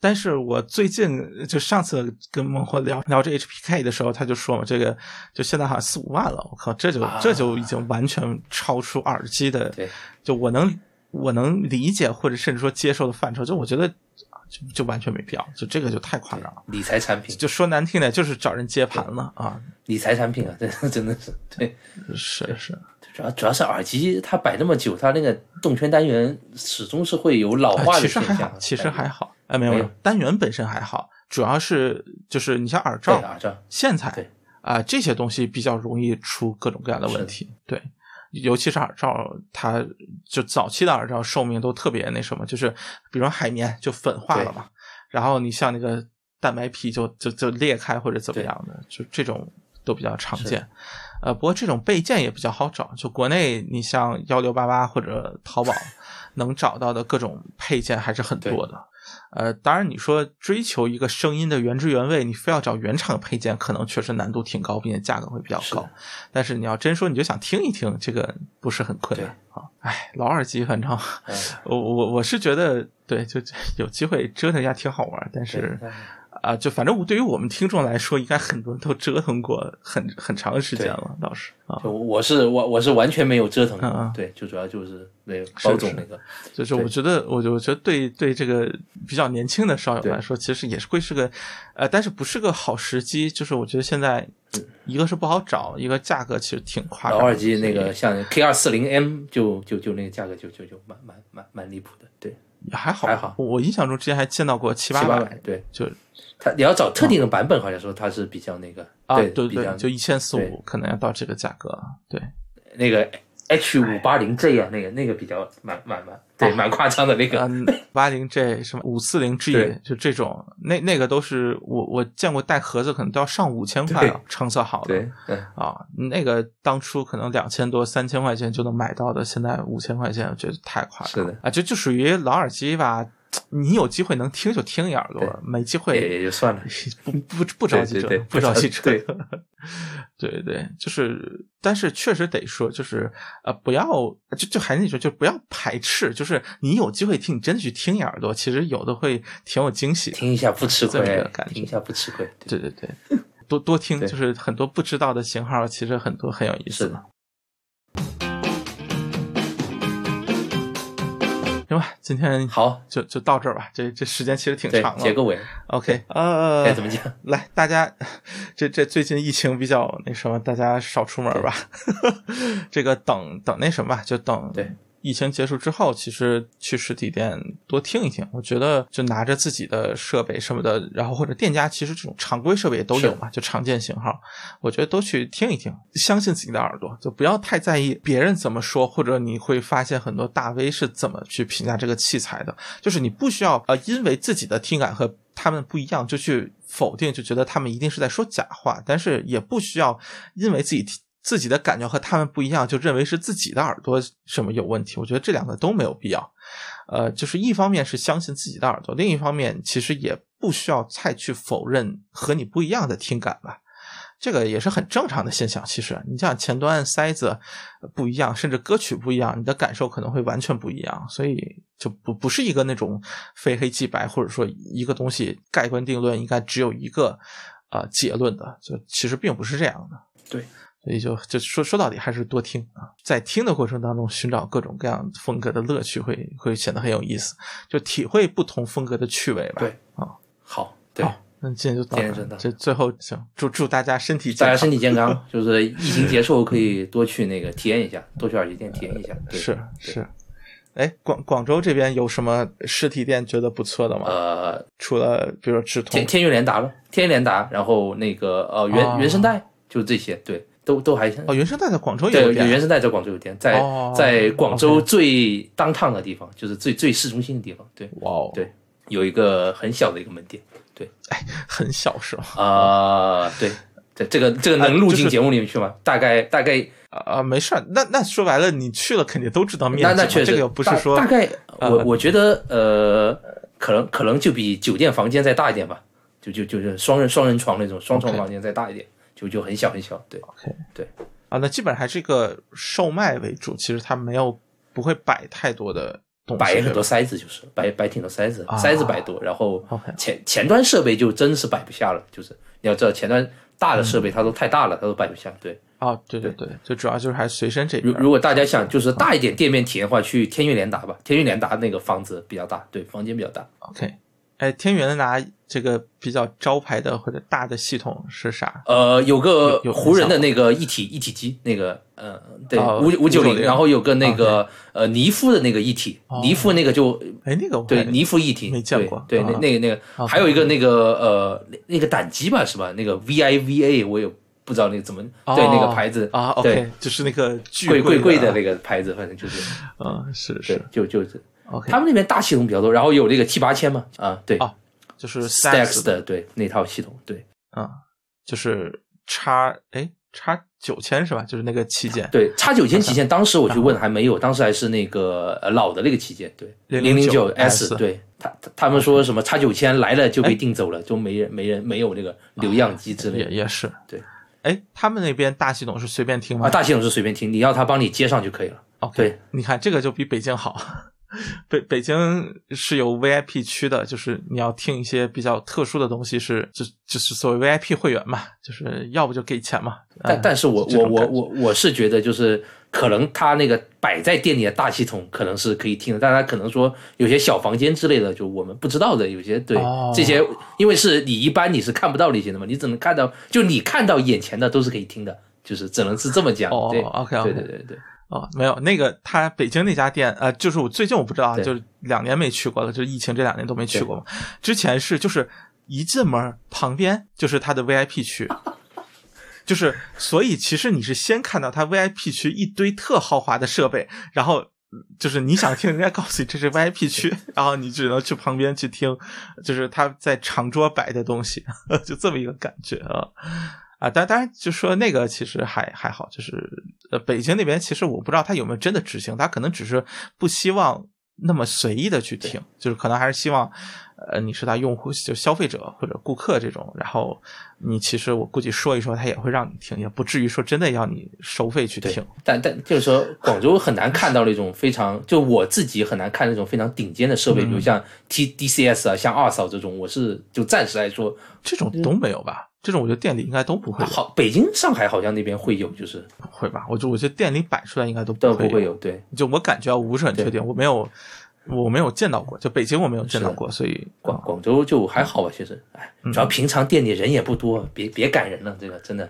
但是我最近就上次跟孟获聊聊这 HPK 的时候，他就说嘛，这个就现在好像四五万了，我靠，这就、啊这就已经完全超出耳机的，对，就我能我能理解或者甚至说接受的范畴，就我觉得就就完全没必要，就这个就太夸张了。理财产品，就说难听点，就是找人接盘了啊！理财产品啊，真真的是对。是是，主要主要是耳机它摆那么久，它那个动圈单元始终是会有老啊化其实还的现象。好，其实还好，哎，没有没有，单元本身还好，主要是就是你像耳罩、耳罩，线材对。啊、这些东西比较容易出各种各样的问题，对。尤其是耳罩，它就早期的耳罩寿命都特别那什么，就是比如说海绵就粉化了嘛，然后你像那个蛋白皮就就就裂开或者怎么样的，就这种都比较常见。呃，不过这种备件也比较好找，就国内你像幺六八八或者淘宝 能找到的各种配件还是很多的。呃，当然你说追求一个声音的原汁原味，你非要找原厂配件，可能确实难度挺高，并且价格会比较高是。但是你要真说你就想听一听，这个不是很困难啊。哎，老耳机反正嗯我我我是觉得对，就有机会折腾一下挺好玩，但是对啊，就反正对于我们听众来说，应该很多人都折腾过很很长时间了，倒是啊，就我是我我是完全没有折腾过，嗯嗯对，就主要就是那个包总那个，就是我觉得，我就我觉得对对这个比较年轻的少友来说，其实也是会是个，呃，但是不是个好时机。就是我觉得现在一个是不好找，一个价格其实挺夸张的。老耳机那个像 K 二四零 M 就就就那个价格就就就蛮蛮蛮蛮离谱的，对，也还好，还好。我我印象中之前还见到过七八百对，就它你要找特定的版本，好像说它是比较那个，啊，对对对，就一千四对五，可能要到这个价格。对，那个 H 五八零 J 啊，那个那个比较蛮蛮蛮对蛮夸张的那个，嗯，八零 J 什么五四零 G，就这种，那那个都是我我见过带盒子，可能都要上五千块了对，成色好的。对，嗯，啊，那个当初可能两千多、三千块钱就能买到的，现在五千块钱，我觉得太夸张了。是的。啊，就就属于老耳机吧，你有机会能听就听一耳朵，没机会也就算了，不不不着急折对对对，不着急折对。对 对，就是，但是确实得说，就是呃，不要就就还是那句，就不要排斥，就是你有机会听，你真的去听一耳朵，其实有的会挺有惊喜。听一下不吃亏感，觉听一下不吃亏，对对对对，多多听，就是很多不知道的型号，其实很多很有意思行吧，今天好，就就到这儿吧，这这时间其实挺长，了。结个尾，OK，呃，该怎么讲？来，大家，这这最近疫情比较那什么，大家少出门吧。这个等等那什么吧，就等对疫情结束之后，其实去实体店多听一听。我觉得就拿着自己的设备什么的，然后或者店家其实这种常规设备也都有嘛，就常见型号，我觉得都去听一听，相信自己的耳朵，就不要太在意别人怎么说，或者你会发现很多大 V 是怎么去评价这个器材的，就是你不需要呃因为自己的听感和他们不一样就去否定，就觉得他们一定是在说假话，但是也不需要因为自己听自己的感觉和他们不一样，就认为是自己的耳朵什么有问题。我觉得这两个都没有必要。呃，就是一方面是相信自己的耳朵，另一方面其实也不需要太去否认和你不一样的听感吧。这个也是很正常的现象。其实，你像前端塞子不一样，甚至歌曲不一样，你的感受可能会完全不一样。所以就不不是一个那种非黑即白，或者说一个东西盖棺定论应该只有一个呃结论的，就其实并不是这样的。对，所以就就说说到底还是多听啊，在听的过程当中寻找各种各样风格的乐趣会，会显得很有意思，就体会不同风格的趣味吧。对啊，好，对好，那今天就到这这最后行，祝祝大家身体健大，家身体健康，就是疫情结束可以多去那个体验一下，多去耳机店体验一下。对 是是。哎，广广州这边有什么实体店觉得不错的吗？呃，除了比如说智通天，天悦联达了，天悦联达，然后那个呃原、哦原生态，就这些，对，都都还哦，原生态在广州也对，有店原生态在广州有店，在、哦在广州最当趟的地方，就是最最市中心的地方，对，哇哦，对有一个很小的一个门店，对，哎很小是吗？啊、对，对，这个这个能录进节目里面去吗？大概大概，啊、没事儿，那那说白了，你去了肯定都知道面积，那那确实，这个不是说大概，呃我我觉得呃，可能可能就比酒店房间再大一点吧，就就就是双人双人床那种双床房间再大一点，就就很小很小，对，OK，对。啊，那基本上还是一个售卖为主，其实它没有不会摆太多的东西，摆很多塞子，就是摆摆挺多塞子，啊塞子摆多，然后前前端设备就真是摆不下了，就是你要知道前端大的设备它都太大了，它都摆不下。对，啊，对对对，就主要就是还是随身这边如如果大家想就是大一点店面体验的话，去天悦联达吧，天悦联达那个房子比较大，对，房间比较大。OK，哎，天元拿这个比较招牌的或者大的系统是啥？呃，有个湖人的那个一体一体机，那个呃，对，哦五五九零，590然后有个那个呃尼夫的那个一体，尼夫那个就哎，那个对，尼夫一体没见过对，那那个那个，还有一个那个呃，那那个胆机吧，是吧？那个 VIVA 我也不知道那个怎么对那个牌子啊对，OK，就是那个巨贵贵贵的的那个牌子，反正就是嗯，是是，就就是，OK，他们那边大系统比较多，然后有那个 T 八千嘛，啊，对啊就是 Stax 的，的对那套系统，对啊，就是叉哎叉九千是吧？就是那个旗舰，对，叉九千旗舰，当时我去问还没有，当时还是那个呃老的那个旗舰，对零零九 S 对他他他们说什么叉九千来了就被订走了，就没人没人没有那个留样机之类的。也也是，对。哎，他们那边大系统是随便听吗？啊，大系统是随便听，你要他帮你接上就可以了。OK，对，你看这个就比北京好。北北京是有 VIP 区的，就是你要听一些比较特殊的东西是，就就是所谓 VIP 会员嘛，就是要不就给钱嘛。但嗯但是我我我我我是觉得就是可能他那个摆在店里的大系统可能是可以听的，但他可能说有些小房间之类的，就我们不知道的，有些对、哦这些，因为是你一般你是看不到那些的嘛，你只能看到就你看到眼前的都是可以听的，就是只能是这么讲。哦对 OK，OK 对对对对。哦，没有那个他北京那家店，呃，就是我最近我不知道啊，就是两年没去过了，就是疫情这两年都没去过嘛。之前是就是一进门旁边就是他的 VIP 区，就是所以其实你是先看到他 VIP 区一堆特豪华的设备，然后就是你想听人家告诉你这是 VIP 区，然后你只能去旁边去听，就是他在长桌摆的东西，就这么一个感觉啊。啊，当当然就说那个其实还还好，就是呃北京那边其实我不知道他有没有真的执行，他可能只是不希望那么随意的去听，就是可能还是希望呃你是他用户就消费者或者顾客这种，然后你其实我估计说一说他也会让你听，也不至于说真的要你收费去听。但但就是说，广州很难看到那种非常，就我自己很难看那种非常顶尖的设备，比如像 T D C S 啊，像二嫂这种，我是就暂时来说，这种都没有吧？这种我觉得店里应该都不会有，好，北京、上海好像那边会有，就是会吧？我就我觉得店里摆出来应该都会都不会有，对。就我感觉啊，我不是很确定，我没有我没有见到过，就北京我没有见到过，所以广广州就还好吧，其实，哎，嗯主要平常店里人也不多，别别赶人了，这个真的。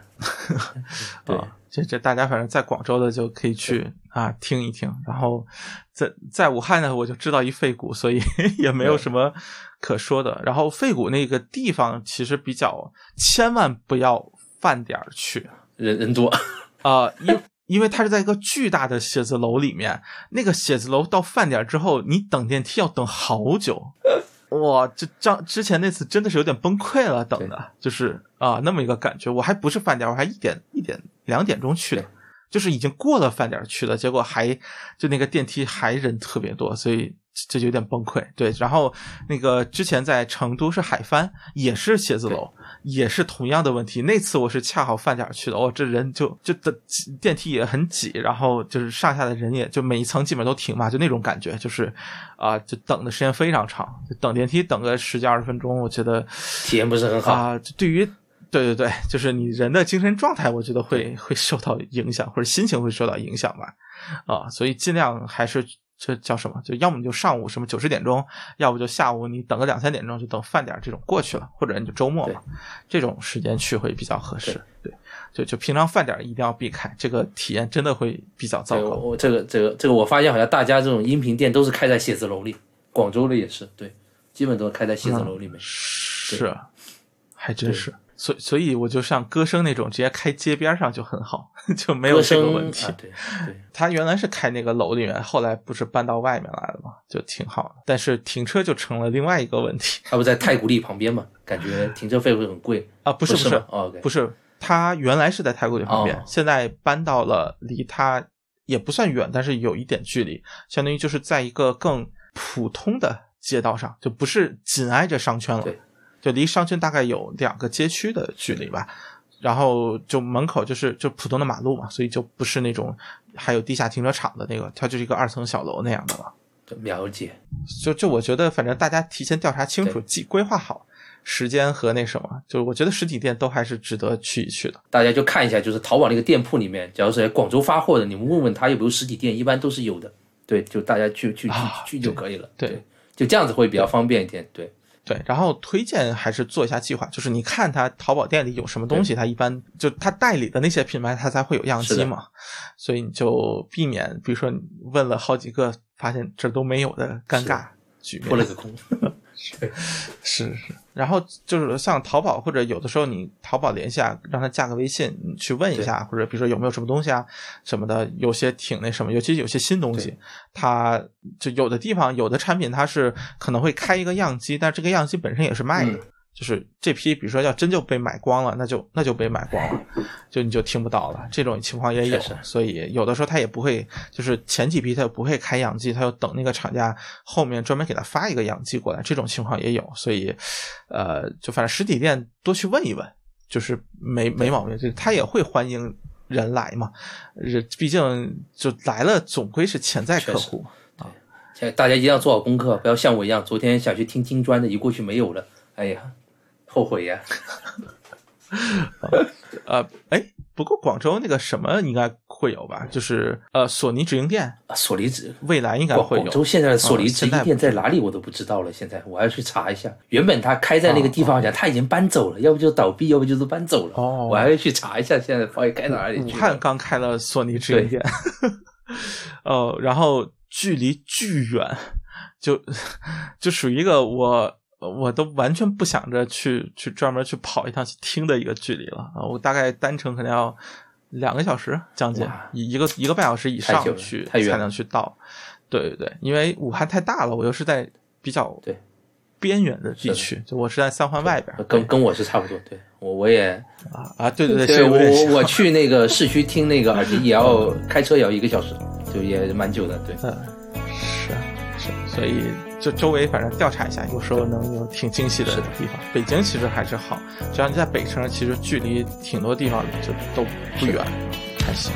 对啊，这这大家反正在广州的就可以去啊听一听，然后在在武汉呢，我就知道一废谷，所以也没有什么可说的。然后废谷那个地方其实比较，千万不要饭点儿去人人多，啊、因因为它是在一个巨大的写字楼里面，那个写字楼到饭点儿之后，你等电梯要等好久。哇，这张之前那次真的是有点崩溃了，等的就是啊那么一个感觉。我还不是饭点儿，我还一点一点两点钟去的，就是已经过了饭点儿去了，结果还就那个电梯还人特别多，所以这就有点崩溃。对，然后那个之前在成都是海帆，也是写字楼，也是同样的问题。那次我是恰好饭点儿去的，哦，这人就就等电梯也很挤，然后就是上下的人也就每一层基本都停嘛，就那种感觉，就是啊、就等的时间非常长，就等电梯等个十几二十分钟，我觉得体验不是很好。啊、就对于对对对，就是你人的精神状态，我觉得会会受到影响，或者心情会受到影响吧。啊，所以尽量还是这叫什么？就要么你就上午什么九十点钟，要不就下午你等个两三点钟，就等饭点儿这种过去了，或者你就周末嘛，这种时间去会比较合适。对，就就平常饭点儿一定要避开，这个体验真的会比较糟糕。我这个这个这个，我发现好像大家这种音频店都是开在写字楼里，广州的也是，对，基本都是开在写字楼里面。是，还真是。所以所以我就像歌声那种，直接开街边上就很好，就没有这个问题。啊，对对，他原来是开那个楼里面，后来不是搬到外面来了嘛，就挺好的。但是停车就成了另外一个问题。他不在太古里旁边嘛，感觉停车费会很贵。啊，不是不是不是哦，OK。不是，他原来是在太古里旁边，哦。现在搬到了离他也不算远，但是有一点距离，相当于就是在一个更普通的街道上，就不是紧挨着商圈了。对，就离商圈大概有两个街区的距离吧。然后就门口就是就普通的马路嘛，所以就不是那种还有地下停车场的那个，它就是一个二层小楼那样的了。了解，就就我觉得，反正大家提前调查清楚，计规划好时间和那什么，就我觉得实体店都还是值得去一去的。大家就看一下，就是淘宝那个店铺里面，假如是在广州发货的，你们问问他有没有实体店，一般都是有的。对，就大家去去去啊去就可以了。对就这样子会比较方便一点。对，对，然后推荐还是做一下计划，就是你看他淘宝店里有什么东西，他一般就他代理的那些品牌，他才会有样机嘛，所以你就避免，比如说你问了好几个，发现这都没有的尴尬局面。破了个空。是 是是，然后就是像淘宝或者有的时候你淘宝联系啊，让他加个微信，你去问一下，或者比如说有没有什么东西啊什么的，有些挺那什么，尤其有些新东西，它就有的地方有的产品它是可能会开一个样机，但这个样机本身也是卖的。嗯就是这批，比如说要真就被买光了，那就那就被买光了，就你就听不到了。这种情况也有，所以有的时候他也不会，就是前几批他不会开样机，他要等那个厂家后面专门给他发一个样机过来，这种情况也有。所以，呃，就反正实体店多去问一问，就是没没毛病，就他也会欢迎人来嘛。人毕竟就来了，总归是潜在客户啊。大家一定要做好功课，不要像我一样，昨天想去听金砖的，一过去没有了，哎呀，后悔呀。呃，哎，不过广州那个什么应该会有吧？就是呃，索尼直营店，啊索尼直未来应该会有。广广州现在的索尼直营店在哪里我都不知道了，现在我还要去查一下。原本他开在那个地方，好像他已经搬走了，要不就倒闭，要不就是搬走了。哦我还要去查一下，现在到底开哪里武？汉刚开了索尼直营店，呃，然后距离巨远，就就属于一个我我都完全不想着去去专门去跑一趟去听的一个距离了啊！我大概单程可能要两个小时，将近一一个一个半小时以上去太远才能去到。对对对，因为武汉太大了，我又是在比较对边缘的地区，就我是在三环外边儿。跟跟我是差不多，对我我也啊啊，对对对，我我 去那个市区听那个耳机也要开车也要一个小时，就也蛮久的，对。嗯，是是，所以就周围反正调查一下，有时候能有挺惊喜的地方。北京其实还是好，只要你在北城，其实距离挺多地方就都不远，还行。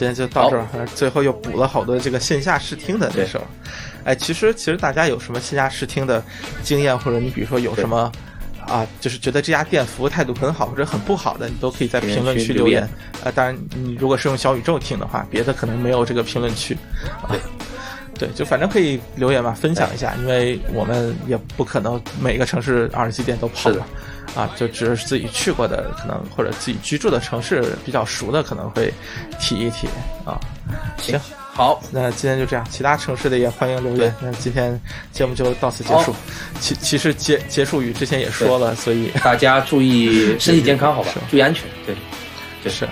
今天就到这儿，反正最后又补了好多这个线下试听的这事儿。哎，其实其实大家有什么线下试听的经验，或者你比如说有什么啊，就是觉得这家店服务态度很好或者很不好的，你都可以在评论区留言。啊，当然你如果是用小宇宙听的话，别的可能没有这个评论区。啊，对，就反正可以留言嘛，分享一下，因为我们也不可能每个城市二十七店都跑了，啊，就只是自己去过的，可能或者自己居住的城市比较熟的，可能会提一提啊。行，好，那今天就这样，其他城市的也欢迎留言。那今天节目就到此结束。其其实结结束语之前也说了，所以大家注意 身体健康，好吧？注意安全，对，就是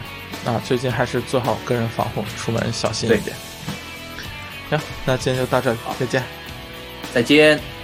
啊，最近还是做好个人防护，出门小心一点。行，那今天就到这里，再见。再见。